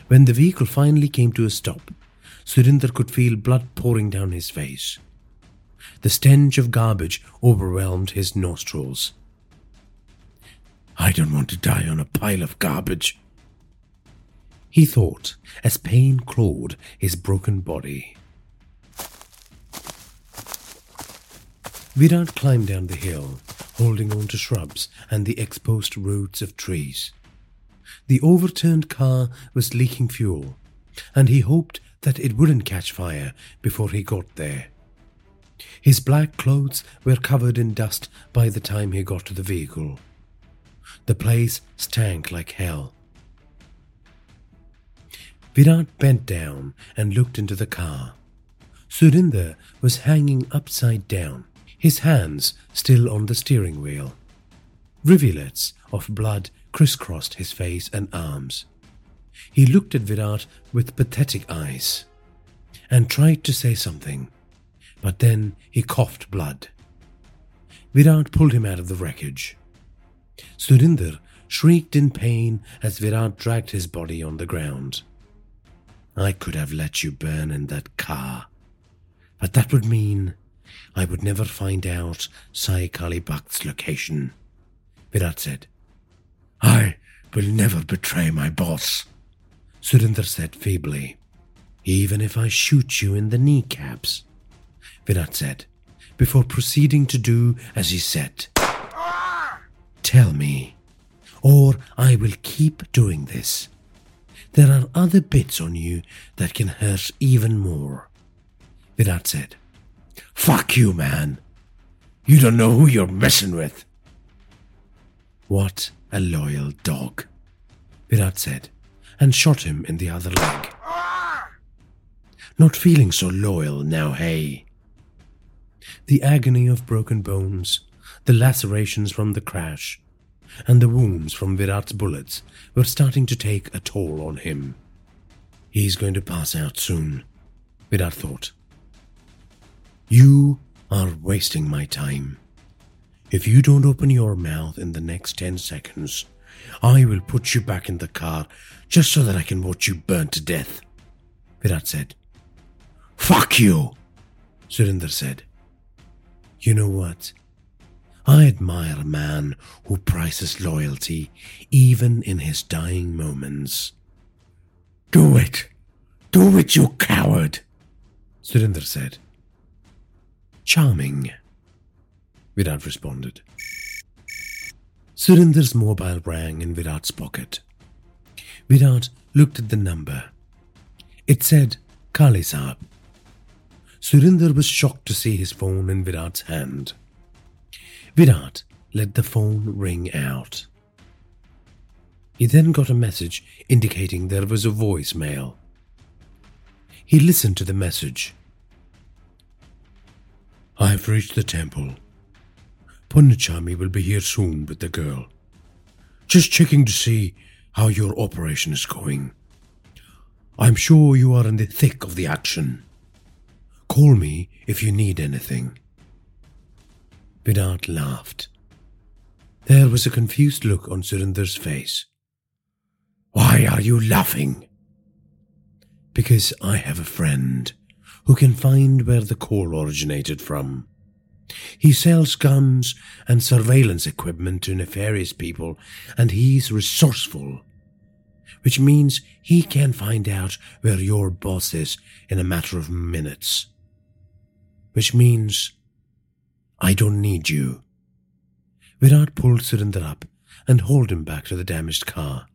When the vehicle finally came to a stop, Surinder could feel blood pouring down his face. The stench of garbage overwhelmed his nostrils. I don't want to die on a pile of garbage, he thought as pain clawed his broken body. Virat climbed down the hill, holding on to shrubs and the exposed roots of trees. The overturned car was leaking fuel, and he hoped that it wouldn't catch fire before he got there. His black clothes were covered in dust by the time he got to the vehicle. The place stank like hell. Virat bent down and looked into the car. Surinder was hanging upside down, his hands still on the steering wheel. Rivulets of blood crisscrossed his face and arms. He looked at Virat with pathetic eyes and tried to say something, but then he coughed blood. Virat pulled him out of the wreckage. Surinder shrieked in pain as Virat dragged his body on the ground. I could have let you burn in that car. But that would mean I would never find out Sai Kali Bhakt's location. Virat said, I will never betray my boss. Surinder said feebly, Even if I shoot you in the kneecaps. Virat said, before proceeding to do as he said. Tell me, or I will keep doing this. There are other bits on you that can hurt even more. Virat said, Fuck you, man. You don't know who you're messing with. What a loyal dog, Virat said, and shot him in the other leg. Not feeling so loyal now, hey? The agony of broken bones, the lacerations from the crash, and the wounds from Virat's bullets were starting to take a toll on him. He's going to pass out soon, Virat thought. You are wasting my time. If you don't open your mouth in the next ten seconds, I will put you back in the car just so that I can watch you burn to death. Virat said. Fuck you, Surinder said. You know what? I admire a man who prizes loyalty even in his dying moments. Do it! Do it, you coward! Surinder said. Charming, Virat responded. Surinder's mobile rang in Virat's pocket. Virat looked at the number. It said Kali Saab. Surinder was shocked to see his phone in Virat's hand. Virat let the phone ring out. He then got a message indicating there was a voicemail. He listened to the message. I've reached the temple. Punnichami will be here soon with the girl. Just checking to see how your operation is going. I'm sure you are in the thick of the action. Call me if you need anything. Virat laughed. There was a confused look on Surinder's face. Why are you laughing? Because I have a friend who can find where the call originated from. He sells guns and surveillance equipment to nefarious people, and he's resourceful, which means he can find out where your boss is in a matter of minutes. Which means I don't need you. Virat pulled Surinder up and hauled him back to the damaged car,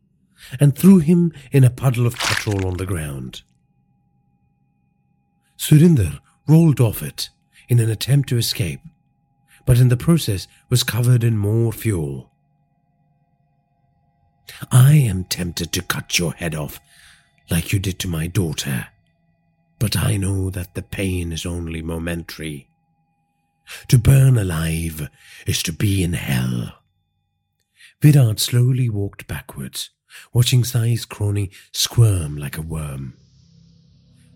and threw him in a puddle of petrol on the ground. Surinder rolled off it in an attempt to escape, but in the process was covered in more fuel. I am tempted to cut your head off like you did to my daughter, but I know that the pain is only momentary. To burn alive is to be in hell. Virat slowly walked backwards, watching Sai's crony squirm like a worm.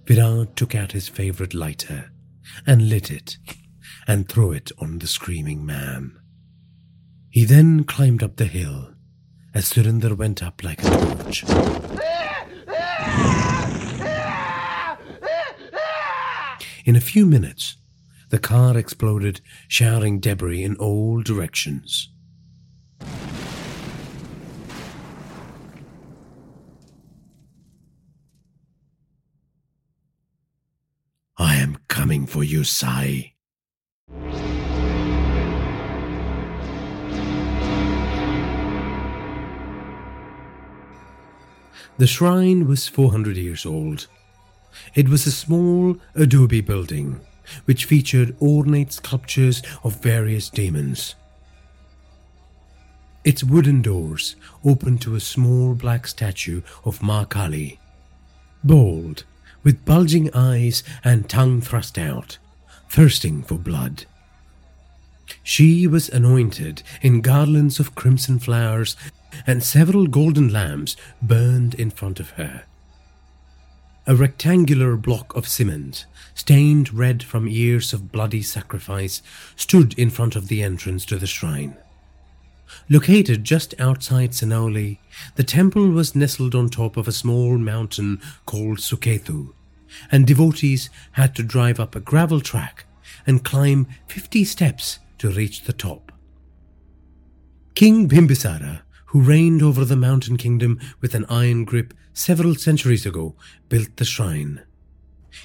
Virat took out his favorite lighter and lit it and threw it on the screaming man. He then climbed up the hill as Surinder went up like a torch. In a few minutes, the car exploded, showering debris in all directions. I am coming for you, Sai. The shrine was 400 years old. It was a small adobe building which featured ornate sculptures of various demons. Its wooden doors opened to a small black statue of Ma Kali, bold, with bulging eyes and tongue thrust out, thirsting for blood. She was anointed in garlands of crimson flowers, and several golden lamps burned in front of her. A rectangular block of cement, stained red from years of bloody sacrifice, stood in front of the entrance to the shrine. Located just outside Senoli, the temple was nestled on top of a small mountain called Suketu, and devotees had to drive up a gravel track and climb 50 steps to reach the top. King Bimbisara who reigned over the mountain kingdom with an iron grip several centuries ago, built the shrine.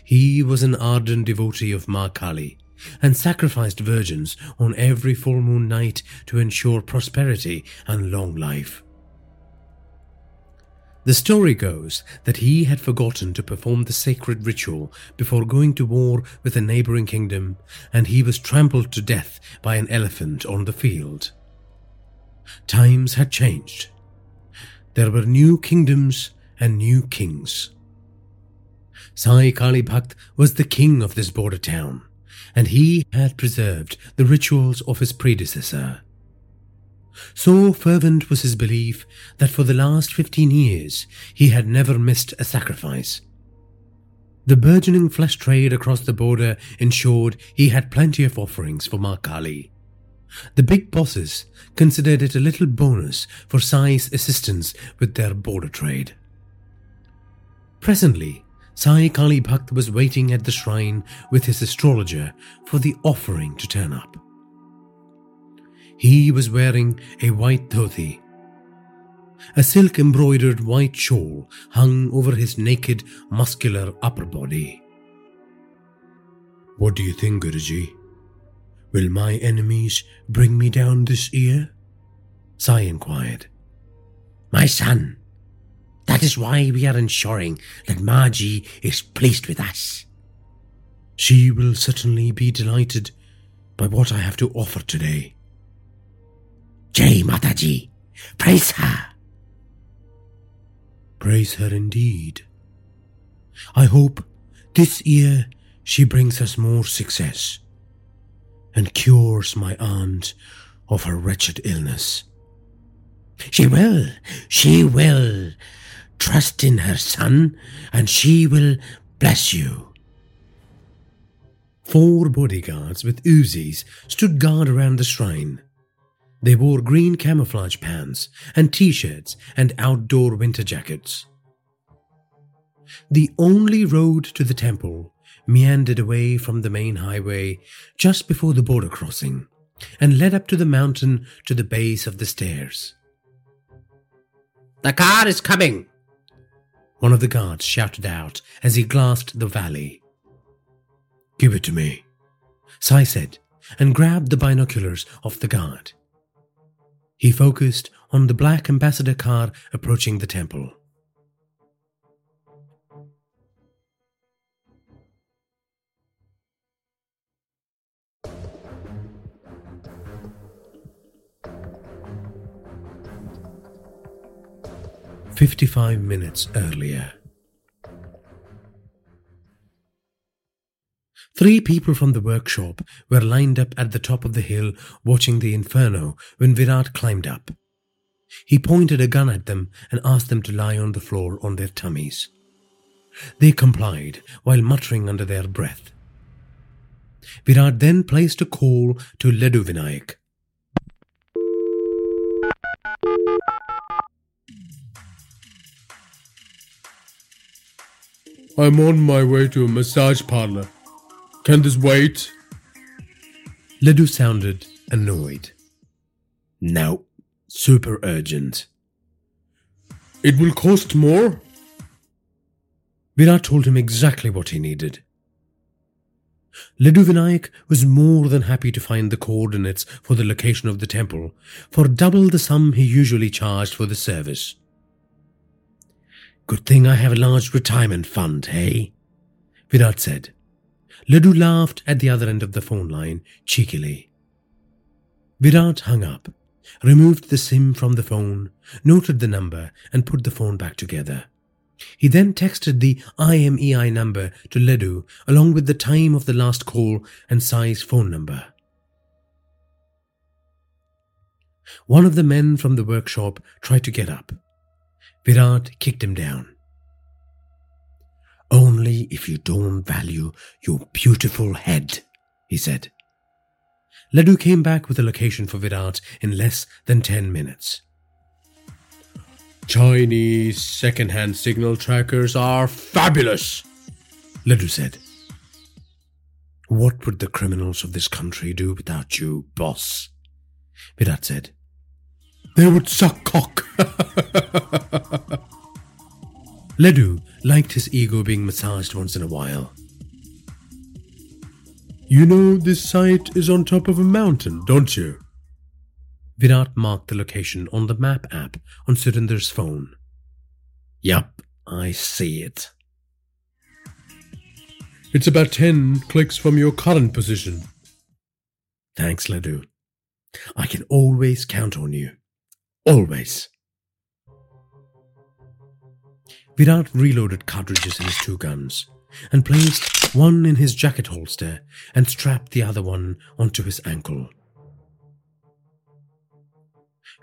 He was an ardent devotee of Ma Kali and sacrificed virgins on every full moon night to ensure prosperity and long life. The story goes that he had forgotten to perform the sacred ritual before going to war with a neighboring kingdom, and he was trampled to death by an elephant on the field. Times had changed. There were new kingdoms and new kings. Sai Kali Bhakt was the king of this border town, and he had preserved the rituals of his predecessor. So fervent was his belief that for the last fifteen years he had never missed a sacrifice. The burgeoning flesh trade across the border ensured he had plenty of offerings for Ma Kali. The big bosses considered it a little bonus for Sai's assistance with their border trade. Presently, Sai Kali Bhakt was waiting at the shrine with his astrologer for the offering to turn up. He was wearing a white dhoti. A silk embroidered white shawl hung over his naked, muscular upper body. What do you think, Guruji? Will my enemies bring me down this year? Sai inquired.
My son, that is why we are ensuring that Maji is pleased with us.
She will certainly be delighted by what I have to offer today.
Jay Mataji, praise her.
Praise her indeed. I hope this year she brings us more success and cures my aunt of her wretched illness.
She will, she will. Trust in her son, and she will bless you.
Four bodyguards with Uzis stood guard around the shrine. They wore green camouflage pants and t shirts and outdoor winter jackets. The only road to the temple meandered away from the main highway just before the border crossing and led up to the mountain to the base of the stairs.
The car is coming!
One of the guards shouted out as he glanced the valley. Give it to me, Sai said, and grabbed the binoculars off the guard. He focused on the black ambassador car approaching the temple. Fifty-five minutes earlier. Three people from the workshop were lined up at the top of the hill watching the inferno when Virat climbed up. He pointed a gun at them and asked them to lie on the floor on their tummies. They complied while muttering under their breath. Virat then placed a call to Ledu
I'm on my way to a massage parlor. Can this wait?
Ledu sounded annoyed. No, super urgent.
It will cost more?
Virat told him exactly what he needed. Ledu Vinayak was more than happy to find the coordinates for the location of the temple for double the sum he usually charged for the service. Good thing I have a large retirement fund, hey? Virat said. Ledu laughed at the other end of the phone line cheekily. Virat hung up, removed the SIM from the phone, noted the number, and put the phone back together. He then texted the IMEI number to Ledu along with the time of the last call and Sai's phone number. One of the men from the workshop tried to get up. Virat kicked him down. Only if you don't value your beautiful head, he said. Ledu came back with a location for Virat in less than 10 minutes.
Chinese second-hand signal trackers are fabulous,
Ledu said. What would the criminals of this country do without you, boss? Virat said.
They would suck cock.
Ledu liked his ego being massaged once in a while.
You know this site is on top of a mountain, don't you?
Virat marked the location on the map app on Surinder's phone. Yup, I see it.
It's about 10 clicks from your current position.
Thanks, Ledu. I can always count on you. Always. Virat reloaded cartridges in his two guns and placed one in his jacket holster and strapped the other one onto his ankle.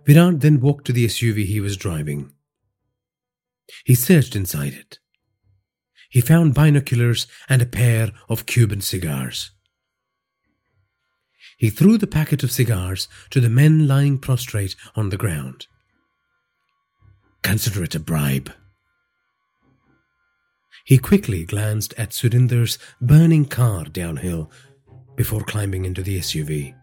Virat then walked to the SUV he was driving. He searched inside it. He found binoculars and a pair of Cuban cigars. He threw the packet of cigars to the men lying prostrate on the ground. Consider it a bribe. He quickly glanced at Surinder's burning car downhill before climbing into the SUV.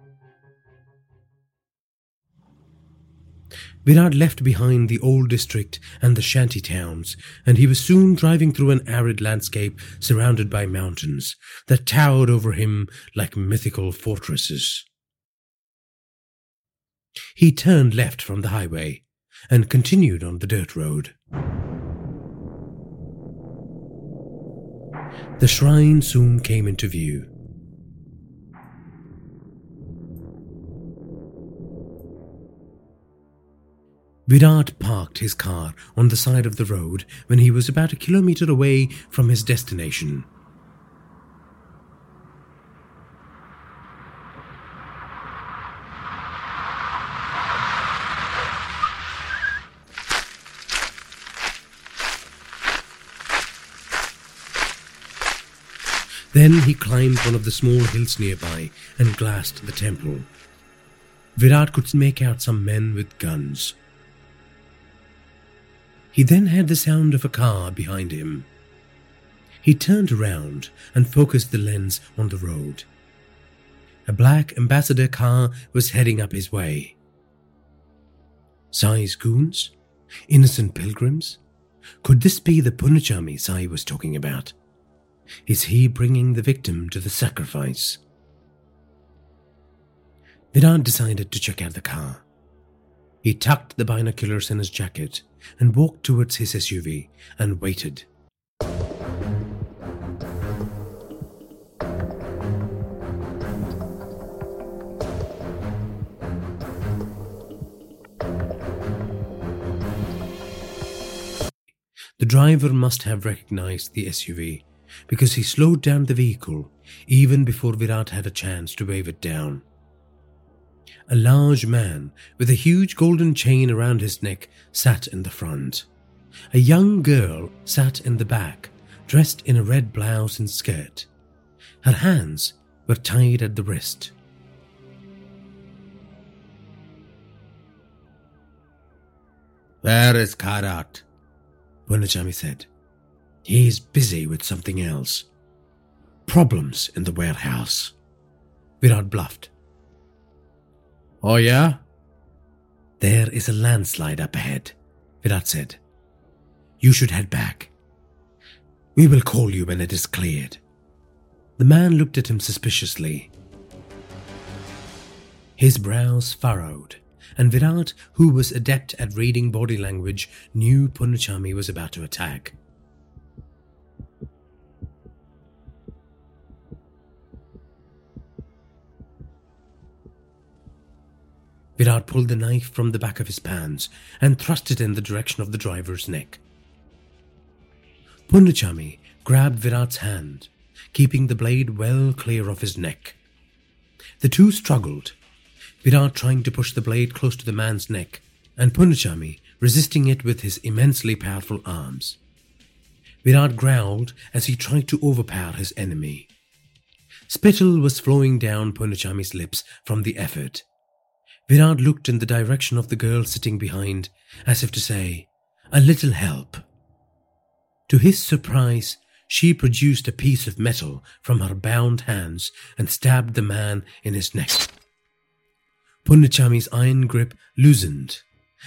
Virat left behind the old district and the shanty towns, and he was soon driving through an arid landscape surrounded by mountains that towered over him like mythical fortresses. He turned left from the highway and continued on the dirt road. The shrine soon came into view. Virat parked his car on the side of the road when he was about a kilometer away from his destination. Then he climbed one of the small hills nearby and glassed the temple. Virat could make out some men with guns. He then heard the sound of a car behind him. He turned around and focused the lens on the road. A black ambassador car was heading up his way. Sai's goons? Innocent pilgrims? Could this be the Punnichami Sai was talking about? Is he bringing the victim to the sacrifice? Virat decided to check out the car. He tucked the binoculars in his jacket and walked towards his SUV and waited. The driver must have recognized the SUV because he slowed down the vehicle even before Virat had a chance to wave it down. A large man with a huge golden chain around his neck sat in the front. A young girl sat in the back, dressed in a red blouse and skirt. Her hands were tied at the wrist.
Where is Karat?
Punnichami said. He is busy with something else. Problems in the warehouse. Virat bluffed.
Oh, yeah?
There is a landslide up ahead, Virat said. You should head back. We will call you when it is cleared. The man looked at him suspiciously. His brows furrowed, and Virat, who was adept at reading body language, knew Punnichami was about to attack. Virat pulled the knife from the back of his pants and thrust it in the direction of the driver's neck. Punnichami grabbed Virat's hand, keeping the blade well clear of his neck. The two struggled, Virat trying to push the blade close to the man's neck, and Punnichami resisting it with his immensely powerful arms. Virat growled as he tried to overpower his enemy. Spittle was flowing down Punnichami's lips from the effort. Virat looked in the direction of the girl sitting behind, as if to say, A little help. To his surprise, she produced a piece of metal from her bound hands and stabbed the man in his neck. Punnichami's iron grip loosened,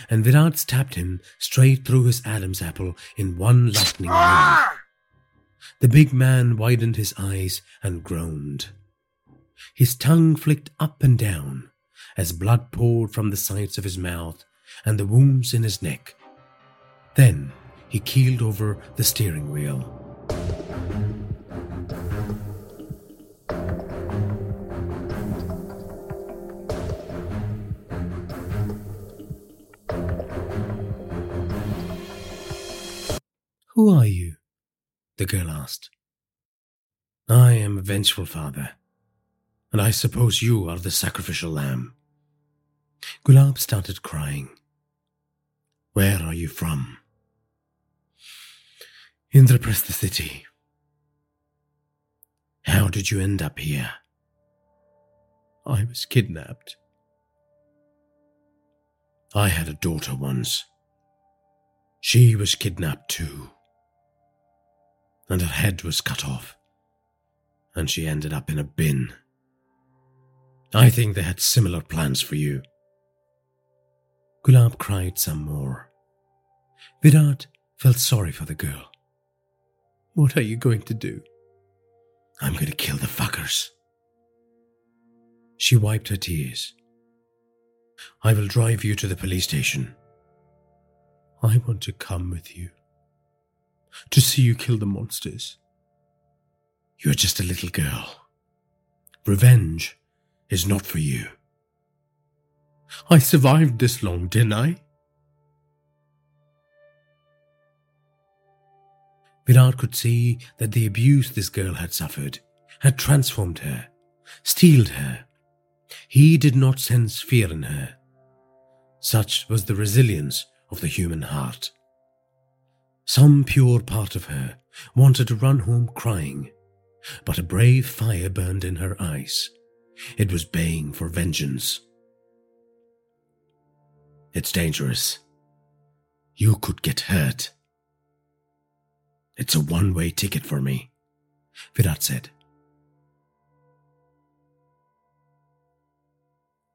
and Virat stabbed him straight through his Adam's apple in one lightning ah! move. The big man widened his eyes and groaned. His tongue flicked up and down as blood poured from the sides of his mouth and the wounds in his neck. Then he keeled over the steering wheel. Who are you? the girl asked. I am a vengeful father, and I suppose you are the sacrificial lamb. Gulab started crying. Where are you from? Indraprastha city. How did you end up here? I was kidnapped. I had a daughter once. She was kidnapped too. And her head was cut off. And she ended up in a bin. I think they had similar plans for you. Gulab cried some more. Virat felt sorry for the girl. What are you going to do? I'm going to kill the fuckers. She wiped her tears. I will drive you to the police station. I want to come with you. To see you kill the monsters. You're just a little girl. Revenge is not for you. I survived this long, didn't I? Virat could see that the abuse this girl had suffered had transformed her, steeled her. He did not sense fear in her. Such was the resilience of the human heart. Some pure part of her wanted to run home crying, but a brave fire burned in her eyes. It was baying for vengeance. It's dangerous. You could get hurt. It's a one way ticket for me, Virat said.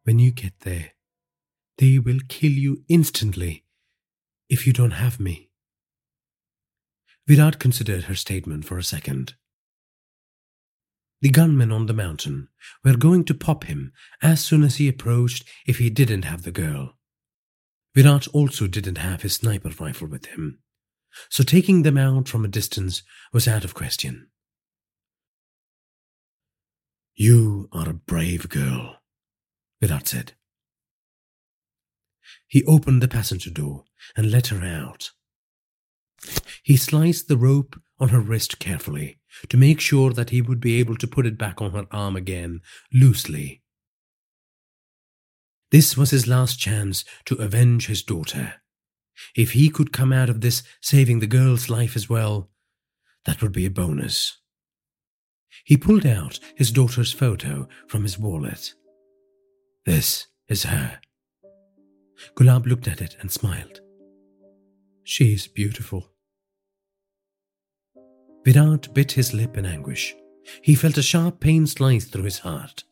When you get there, they will kill you instantly if you don't have me. Virat considered her statement for a second. The gunmen on the mountain were going to pop him as soon as he approached if he didn't have the girl. Virat also didn't have his sniper rifle with him, so taking them out from a distance was out of question. You are a brave girl, Virat said. He opened the passenger door and let her out. He sliced the rope on her wrist carefully to make sure that he would be able to put it back on her arm again loosely. This was his last chance to avenge his daughter. If he could come out of this saving the girl's life as well, that would be a bonus. He pulled out his daughter's photo from his wallet. This is her. Gulab looked at it and smiled. She is beautiful. Virat bit his lip in anguish. He felt a sharp pain slice through his heart.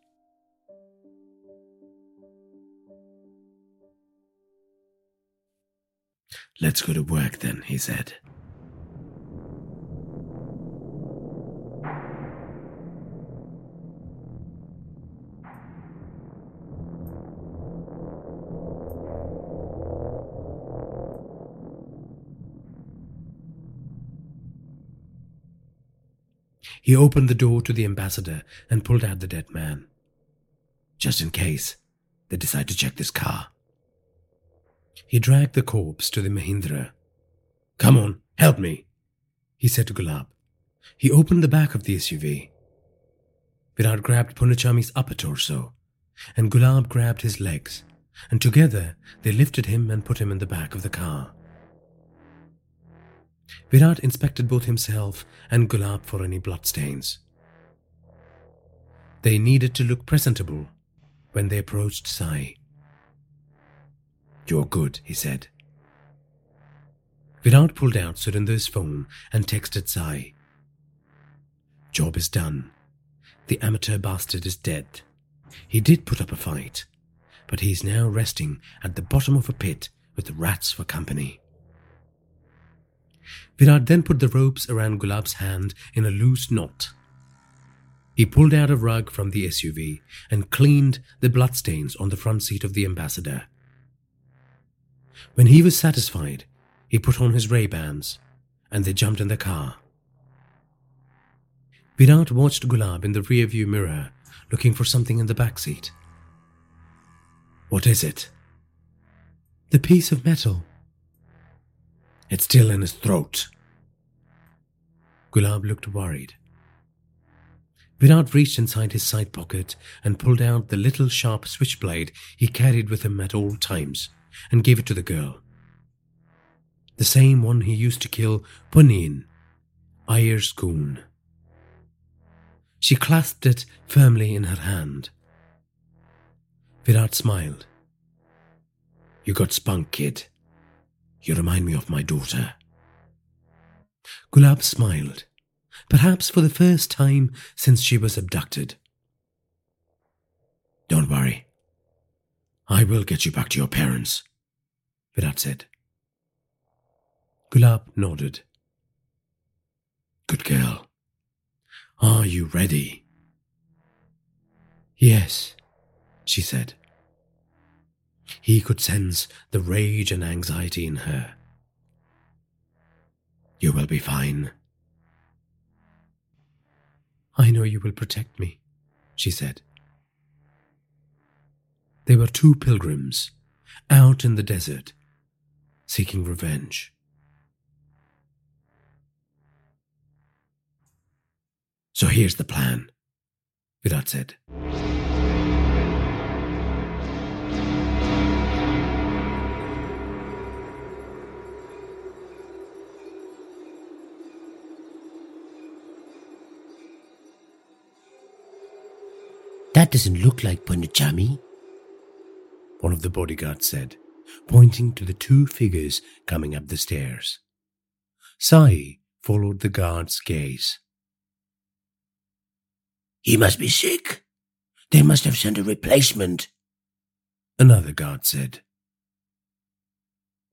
Let's go to work then, he said. He opened the door to the ambassador and pulled out the dead man. Just in case they decide to check this car. He dragged the corpse to the Mahindra. Come on, help me, he said to Gulab. He opened the back of the SUV. Virat grabbed Punnichami's upper torso, and Gulab grabbed his legs, and together they lifted him and put him in the back of the car. Virat inspected both himself and Gulab for any bloodstains. They needed to look presentable when they approached Sai. You're good, he said. Virat pulled out Surinder's phone and texted Sai. Job is done. The amateur bastard is dead. He did put up a fight, but he's now resting at the bottom of a pit with the rats for company. Virat then put the ropes around Gulab's hand in a loose knot. He pulled out a rug from the SUV and cleaned the bloodstains on the front seat of the ambassador. When he was satisfied, he put on his Ray-Bans and they jumped in the car. Virat watched Gulab in the rearview mirror, looking for something in the back seat. What is it? The piece of metal. It's still in his throat. Gulab looked worried. Virat reached inside his side pocket and pulled out the little sharp switchblade he carried with him at all times and gave it to the girl. The same one he used to kill Punin, Iyer's goon. She clasped it firmly in her hand. Virat smiled. You got spunk, kid. You remind me of my daughter. Gulab smiled, perhaps for the first time since she was abducted. Don't worry. I will get you back to your parents, Virat said. Gulab nodded. Good girl. Are you ready? Yes, she said. He could sense the rage and anxiety in her. You will be fine. I know you will protect me, she said. They were two pilgrims out in the desert seeking revenge. So here's the plan, Virat said.
That doesn't look like Punnichami.
One of the bodyguards said, pointing to the two figures coming up the stairs. Sai followed the guard's gaze.
He must be sick. They must have sent a replacement.
Another guard said.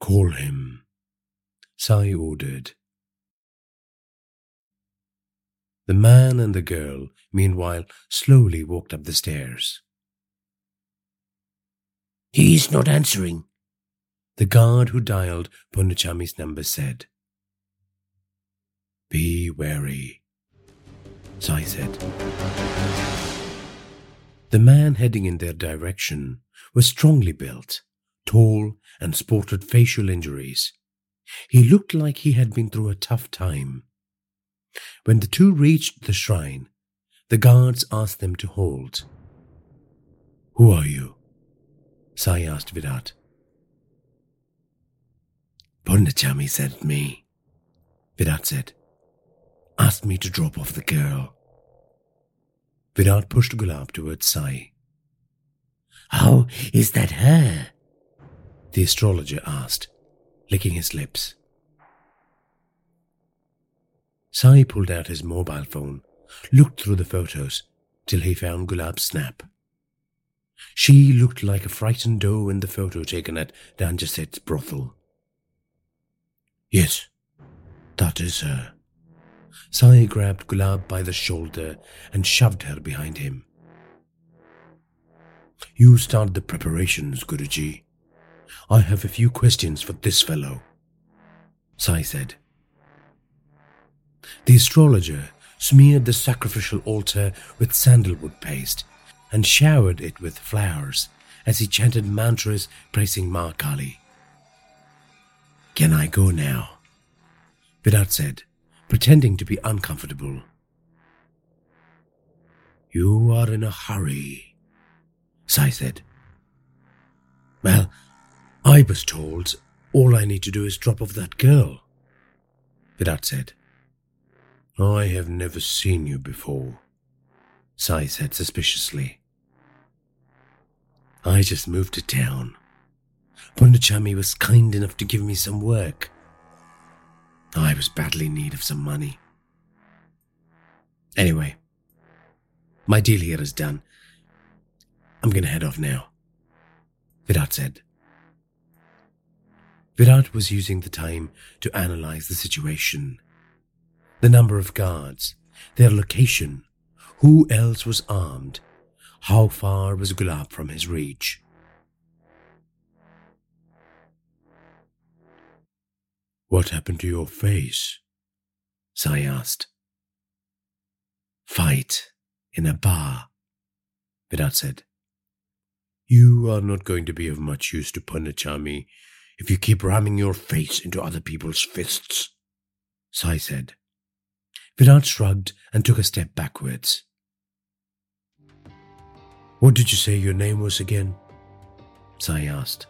Call him, Sai ordered. The man and the girl, meanwhile, slowly walked up the stairs.
He's not answering,
The guard who dialed Punnichami's number said, Be wary, Sai said. The man heading in their direction was strongly built, tall, and sported facial injuries. He looked like he had been through a tough time. When the two reached the shrine, the guards asked them to halt. Who are you? Sai asked Virat. Punnichami sent me, Virat said. Asked me to drop off the girl. Virat pushed Gulab towards Sai.
How is that her?
The astrologer asked, licking his lips. Sai pulled out his mobile phone, looked through the photos till he found Gulab's snap. She looked like a frightened doe in the photo taken at Ranja Seth's brothel. Yes, that is uh, her. Sai grabbed Gulab by the shoulder and shoved her behind him. You start the preparations, Guruji. I have a few questions for this fellow, Sai said. The astrologer smeared the sacrificial altar with sandalwood paste and showered it with flowers as he chanted mantras praising Ma Kali. Can I go now? Virat said, pretending to be uncomfortable. You are in a hurry, Sai said. Well, I was told all I need to do is drop off that girl, Virat said. I have never seen you before, Sai said suspiciously. I just moved to town. Punnichami was kind enough to give me some work. I was badly in need of some money. Anyway, my deal here is done. I'm going to head off now, Virat said. Virat was using the time to analyze the situation. The number of guards, their location, who else was armed, how far was Gulab from his reach. What happened to your face? Sai asked. Fight in a bar, Virat said. You are not going to be of much use to Punnichami if you keep ramming your face into other people's fists, Sai said. Virat shrugged and took a step backwards. What did you say your name was again? Sai asked.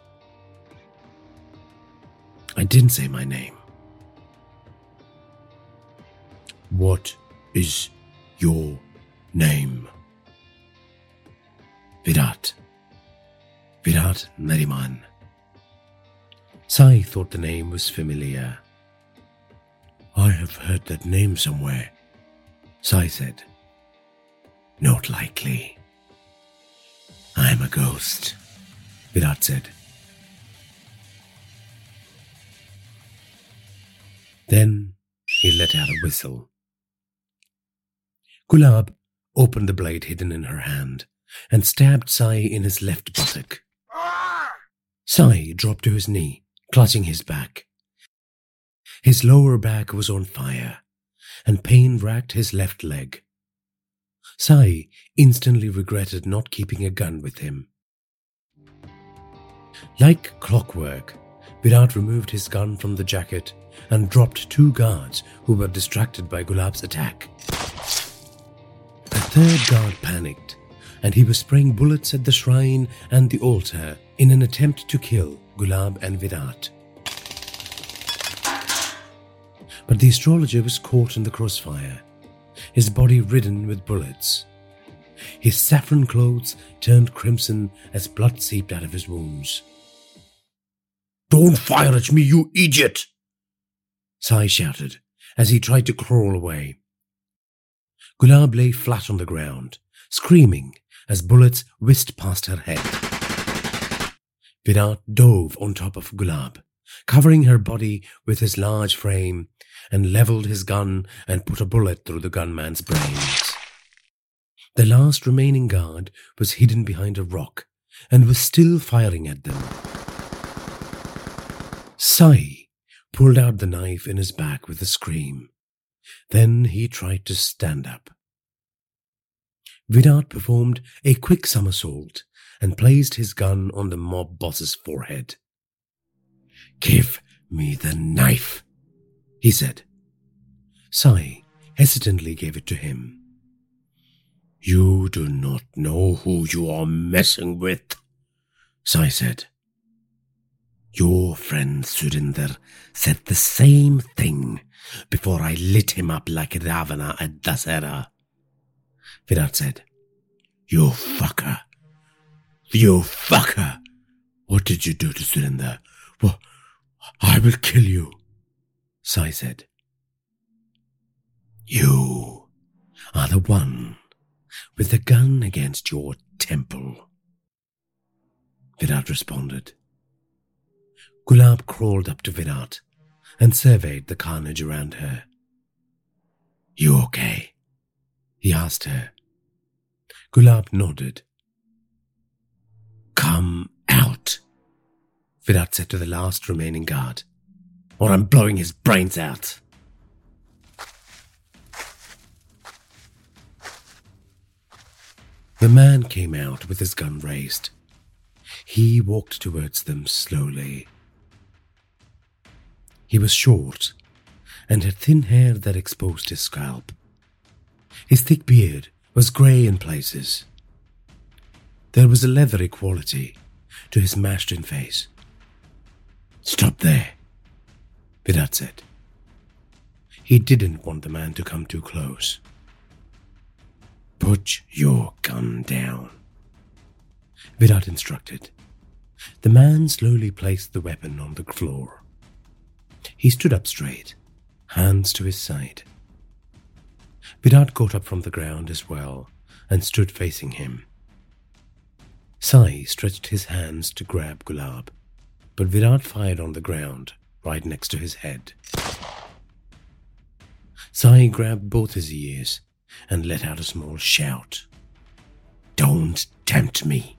I didn't say my name. What is your name? Virat. Virat Nariman. Sai thought the name was familiar. I have heard that name somewhere, Sai said. Not likely. I'm a ghost, Virat said. Then he let out a whistle. Gulab opened the blade hidden in her hand and stabbed Sai in his left buttock. Sai dropped to his knee, clutching his back. His lower back was on fire, and pain racked his left leg. Sai instantly regretted not keeping a gun with him. Like clockwork, Virat removed his gun from the jacket and dropped two guards who were distracted by Gulab's attack. A third guard panicked, and he was spraying bullets at the shrine and the altar in an attempt to kill Gulab and Virat. But the astrologer was caught in the crossfire, his body ridden with bullets. His saffron clothes turned crimson as blood seeped out of his wounds. Don't fire at me, you idiot! Sai shouted as he tried to crawl away. Gulab lay flat on the ground, screaming as bullets whisked past her head. Virat dove on top of Gulab, covering her body with his large frame, and leveled his gun and put a bullet through the gunman's brains. The last remaining guard was hidden behind a rock and was still firing at them. Sai pulled out the knife in his back with a scream. Then he tried to stand up. Virat performed a quick somersault and placed his gun on the mob boss's forehead. Give me the knife, he said. Sai hesitantly gave it to him. You do not know who you are messing with, Sai said. Your friend Surinder said the same thing before I lit him up like Ravana at Dasera. Virat said, You fucker. You fucker. What did you do to Surinder? Well, I will kill you. Sai said, You are the one with the gun against your temple. Virat responded. Gulab crawled up to Virat and surveyed the carnage around her. You okay? He asked her. Gulab nodded. Come out, Virat said to the last remaining guard, or I'm blowing his brains out. The man came out with his gun raised. He walked towards them slowly. He was short and had thin hair that exposed his scalp. His thick beard was grey in places. There was a leathery quality to his mashed in face. Stop there, Virat said. He didn't want the man to come too close. Put your gun down, Virat instructed. The man slowly placed the weapon on the floor. He stood up straight, hands to his side. Virat got up from the ground as well and stood facing him. Sai stretched his hands to grab Gulab, but Virat fired on the ground right next to his head. Sai grabbed both his ears and let out a small shout. Don't tempt me,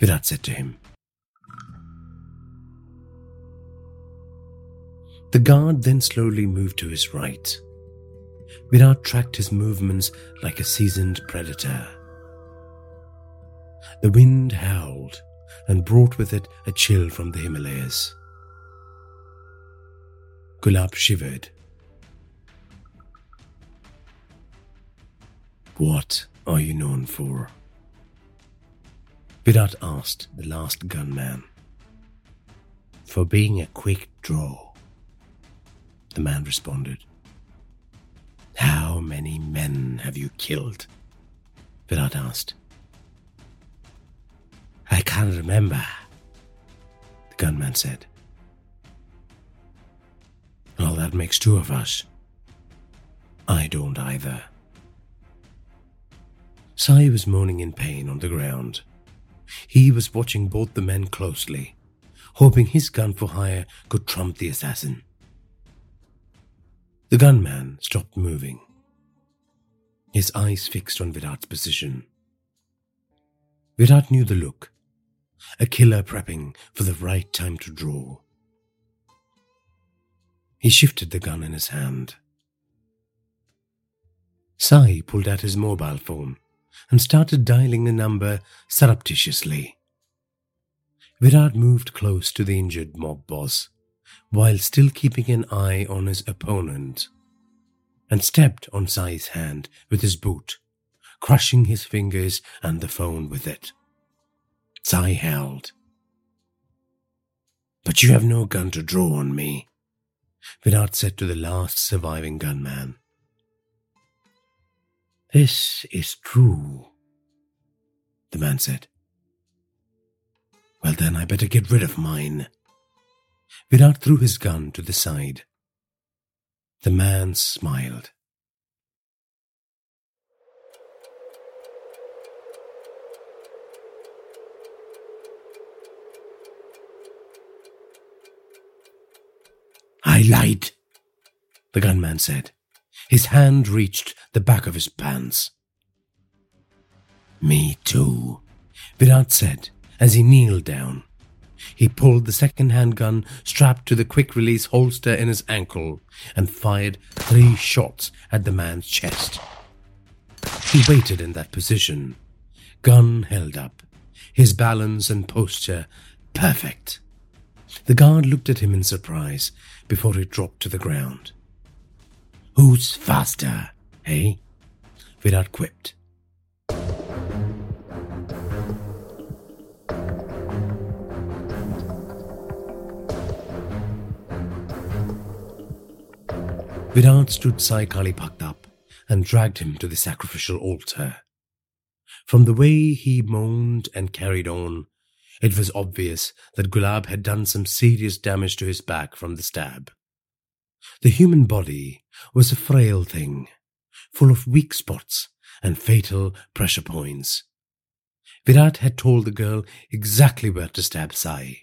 Virat said to him. The guard then slowly moved to his right. Virat tracked his movements like a seasoned predator. The wind howled and brought with it a chill from the Himalayas. Gulab shivered What are you known for? Virat asked the last gunman. For being a quick draw, the man responded. How many men have you killed? Virat asked. I can't remember, the gunman said. Well, that makes two of us. I don't either. Sai was moaning in pain on the ground. He was watching both the men closely, hoping his gun for hire could trump the assassin. The gunman stopped moving, his eyes fixed on Virat's position. Virat knew the look, a killer prepping for the right time to draw. He shifted the gun in his hand. Sai pulled out his mobile phone and started dialing the number surreptitiously. Virat moved close to the injured mob boss while still keeping an eye on his opponent and stepped on Sai's hand with his boot, crushing his fingers and the phone with it. Sai held. But you have no gun to draw on me, Virat said to the last surviving gunman. This is true, the man said. Well, then I better get rid of mine. Virat threw his gun to the side. The man smiled. I lied, the gunman said. His hand reached the back of his pants. Me too, Virat said as he kneeled down. He pulled the second handgun strapped to the quick release holster in his ankle and fired three shots at the man's chest. He waited in that position, gun held up, his balance and posture perfect. The guard looked at him in surprise before he dropped to the ground. Who's faster, eh? Virat quipped. Virat stood Sai Kali Bhakt up and dragged him to the sacrificial altar. From the way he moaned and carried on, it was obvious that Gulab had done some serious damage to his back from the stab. The human body was a frail thing, full of weak spots and fatal pressure points. Virat had told the girl exactly where to stab Sai.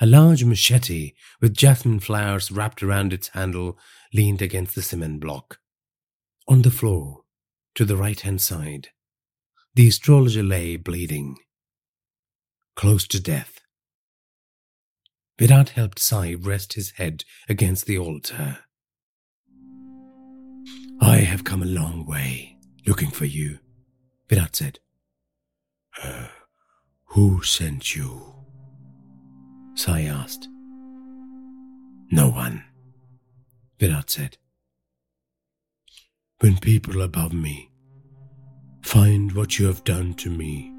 A large machete with jasmine flowers wrapped around its handle leaned against the cement block. On the floor, to the right hand side, the astrologer lay bleeding, close to death. Virat helped Sai rest his head against the altar. I have come a long way looking for you, Virat said. Uh, who sent you? Sai asked. No one, Virat said. When people above me find what you have done to me,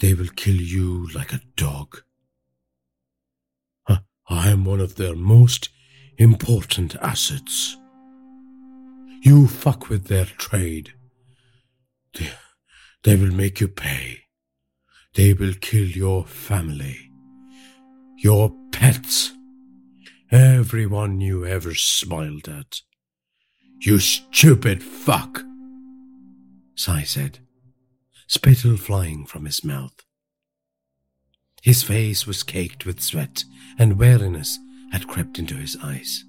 they will kill you like a dog. I am one of their most important assets. You fuck with their trade. They, they will make you pay. They will kill your family, your pets, everyone you ever smiled at. You stupid fuck, Sai said, spittle flying from his mouth. His face was caked with sweat, and weariness had crept into his eyes.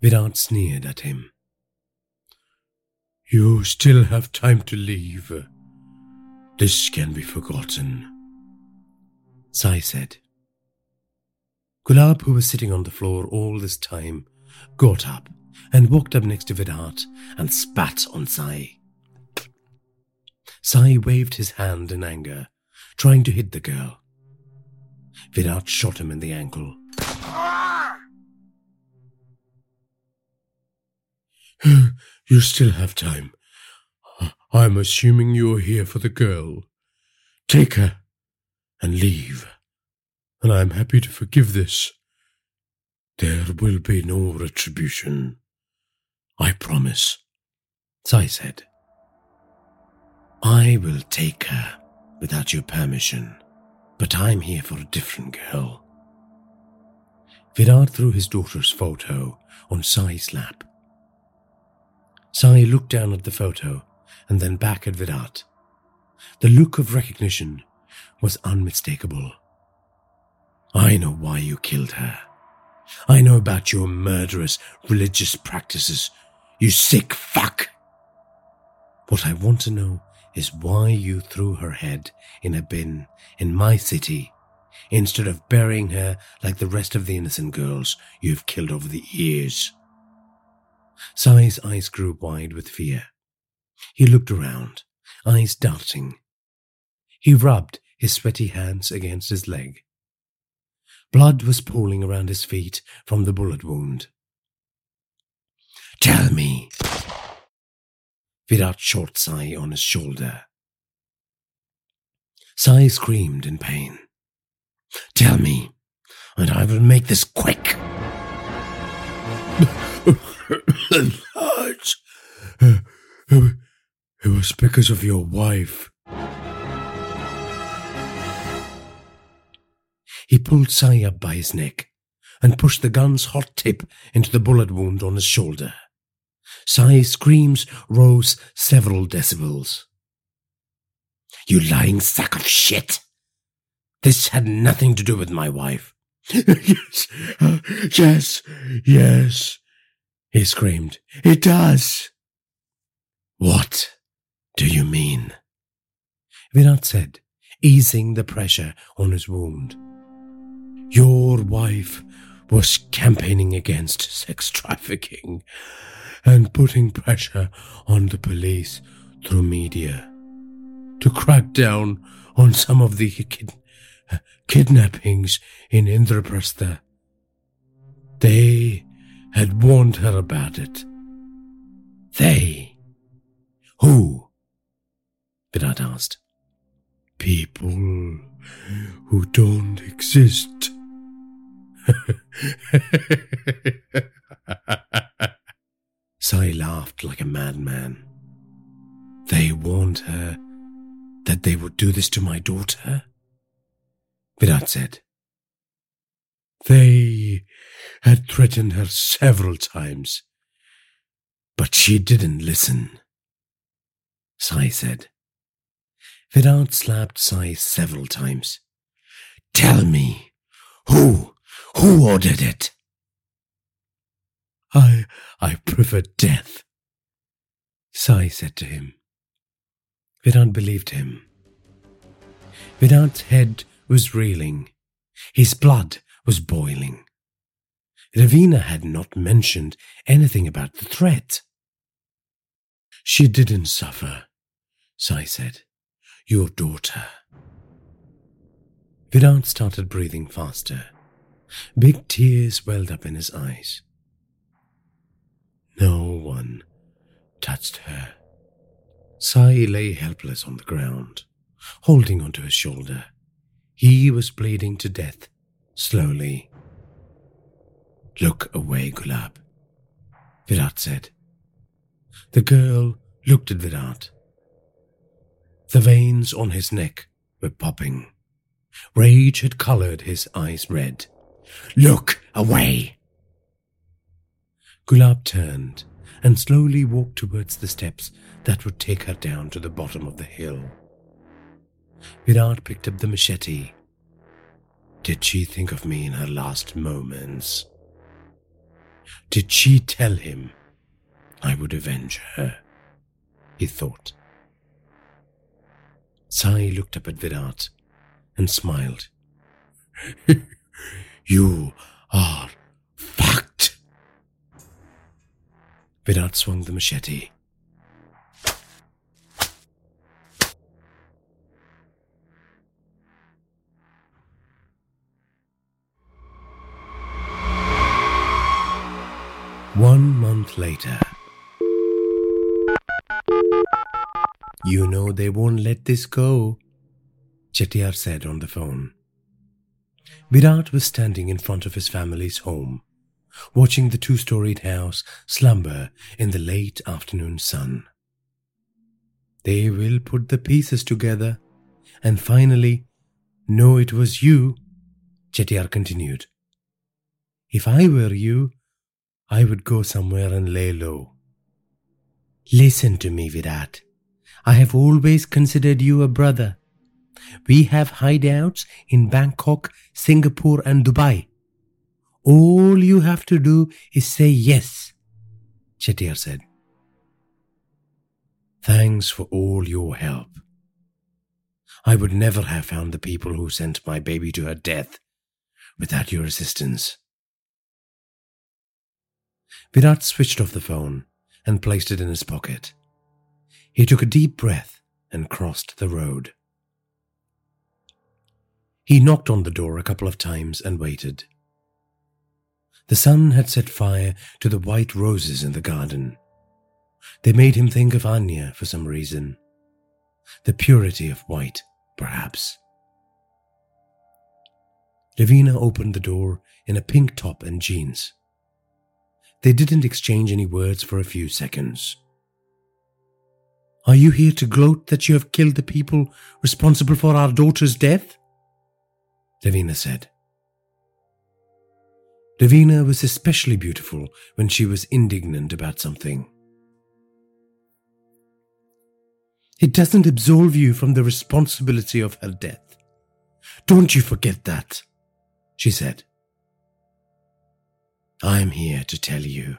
Virat sneered at him. You still have time to leave. This can be forgotten. Sai said. Gulab, who was sitting on the floor all this time, got up and walked up next to Virat and spat on Sai. Sai waved his hand in anger, trying to hit the girl. Virat shot him in the ankle. you still have time. I'm assuming you're here for the girl. Take her and leave. And I'm happy to forgive this. There will be no retribution. I promise. Sai said. I will take her without your permission. But I'm here for a different girl. Virat threw his daughter's photo on Sai's lap. Sai looked down at the photo and then back at Virat. The look of recognition was unmistakable. I know why you killed her. I know about your murderous religious practices, you sick fuck. What I want to know is why you threw her head in a bin in my city instead of burying her like the rest of the innocent girls you've killed over the years. Sai's eyes grew wide with fear. He looked around, eyes darting. He rubbed his sweaty hands against his leg. Blood was pooling around his feet from the bullet wound. Tell me, Virat shot Sai on his shoulder. Sai screamed in pain. Tell me, and I will make this quick. it was because of your wife. He pulled up by his neck and pushed the gun's hot tip into the bullet wound on his shoulder. Sai's screams rose several decibels. You lying sack of shit! This had nothing to do with my wife. yes, uh, yes, yes, he screamed. It does. What do you mean? Virat said easing the pressure on his wound. Your wife was campaigning against sex trafficking and putting pressure on the police through media to crack down on some of the kid- kidnappings in Indraprastha. They had warned her about it. They? Who? Virat asked. People who don't exist. Sai laughed like a madman. They warned her that they would do this to my daughter? Virat said. They had threatened her several times, but she didn't listen. Sai said. Virat slapped Sai several times. Tell me, who, who ordered it? I, I prefer death, Sai said to him. Virat believed him. Virat's head was reeling. His blood was boiling. Ravina had not mentioned anything about the threat. She didn't suffer, Sai said. Your daughter. Virat started breathing faster. Big tears welled up in his eyes. No one touched her. Sai lay helpless on the ground, holding onto his shoulder. He was bleeding to death, slowly. Look away, Gulab, Virat said. The girl looked at Virat. The veins on his neck were popping. Rage had colored his eyes red. Look away! Gulab turned and slowly walked towards the steps that would take her down to the bottom of the hill. Virat picked up the machete. Did she think of me in her last moments? Did she tell him I would avenge her? He thought. Sai looked up at Virat and smiled. you are fucked. Virat swung the machete. One month later. You know they won't let this go, Chettiar said on the phone. Virat was standing in front of his family's home, watching the two storied house slumber in the late afternoon sun. They will put the pieces together and finally know it was you, Chettiar continued. If I were you, I would go somewhere and lay low. Listen to me, Virat. I have always considered you a brother. We have hideouts in Bangkok, Singapore, and Dubai. All you have to do is say yes, Chettiar said. Thanks for all your help. I would never have found the people who sent my baby to her death without your assistance. Virat switched off the phone and placed it in his pocket. He took a deep breath and crossed the road. He knocked on the door a couple of times and waited. The sun had set fire to the white roses in the garden. They made him think of Anya for some reason. The purity of white, perhaps. Ravina opened the door in a pink top and jeans. They didn't exchange any words for a few seconds. Are you here to gloat that you have killed the people responsible for our daughter's death? Ravina said. Ravina was especially beautiful when she was indignant about something. It doesn't absolve you from the responsibility of her death. Don't you forget that, she said. I am here to tell you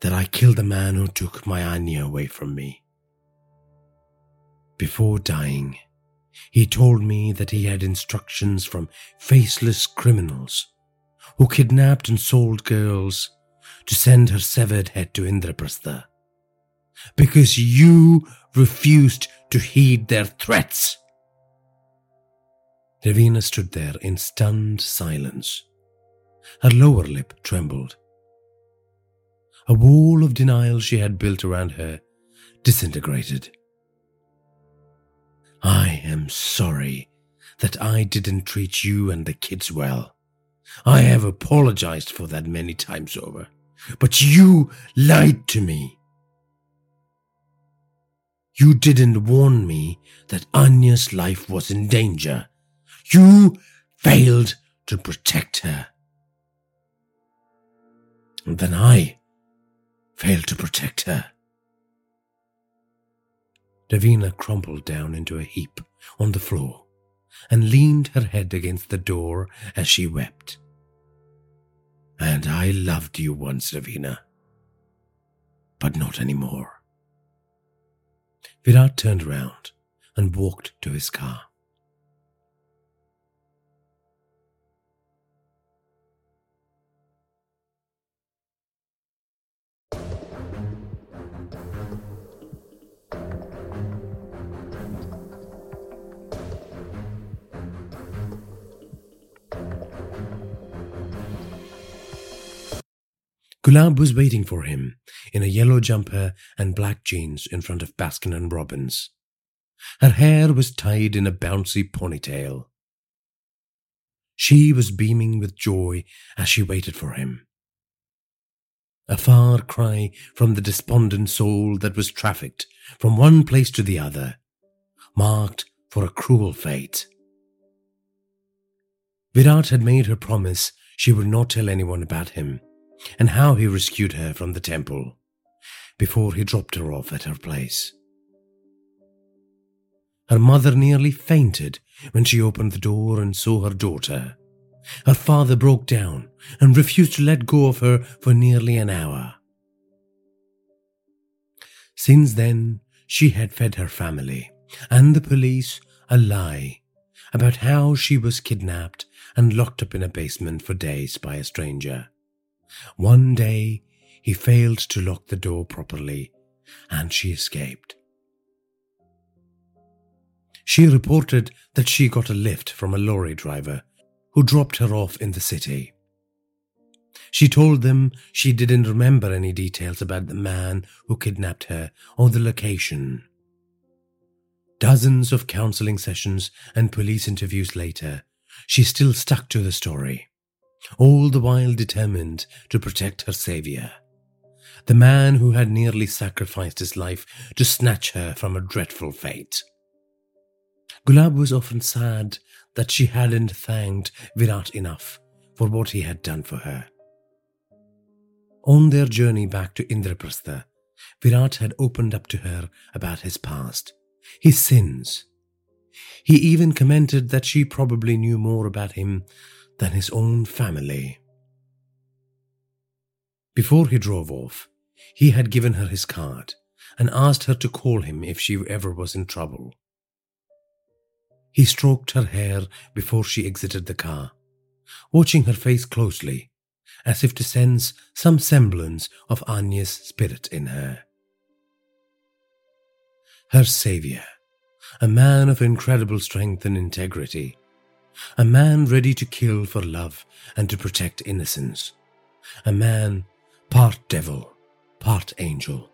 that I killed the man who took my Anya away from me. Before dying, He told me that he had instructions from faceless criminals who kidnapped and sold girls to send her severed head to Indraprastha because you refused to heed their threats. Ravina stood there in stunned silence. Her lower lip trembled. A wall of denial she had built around her disintegrated. I am sorry that I didn't treat you and the kids well. I have apologized for that many times over. But you lied to me. You didn't warn me that Anya's life was in danger. You failed to protect her. And then I failed to protect her. Davina crumpled down into a heap on the floor and leaned her head against the door as she wept. And I loved you once, Davina, but not anymore. Virat turned round and walked to his car. Gulab was waiting for him in a yellow jumper and black jeans in front of Baskin and Robbins. Her hair was tied in a bouncy ponytail. She was beaming with joy as she waited for him. A far cry from the despondent soul that was trafficked from one place to the other, marked for a cruel fate. Virat had made her promise she would not tell anyone about him and how he rescued her from the temple before he dropped her off at her place. Her mother nearly fainted when she opened the door and saw her daughter. Her father broke down and refused to let go of her for nearly an hour. Since then, she had fed her family and the police a lie about how she was kidnapped and locked up in a basement for days by a stranger. One day, he failed to lock the door properly, and she escaped. She reported that she got a lift from a lorry driver who dropped her off in the city. She told them she didn't remember any details about the man who kidnapped her or the location. Dozens of counseling sessions and police interviews later, she still stuck to the story all the while determined to protect her savior, the man who had nearly sacrificed his life to snatch her from a dreadful fate. Gulab was often sad that she hadn't thanked Virat enough for what he had done for her. On their journey back to Indraprastha, Virat had opened up to her about his past, his sins. He even commented that she probably knew more about him than his own family. Before he drove off, he had given her his card and asked her to call him if she ever was in trouble. He stroked her hair before she exited the car, watching her face closely, as if to sense some semblance of Anya's spirit in her. Her savior, a man of incredible strength and integrity, a man ready to kill for love and to protect innocence, a man part devil, part angel.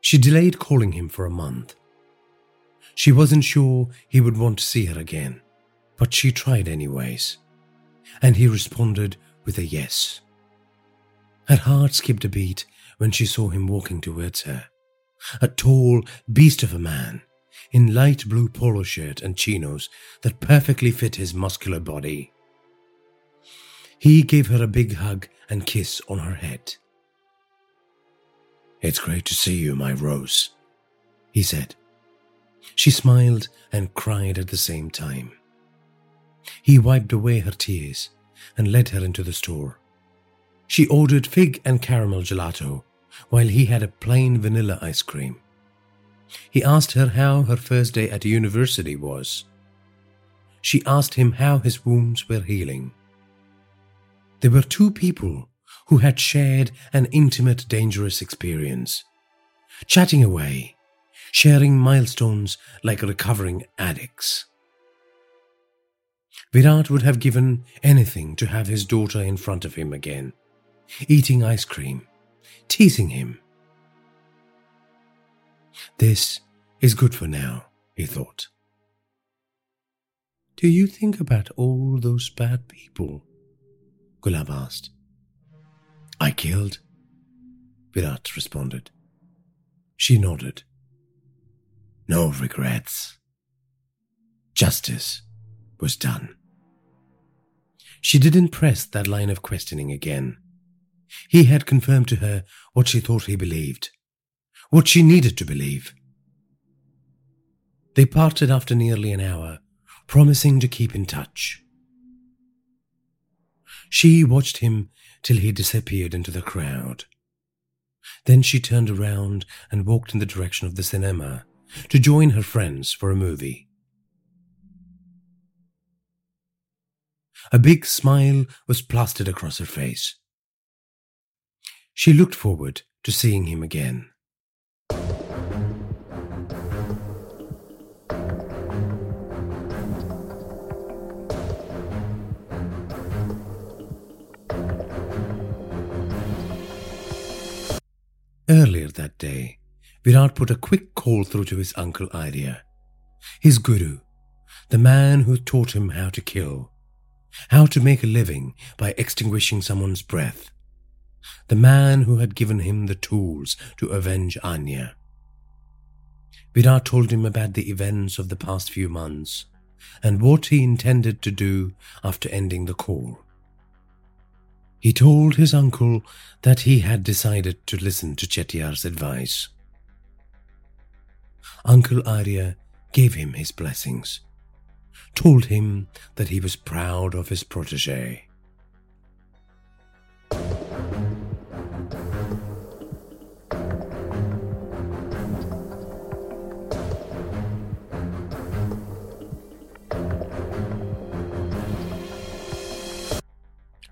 She delayed calling him for a month. She wasn't sure he would want to see her again, but she tried anyways, and he responded with a yes. Her heart skipped a beat when she saw him walking towards her, a tall beast of a man in light blue polo shirt and chinos that perfectly fit his muscular body. He gave her a big hug and kiss on her head. It's great to see you, my Rose, he said. She smiled and cried at the same time. He wiped away her tears and led her into the store. She ordered fig and caramel gelato, while he had a plain vanilla ice cream. He asked her how her first day at university was. She asked him how his wounds were healing. There were two people who had shared an intimate, dangerous experience, chatting away, sharing milestones like recovering addicts. Virat would have given anything to have his daughter in front of him again, eating ice cream, teasing him. This is good for now, he thought. Do you think about all those bad people? Gulab asked. I killed, Virat responded. She nodded. No regrets. Justice was done. She didn't press that line of questioning again. He had confirmed to her what she thought he believed, what she needed to believe. They parted after nearly an hour, promising to keep in touch. She watched him till he disappeared into the crowd. Then she turned around and walked in the direction of the cinema to join her friends for a movie. A big smile was plastered across her face. She looked forward to seeing him again. That day, Virat put a quick call through to his uncle Arya, his guru, the man who taught him how to kill, how to make a living by extinguishing someone's breath, the man who had given him the tools to avenge Anya. Virat told him about the events of the past few months and what he intended to do after ending the call. He told his uncle that he had decided to listen to Chettiar's advice. Uncle Arya gave him his blessings, told him that he was proud of his protege.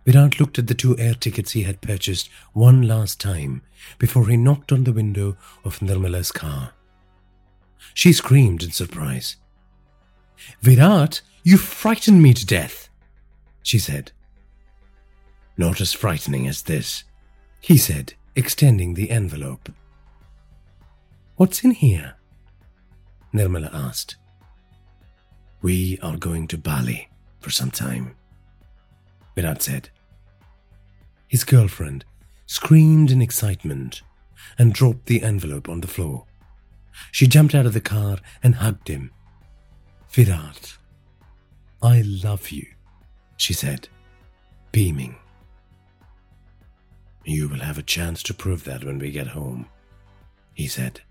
Virat looked at the two air tickets he had purchased one last time before he knocked on the window of Nirmala's car. She screamed in surprise. Virat, you frightened me to death, she said. Not as frightening as this, he said, extending the envelope. What's in here? Nirmala asked. We are going to Bali for some time, Virat said. His girlfriend screamed in excitement and dropped the envelope on the floor. She jumped out of the car and hugged him. Virat, I love you, she said, beaming. You will have a chance to prove that when we get home, he said.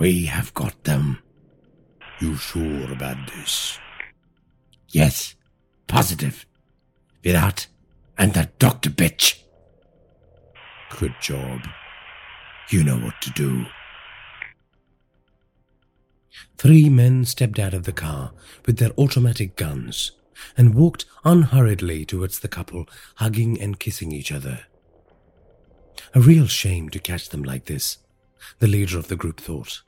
We have got them. You sure about this? Yes, positive. Virat and that doctor bitch. Good job. You know what to do. Three men stepped out of the car with their automatic guns and walked unhurriedly towards the couple, hugging and kissing each other. A real shame to catch them like this, the leader of the group thought.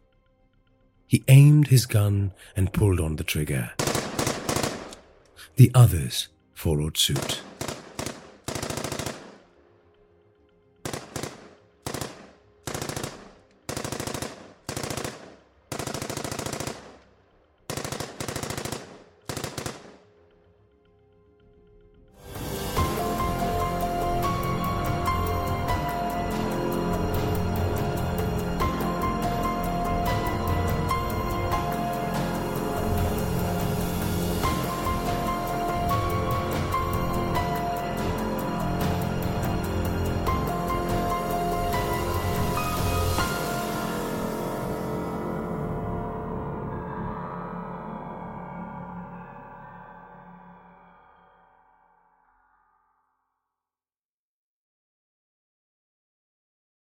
He aimed his gun and pulled on the trigger. The others followed suit.